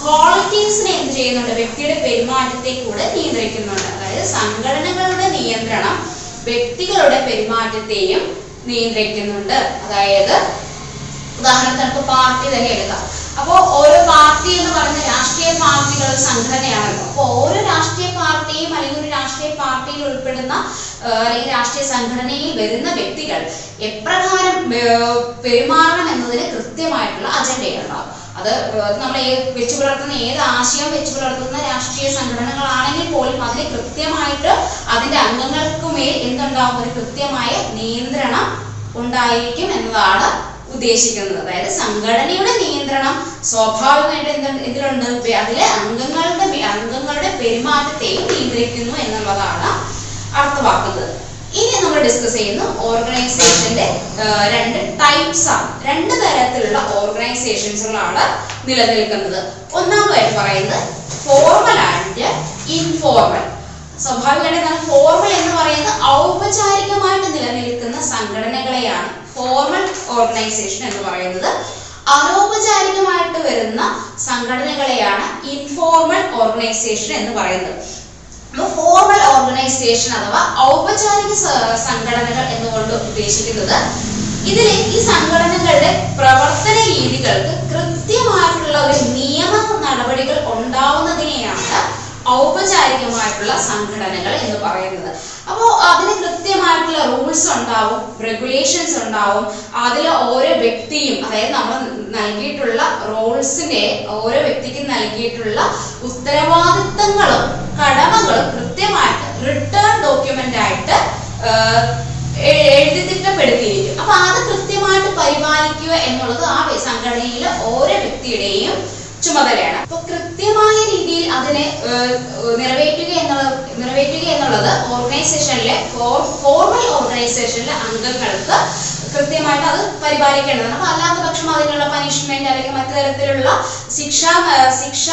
ക്വാളിറ്റീസിനെ എന്ത് ചെയ്യുന്നുണ്ട്? വ്യക്തിയുടെ പെരുമാറ്റത്തെ കൂടെ നിയന്ത്രിക്കുന്നുണ്ട്. അതായത് സംഘടനകളുടെ നിയന്ത്രണം വ്യക്തികളുടെ പെരുമാറ്റത്തെയും നിയന്ത്രിക്കുന്നുണ്ട്. അതായത് ഉദാഹരണത്തിന് നമുക്ക് പാർട്ടി തന്നെ എടുക്കാം. അപ്പോൾ ഓരോ പാർട്ടി എന്ന് പറയുന്ന രാഷ്ട്രീയ പാർട്ടികൾ സംഘടനയാണല്ലോ. അപ്പൊ ഓരോ രാഷ്ട്രീയ പാർട്ടിയും അല്ലെങ്കിൽ ഒരു രാഷ്ട്രീയ പാർട്ടിയിൽ ഉൾപ്പെടുന്ന അല്ലെങ്കിൽ രാഷ്ട്രീയ സംഘടനയിൽ വരുന്ന വ്യക്തികൾ എപ്രകാരം പെരുമാറണം എന്നതിന് കൃത്യമായിട്ടുള്ള അജണ്ടയുണ്ടാവും അത് നമ്മൾ വെച്ചു പുലർത്തുന്ന ഏത് ആശയം വെച്ചു പുലർത്തുന്ന രാഷ്ട്രീയ സംഘടനകളാണെങ്കിൽ പോലും അതിന് കൃത്യമായിട്ട് അതിന്റെ അംഗങ്ങൾക്ക് മേൽ എന്തുണ്ടാവും? ഒരു കൃത്യമായ നിയന്ത്രണം ഉണ്ടായിരിക്കും എന്നതാണ് ഉദ്ദേശിക്കുന്നത്. അതായത് സംഘടനയുടെ നിയന്ത്രണം സ്വാഭാവികമായിട്ട് എന്ത് ഇതിലുണ്ട് അതിലെ അംഗങ്ങളുടെ അംഗങ്ങളുടെ പെരുമാറ്റത്തെയും നിയന്ത്രിക്കുന്നു എന്നുള്ളതാണ് അർത്ഥമാക്കുന്നത്. ഇനി നമ്മൾ ഡിസ്കസ് ചെയ്യുന്ന ഓർഗനൈസേഷന്റെ രണ്ട് ടൈപ്സ് ആണ്. രണ്ട് തരത്തിലുള്ള ഓർഗനൈസേഷൻസുകളാണ് നിലനിൽക്കുന്നത്. ഒന്നാമതായി പറയുന്നത് ഫോർമൽ ആൻഡ് ഇൻഫോർമൽ സ്വാഭാവികമായിട്ട് ഫോർമൽ എന്ന് പറയുന്നത് ഔപചാരികമായിട്ട് നിലനിൽക്കുന്ന സംഘടനകളെയാണ്. ഫോർമൽ ഓർഗനൈസേഷൻ എന്ന് പറയുന്നത് അനൗപചാരികമായിട്ട് വരുന്ന സംഘടനകളെയാണ് ഇൻഫോർമൽ ഓർഗനൈസേഷൻ എന്ന് പറയുന്നത്. ഫോർമൽ ഓർഗനൈസേഷൻ അഥവാ ഔപചാരിക സംഘടനകൾ എന്നുകൊണ്ട് ഉദ്ദേശിക്കുന്നത് ഇതിൽ ഈ സംഘടനകളുടെ പ്രവർത്തന രീതികൾക്ക് കൃത്യമായിട്ടുള്ള ഒരു നിയമ നടപടികൾ ഉണ്ടാവുന്നതിനെയാണ് ഔപചാരികമായിട്ടുള്ള സംഘടനകൾ എന്ന് പറയുന്നത്. അപ്പോൾ അതിന് കൃത്യമായിട്ടുള്ള റൂൾസ് ഉണ്ടാവും റെഗുലേഷൻസ് ഉണ്ടാവും. അതിൽ ഓരോ വ്യക്തിയും അതായത് നമ്മൾ നൽകിയിട്ടുള്ള റോൾസിന്റെ ഓരോ വ്യക്തിക്കും നൽകിയിട്ടുള്ള ഉത്തരവാദിത്തങ്ങളും കടമകളും കൃത്യമായിട്ട് റിട്ടേൺ ഡോക്യുമെന്റ് ആയിട്ട് എഴുതി തിട്ടപ്പെടുത്തിയിരിക്കും. അപ്പൊ അത് കൃത്യമായിട്ട് പരിപാലിക്കുക എന്നുള്ളത് ആ സംഘടനയിലെ ഓരോ വ്യക്തിയുടെയും ചുമതലയാണ്. അപ്പൊ കൃത്യമായ രീതിയിൽ അതിനെ നിറവേറ്റുക എന്നുള്ള നിറവേറ്റുക എന്നുള്ളത് ഓർഗനൈസേഷനിലെ ഫോർമൽ ഓർഗനൈസേഷനിലെ അംഗങ്ങൾക്ക് കൃത്യമായിട്ട് അത് പരിപാലിക്കേണ്ടതാണ്. അപ്പൊ അല്ലാത്ത പക്ഷം അതിനുള്ള പനിഷ്മെന്റ് അല്ലെങ്കിൽ മറ്റു തരത്തിലുള്ള ശിക്ഷാ ശിക്ഷ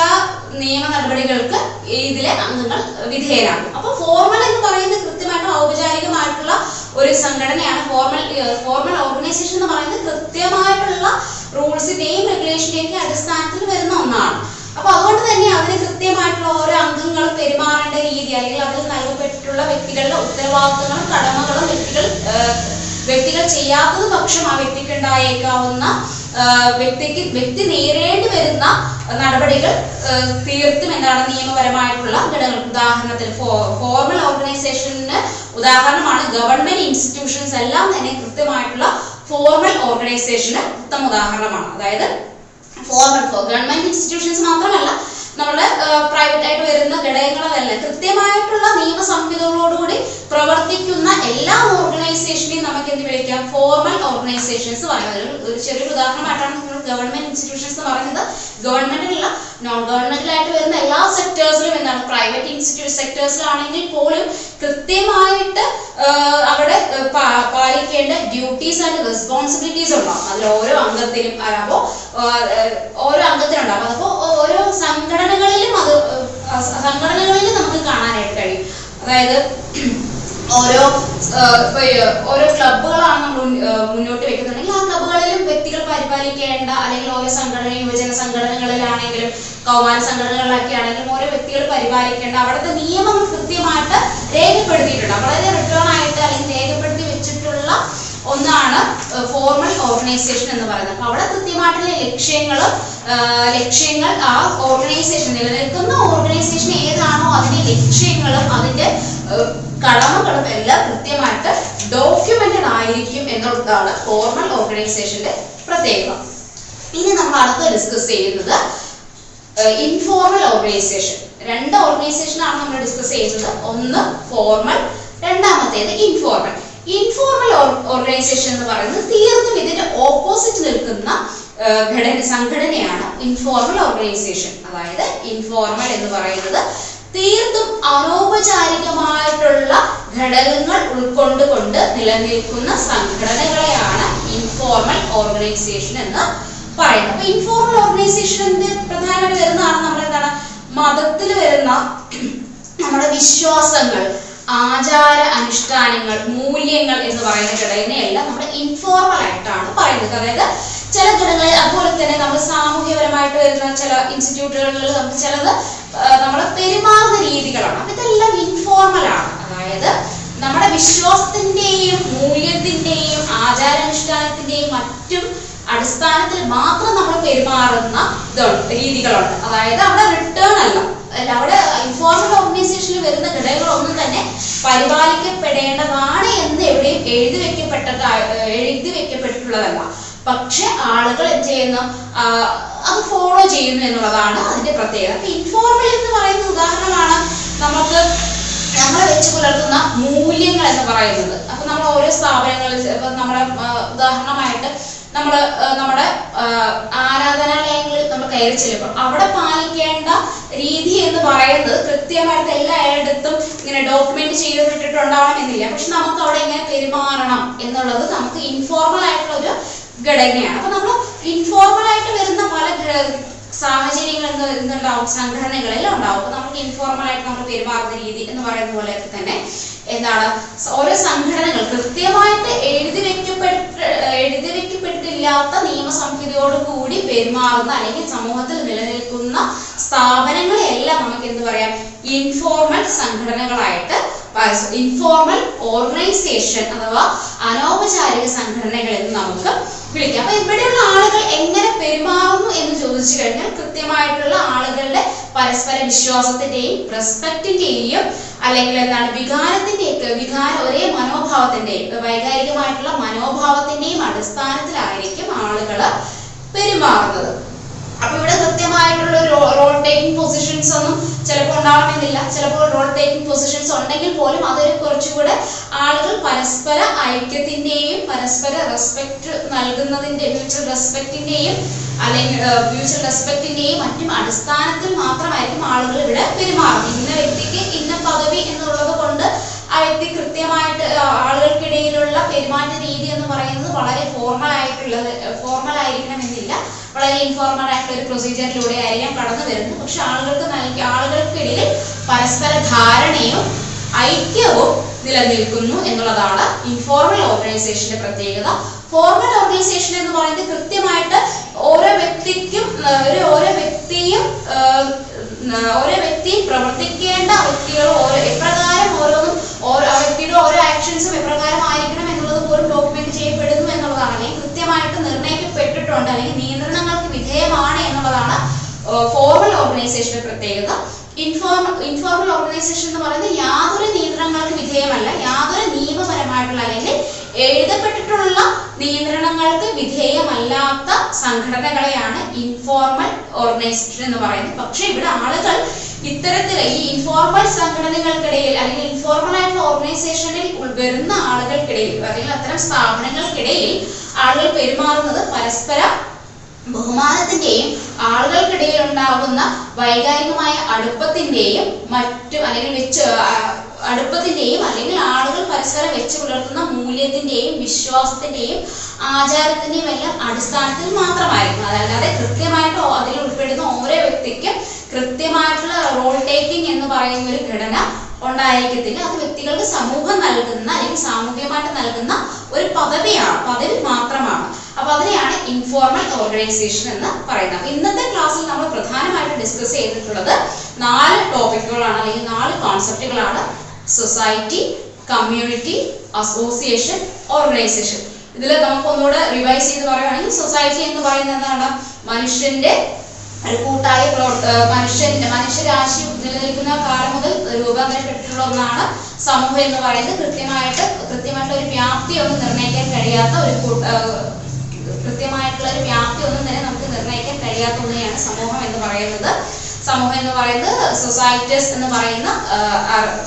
നിയമ നടപടികൾക്ക് ഇതിലെ അംഗങ്ങൾ വിധേയരാകും. അപ്പൊ ഫോർമൽ എന്ന് പറയുന്നത് കൃത്യമായിട്ട് ഔപചാരികമായിട്ടുള്ള ഒരു സംഘടനയാണ്. ഫോർമൽ ഫോർമൽ ഓർഗനൈസേഷൻ എന്ന് പറയുന്നത് കൃത്യമായിട്ടുള്ള റൂൾസിന്റെയും റെഗുലേഷന്റെയും അടിസ്ഥാനത്തിൽ വരുന്ന ഒന്നാണ്. അപ്പൊ അതുകൊണ്ട് തന്നെ അതിന് കൃത്യമായിട്ടുള്ള ഓരോ അംഗങ്ങൾ പെരുമാറേണ്ട രീതി അല്ലെങ്കിൽ അതിൽ നൽകപ്പെട്ടിട്ടുള്ള വ്യക്തികളുടെ ഉത്തരവാദിത്തങ്ങളും കടമകളും വ്യക്തികൾ വ്യക്തികൾ ചെയ്യാത്തത് പക്ഷം ആ വ്യക്തിക്ക് ഉണ്ടായേക്കാവുന്ന വ്യക്തിക്ക് വ്യക്തി നേരിടേണ്ടി വരുന്ന നടപടികൾ തീർത്തും എന്താണ് നിയമപരമായിട്ടുള്ള ഘടകങ്ങൾ. ഉദാഹരണത്തിന് ഫോർമൽ ഓർഗനൈസേഷന് ഉദാഹരണമാണ് ഗവൺമെന്റ് ഇൻസ്റ്റിറ്റ്യൂഷൻസ് എല്ലാം തന്നെ കൃത്യമായിട്ടുള്ള ഫോർമൽ ഓർഗനൈസേഷന് ഉത്തമ ഉദാഹരണമാണ്. അതായത് ഫോർമൽ ഗവൺമെന്റ് ഇൻസ്റ്റിറ്റ്യൂഷൻസ് മാത്രമല്ല നമ്മുടെ പ്രൈവറ്റ് ആയിട്ട് വരുന്ന ഘടകങ്ങളെല്ലാം കൃത്യമായിട്ടുള്ള നിയമസംഹിതകളോടുകൂടി പ്രവർത്തിക്കുന്ന എല്ലാ ഓർഗനൈസേഷനെയും നമുക്ക് എന്ത് വിളിക്കാം ഫോർമൽ ഓർഗനൈസേഷൻസ് പറയുന്നത്. ഒരു ചെറിയൊരു ഉദാഹരണമായിട്ടാണ് നിങ്ങൾ ഗവൺമെന്റ് ഇൻസ്റ്റിറ്റ്യൂഷൻസ് പറയുന്നത്. ഗവൺമെന്റിലുള്ള നോൺ ഗവൺമെന്റിലായിട്ട് വരുന്ന എല്ലാ സെക്ടേഴ്സിലും എന്താണ്? പ്രൈവറ്റ് ഇൻസ്റ്റിറ്റ്യൂട്ട് സെക്ടേഴ്സിലാണെങ്കിൽ പോലും കൃത്യമായിട്ട് അവിടെ പാലിക്കേണ്ട ഡ്യൂട്ടീസ് ആൻഡ് റെസ്പോൺസിബിലിറ്റീസ് ഉണ്ടാവും. അതിൽ ഓരോ അംഗത്തിനും അപ്പോൾ ഓരോ അംഗത്തിനുണ്ടാവും. അപ്പോൾ ഓരോ സംഘടനകളിലും അത് സംഘടനകളിലും നമുക്ക് കാണാനായിട്ട് കഴിയും. അതായത് ഓരോ ഓരോ ക്ലബുകളാണ് നമ്മൾ മുന്നോട്ട് വെക്കുന്നുണ്ടെങ്കിൽ ആ ക്ലബുകളിലും വ്യക്തികൾ പരിപാലിക്കേണ്ട അല്ലെങ്കിൽ ഓരോ സംഘടന യുവജന സംഘടനകളിലാണെങ്കിലും കൗമാര സംഘടനകളിലൊക്കെ ആണെങ്കിലും ഓരോ വ്യക്തികൾ പരിപാലിക്കേണ്ട അവിടുത്തെ നിയമം കൃത്യമായിട്ട് രേഖപ്പെടുത്തിയിട്ടുണ്ട്. വളരെ റിട്ടേൺ ആയിട്ട് അല്ലെങ്കിൽ രേഖപ്പെടുത്തി വെച്ചിട്ടുള്ള ഒന്നാണ് ഫോർമൽ ഓർഗനൈസേഷൻ എന്ന് പറയുന്നത്. അപ്പൊ അവിടെ കൃത്യമായിട്ടുള്ള ലക്ഷ്യങ്ങൾ ലക്ഷ്യങ്ങൾ ആ ഓർഗനൈസേഷൻ നിലനിൽക്കുന്ന ഓർഗനൈസേഷൻ ഏതാണോ അതിന്റെ ലക്ഷ്യങ്ങളും അതിന്റെ കടമകളും എല്ലാം കൃത്യമായിട്ട് ഡോക്യുമെന്റഡ് ആയിരിക്കും എന്നുള്ളതാണ് ഫോർമൽ ഓർഗനൈസേഷന്റെ പ്രത്യേകത. ഇനി നമ്മൾ അടുത്ത് ഡിസ്കസ് ചെയ്യുന്നത് ഇൻഫോർമൽ ഓർഗനൈസേഷൻ രണ്ട് ഓർഗനൈസേഷനാണ് നമ്മൾ ഡിസ്കസ് ചെയ്യുന്നത്. ഒന്ന് ഫോർമൽ രണ്ടാമത്തേത് ഇൻഫോർമൽ ഇൻഫോർമൽ ഓർഗനൈസേഷൻ എന്ന് പറയുന്നത് തീർത്തും ഇതിന്റെ ഓപ്പോസിറ്റ് നിൽക്കുന്ന ഘടന സംഘടനയാണ് ഇൻഫോർമൽ ഓർഗനൈസേഷൻ അതായത് ഇൻഫോർമൽ എന്ന് പറയുന്നത് തീർത്തും അനൗപചാരികമായിട്ടുള്ള ഘടകങ്ങൾ ഉൾക്കൊണ്ടുകൊണ്ട് നിലനിൽക്കുന്ന സംഘടനകളെയാണ് ഇൻഫോർമൽ ഓർഗനൈസേഷൻ എന്ന് പറയുന്നത്. അപ്പൊ ഇൻഫോർമൽ ഓർഗനൈസേഷന്റെ പ്രധാനമായിട്ട് വരുന്നതാണ് നമ്മുടെ എന്താണ് മതത്തിൽ വരുന്ന നമ്മുടെ വിശ്വാസങ്ങൾ ആചാര അനുഷ്ഠാനങ്ങൾ മൂല്യങ്ങൾ എന്ന് പറയുന്ന ഘടകനെയെല്ലാം നമ്മൾ ഇൻഫോർമൽ ആയിട്ടാണ് പറയുന്നത്. അതായത് ചില ഘടകങ്ങളിൽ അതുപോലെ തന്നെ നമ്മൾ സാമൂഹ്യപരമായിട്ട് വരുന്ന ചില ഇൻസ്റ്റിറ്റ്യൂട്ടുകളിൽ നമുക്ക് ചിലത് നമ്മൾ പെരുമാറുന്ന രീതികളാണ്. അപ്പൊ ഇതെല്ലാം ഇൻഫോർമൽ ആണ്. അതായത് നമ്മുടെ വിശ്വാസത്തിന്റെയും മൂല്യത്തിന്റെയും ആചാരാനുഷ്ഠാനത്തിന്റെയും മറ്റും അടിസ്ഥാനത്തിൽ മാത്രം നമ്മൾ പെരുമാറുന്ന ഇതുണ്ട് രീതികളുണ്ട്. അതായത് അവിടെ റിട്ടേൺ അല്ല. അല്ല അവിടെ ഇൻഫോർമൽ ഓർഗനൈസേഷനിൽ വരുന്ന ഘടകങ്ങളൊന്നും തന്നെ പരിപാലിക്കപ്പെടേണ്ടതാണ് എന്ന് എവിടെയും എഴുതി വെക്കപ്പെട്ടത് എഴുതി വെക്കപ്പെട്ടിട്ടുള്ളതല്ല. പക്ഷെ ആളുകൾ എന്ത് ചെയ്യുന്നു? അത് ഫോളോ ചെയ്യുന്നു എന്നുള്ളതാണ് അതിന്റെ പ്രത്യേകത. അപ്പൊ ഇൻഫോർമൽ എന്ന് പറയുന്ന ഉദാഹരണമാണ് നമുക്ക് നമ്മൾ വെച്ച് പുലർത്തുന്ന മൂല്യങ്ങൾ എന്ന് പറയുന്നത്. അപ്പൊ നമ്മൾ ഓരോ സ്ഥാപനങ്ങളിൽ ഇപ്പൊ നമ്മളെ ഉദാഹരണമായിട്ട് നമ്മൾ നമ്മുടെ ആരാധനാലയങ്ങളിൽ നമ്മൾ കയറി ചെല്ലുമ്പോൾ അവിടെ പാലിക്കേണ്ട രീതി എന്ന് പറയുന്നത് കൃത്യമായിട്ട് എല്ലായിടത്തും ഇങ്ങനെ ഡോക്യുമെന്റ് ചെയ്തിട്ടുണ്ടാവണം എന്നില്ല. പക്ഷെ നമുക്ക് അവിടെ എങ്ങനെ പെരുമാറണം എന്നുള്ളത് നമുക്ക് ഇൻഫോർമൽ ആയിട്ടുള്ള ഒരു ഘടനയാണ്. അപ്പൊ നമ്മൾ ഇൻഫോർമൽ ആയിട്ട് വരുന്ന പല സാഹചര്യങ്ങൾ എന്ന് എന്തുണ്ടാവും സംഘടനകളിൽ ഉണ്ടാവും. അപ്പൊ നമുക്ക് ഇൻഫോർമൽ ആയിട്ട് നമ്മൾ പെരുമാറുന്ന രീതി എന്ന് പറയുന്ന പോലെ തന്നെ എന്താണ്? ഓരോ സംഘടനകൾ കൃത്യമായിട്ട് എഴുതി വെക്കപ്പെട്ട എഴുതി വെക്കപ്പെട്ടില്ലാത്ത നിയമസംഹിതയോട് കൂടി പെരുമാറുന്ന അല്ലെങ്കിൽ സമൂഹത്തിൽ നിലനിൽക്കുന്ന സ്ഥാപനങ്ങളെല്ലാം നമുക്ക് എന്ത് പറയാം? ഇൻഫോർമൽ സംഘടനകളായിട്ട് ഇൻഫോർമൽ ഓർഗനൈസേഷൻ അഥവാ അനൗപചാരിക സംഘടനകൾ എന്ന് നമുക്ക് വിളിക്കാം. അപ്പൊ ഇവിടെയുള്ള ആളുകൾ എങ്ങനെ പെരുമാറുന്നു എന്ന് ചോദിച്ചു കഴിഞ്ഞാൽ കൃത്യമായിട്ടുള്ള ആളുകളുടെ പരസ്പര വിശ്വാസത്തിന്റെയും റെസ്പെക്റ്റിന്റെയും അല്ലെങ്കിൽ എന്താണ് വികാരത്തിന്റെയൊക്കെ വികാരം ഒരേ മനോഭാവത്തിന്റെയും വൈകാരികമായിട്ടുള്ള മനോഭാവത്തിന്റെയും അടിസ്ഥാനത്തിലായിരിക്കും ആളുകൾ പെരുമാറുന്നത്. അപ്പൊ ഇവിടെ കൃത്യമായിട്ടുള്ള റോൾ ടേക്കിംഗ് പൊസിഷൻസ് ഒന്നും ചിലപ്പോൾ ഉണ്ടാവണമെന്നില്ല. ചിലപ്പോൾ റോൾ ടേക്കിംഗ് പൊസിഷൻസ് ഉണ്ടെങ്കിൽ പോലും അതൊരു കുറച്ചുകൂടെ ആളുകൾ പരസ്പര ഐക്യത്തിന്റെയും പരസ്പര റെസ്പെക്ട് നൽകുന്നതിന്റെ മ്യൂച്വൽ റെസ്പെക്ടിന്റെയും അല്ലെങ്കിൽ മ്യൂച്വൽ റെസ്പെക്ടിന്റെയും മറ്റും അടിസ്ഥാനത്തിൽ മാത്രമായിരിക്കും ആളുകൾ ഇവിടെ പെരുമാറുന്നത്. ഇന്ന വ്യക്തിക്ക് ഇന്ന പദവി എന്നുള്ളത് കൊണ്ട് ആ വ്യക്തി കൃത്യമായിട്ട് ആളുകൾക്കിടയിലുള്ള പെരുമാറ്റ രീതി എന്ന് പറയുന്നത് വളരെ ഫോർമൽ ആയിട്ടുള്ളത് വളരെ ഇൻഫോർമൽ ആയിട്ടുള്ള ഒരു പ്രൊസീജിയറിലൂടെ ആയിരിക്കാം കടന്നു വരുന്നത്. പക്ഷെ ആളുകൾക്ക് നൽകി ആളുകൾക്കിടയിൽ പരസ്പര ധാരണയും ഐക്യവും നിലനിൽക്കുന്നു എന്നുള്ളതാണ് ഇൻഫോർമൽ ഓർഗനൈസേഷന്റെ പ്രത്യേകത. ഫോർമൽ ഓർഗനൈസേഷൻ എന്ന് പറയുന്നത് കൃത്യമായിട്ട് ഓരോ വ്യക്തിക്കും ഒരു ഓരോ വ്യക്തിയും ഓരോ വ്യക്തി പ്രവർത്തിക്കേണ്ട വ്യക്തികൾ ഓരോ എപ്രകാരം ഓരോന്നും ഓരോ വ്യക്തിയുടെ ഓരോ ആക്ഷൻസും എപ്രകാരം ആയിരിക്കണം എന്നുള്ളത് പോലും ഡോക്യുമെന്റ് ചെയ്യപ്പെടുന്നു എന്നുള്ളതാണ്. അല്ലെങ്കിൽ കൃത്യമായിട്ട് നിർണയിക്കപ്പെട്ടിട്ടുണ്ട്. അല്ലെങ്കിൽ നിയന്ത്രണങ്ങൾക്ക് വിധേയമാണ് എന്നുള്ളതാണ് ഫോർമൽ ഓർഗനൈസേഷന്റെ പ്രത്യേകത. ഇൻഫോർമൽ ഇൻഫോർമൽ ഓർഗനൈസേഷൻ എന്ന് പറയുന്നത് യാതൊരു നിയന്ത്രണങ്ങൾക്ക് വിധേയമല്ല യാതൊരു നിയമപരമായിട്ടുള്ള അല്ലെങ്കിൽ എഴുതപ്പെട്ടിട്ടുള്ള നിയന്ത്രണങ്ങൾക്ക് വിധേയമല്ലാത്ത സംഘടനകളെയാണ് ഇൻഫോർമൽ ഓർഗനൈസേഷൻ എന്ന് പറയുന്നത്. പക്ഷേ ഇവിടെ ആളുകൾ ഇത്തരത്തിൽ ഈ ഇൻഫോർമൽ സംഘടനകൾക്കിടയിൽ അല്ലെങ്കിൽ ഇൻഫോർമൽ ആയിട്ടുള്ള ഓർഗനൈസേഷനിൽ വരുന്ന ആളുകൾക്കിടയിൽ അല്ലെങ്കിൽ അത്തരം സ്ഥാപനങ്ങൾക്കിടയിൽ ആളുകൾ പെരുമാറുന്നത് പരസ്പര ബഹുമാനത്തിന്റെയും ആളുകൾക്കിടയിൽ ഉണ്ടാകുന്ന വൈകാരികമായ അടുപ്പത്തിന്റെയും മറ്റു അല്ലെങ്കിൽ വെച്ച് അടുപ്പത്തിന്റെയും അല്ലെങ്കിൽ ആളുകൾ പരസ്പരം വെച്ച് പുലർത്തുന്ന മൂല്യത്തിന്റെയും വിശ്വാസത്തിന്റെയും ആചാരത്തിന്റെയും എല്ലാം അടിസ്ഥാനത്തിൽ മാത്രമായിരുന്നു. അതല്ലാതെ കൃത്യമായിട്ട് അതിൽ ഉൾപ്പെടുന്ന ഓരോ വ്യക്തിക്കും കൃത്യമായിട്ടുള്ള റോൾ ടേക്കിംഗ് എന്ന് പറയുന്ന ഒരു ഘടന ഉണ്ടായിരിക്കത്തില്ല. അത് വ്യക്തികൾക്ക് സമൂഹം നൽകുന്ന അല്ലെങ്കിൽ സാമൂഹികമായിട്ട് നൽകുന്ന ഒരു പദവിയാണ് പദവി മാത്രമാണ്. അപ്പൊ അതിനെയാണ് ഇൻഫോർമൽ ഓർഗനൈസേഷൻ എന്ന് പറയുന്നത്. അപ്പൊ ഇന്നത്തെ ക്ലാസ്സിൽ നമ്മൾ പ്രധാനമായിട്ട് ഡിസ്കസ് ചെയ്തിട്ടുള്ളത് നാല് ടോപ്പിക്കുകളാണ് അല്ലെങ്കിൽ നാല് കോൺസെപ്റ്റുകളാണ് സൊസൈറ്റി കമ്മ്യൂണിറ്റി അസോസിയേഷൻ ഓർഗനൈസേഷൻ ഇതിൽ നമുക്ക് ഒന്നുകൂടെ റിവൈസ് ചെയ്ത് പറയുകയാണെങ്കിൽ സൊസൈറ്റി എന്ന് പറയുന്നത് എന്താണ്? മനുഷ്യന്റെ കൂട്ടായ മനുഷ്യൻ മനുഷ്യരാശി നിലനിൽക്കുന്ന കാലം മുതൽ രൂപാന്തരപ്പെട്ടിട്ടുള്ള ഒന്നാണ് സമൂഹം എന്ന് പറയുന്നത്. കൃത്യമായിട്ട് കൃത്യമായിട്ടുള്ള ഒരു വ്യാപ്തി ഒന്നും നിർണയിക്കാൻ കഴിയാത്ത ഒരു കൃത്യമായിട്ടുള്ള ഒരു വ്യാപ്തി ഒന്നും തന്നെ നമുക്ക് നിർണയിക്കാൻ കഴിയാത്ത ഒന്നെയാണ് സമൂഹം എന്ന് പറയുന്നത്. സമൂഹം എന്ന് പറയുന്നത് സൊസൈറ്റീസ് എന്ന് പറയുന്ന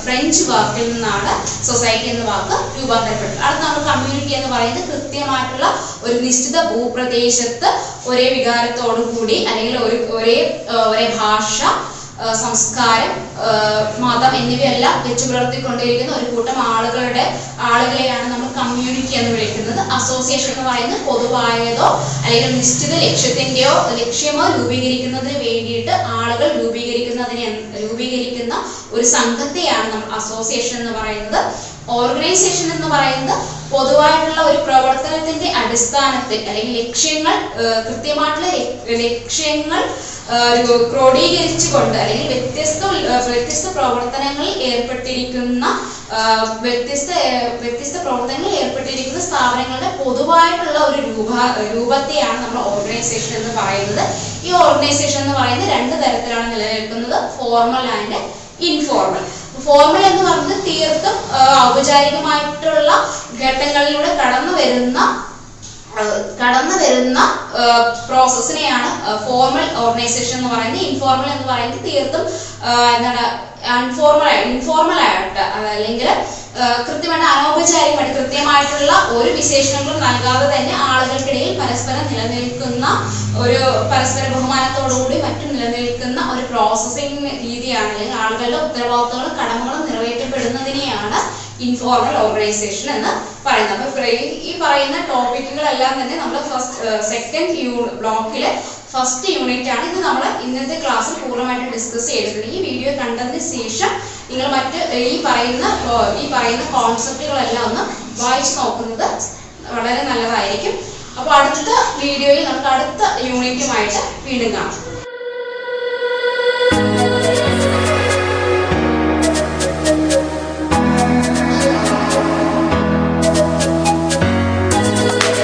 ഫ്രഞ്ച് വാക്കിൽ നിന്നാണ് സൊസൈറ്റി എന്ന വാക്ക് രൂപാന്തരപ്പെട്ടത് അടുത്ത നമ്മൾ കമ്മ്യൂണിറ്റി എന്ന് പറയുന്നത് കൃത്യമായിട്ടുള്ള ഒരു നിശ്ചിത ഭൂപ്രദേശത്ത് ഒരേ വികാരത്തോടു കൂടി അല്ലെങ്കിൽ ഒരു ഒരേ ഒരേ ഭാഷ സംസ്കാരം മതം എന്നിവയെല്ലാം വെച്ചു പുലർത്തിക്കൊണ്ടിരിക്കുന്ന ഒരു കൂട്ടം ആളുകളുടെ ആളുകളെയാണ് നമ്മൾ കമ്മ്യൂണിറ്റി എന്ന് വിളിക്കുന്നത് അസോസിയേഷൻ എന്ന് പറയുന്നത് പൊതുവായതോ അല്ലെങ്കിൽ നിശ്ചിത ലക്ഷ്യത്തിന്റെയോ ലക്ഷ്യമോ രൂപീകരിക്കുന്നതിന് വേണ്ടിയിട്ട് ആളുകൾ രൂപീകരിക്കുന്നതിനെ രൂപീകരിക്കുന്ന ഒരു സംഘത്തെയാണ് നമ്മൾ അസോസിയേഷൻ എന്ന് പറയുന്നത്. ഓർഗനൈസേഷൻ എന്ന് പറയുന്നത് പൊതുവായിട്ടുള്ള ഒരു പ്രവർത്തനത്തിന്റെ അടിസ്ഥാനത്തിൽ അല്ലെങ്കിൽ ലക്ഷ്യങ്ങൾ കൃത്യമായിട്ടുള്ള ലക്ഷ്യങ്ങൾ ക്രോഡീകരിച്ചുകൊണ്ട് അല്ലെങ്കിൽ വ്യത്യസ്ത വ്യത്യസ്ത പ്രവർത്തനങ്ങളിൽ ഏർപ്പെട്ടിരിക്കുന്ന വ്യത്യസ്ത വ്യത്യസ്ത പ്രവർത്തനങ്ങളിൽ ഏർപ്പെട്ടിരിക്കുന്ന സ്ഥാപനങ്ങളുടെ പൊതുവായിട്ടുള്ള ഒരു രൂപ രൂപത്തെയാണ് നമ്മൾ ഓർഗനൈസേഷൻ എന്ന് പറയുന്നത്. ഈ ഓർഗനൈസേഷൻ എന്ന് പറയുന്നത് രണ്ട് തരത്തിലാണ് നിലനിൽക്കുന്നത്. Formal and informal. ഫോർമൽ എന്ന് പറയുന്നത് തീർത്തും ഔപചാരികമായിട്ടുള്ള ഘട്ടങ്ങളിലൂടെ കടന്നു വരുന്ന കടന്നു വരുന്ന പ്രോസസ്സിനെയാണ് ഫോർമൽ ഓർഗനൈസേഷൻ എന്ന് പറയുന്നത്. ഇൻഫോർമൽ എന്ന് പറയുന്നത് തീർത്തും എന്താണ് അൺഫോർമൽ ഇൻഫോർമൽ ആയിട്ട് അല്ലെങ്കിൽ കൃത്യമായിട്ട് അനൗപചാരികമായിട്ട് കൃത്യമായിട്ടുള്ള ഒരു വിശേഷണങ്ങളും നൽകാതെ തന്നെ ആളുകൾക്കിടയിൽ പരസ്പരം നിലനിൽക്കുന്ന ഒരു പരസ്പര ബഹുമാനത്തോടുകൂടി മറ്റും നിലനിൽക്കുന്ന ഒരു പ്രോസസ്സിംഗ് രീതിയാണ് അല്ലെങ്കിൽ ആളുകളുടെ ഉത്തരവാദിത്തങ്ങളും കടമകളും നിറവേറ്റപ്പെടുന്നതിനെയാണ് ഇൻഫോർമൽ ഓർഗനൈസേഷൻ എന്ന് പറയുന്നത്. അപ്പൊ ഈ- പറയുന്ന ടോപ്പിക്കുകളെല്ലാം തന്നെ നമ്മൾ ഫസ്റ്റ് സെക്കൻഡ് യൂണിറ്റ് ബ്ലോക്കിലെ ഫസ്റ്റ് യൂണിറ്റ് ആണ് ഇത് നമ്മൾ ഇന്നത്തെ ക്ലാസ്സിൽ പൂർണമായിട്ട് ഡിസ്കസ് ചെയ്തിട്ടുണ്ട് ഈ വീഡിയോ കണ്ടതിന് ശേഷം നിങ്ങൾ മറ്റ് ഈ പറയുന്ന ഈ പറയുന്ന കോൺസെപ്റ്റുകളെല്ലാം ഒന്ന് വായിച്ചു നോക്കുന്നത് വളരെ നല്ലതായിരിക്കും. അപ്പോൾ അടുത്ത വീഡിയോയിൽ നമുക്ക് അടുത്ത യൂണിറ്റുമായിട്ട് വീണ്ടും കാണാം.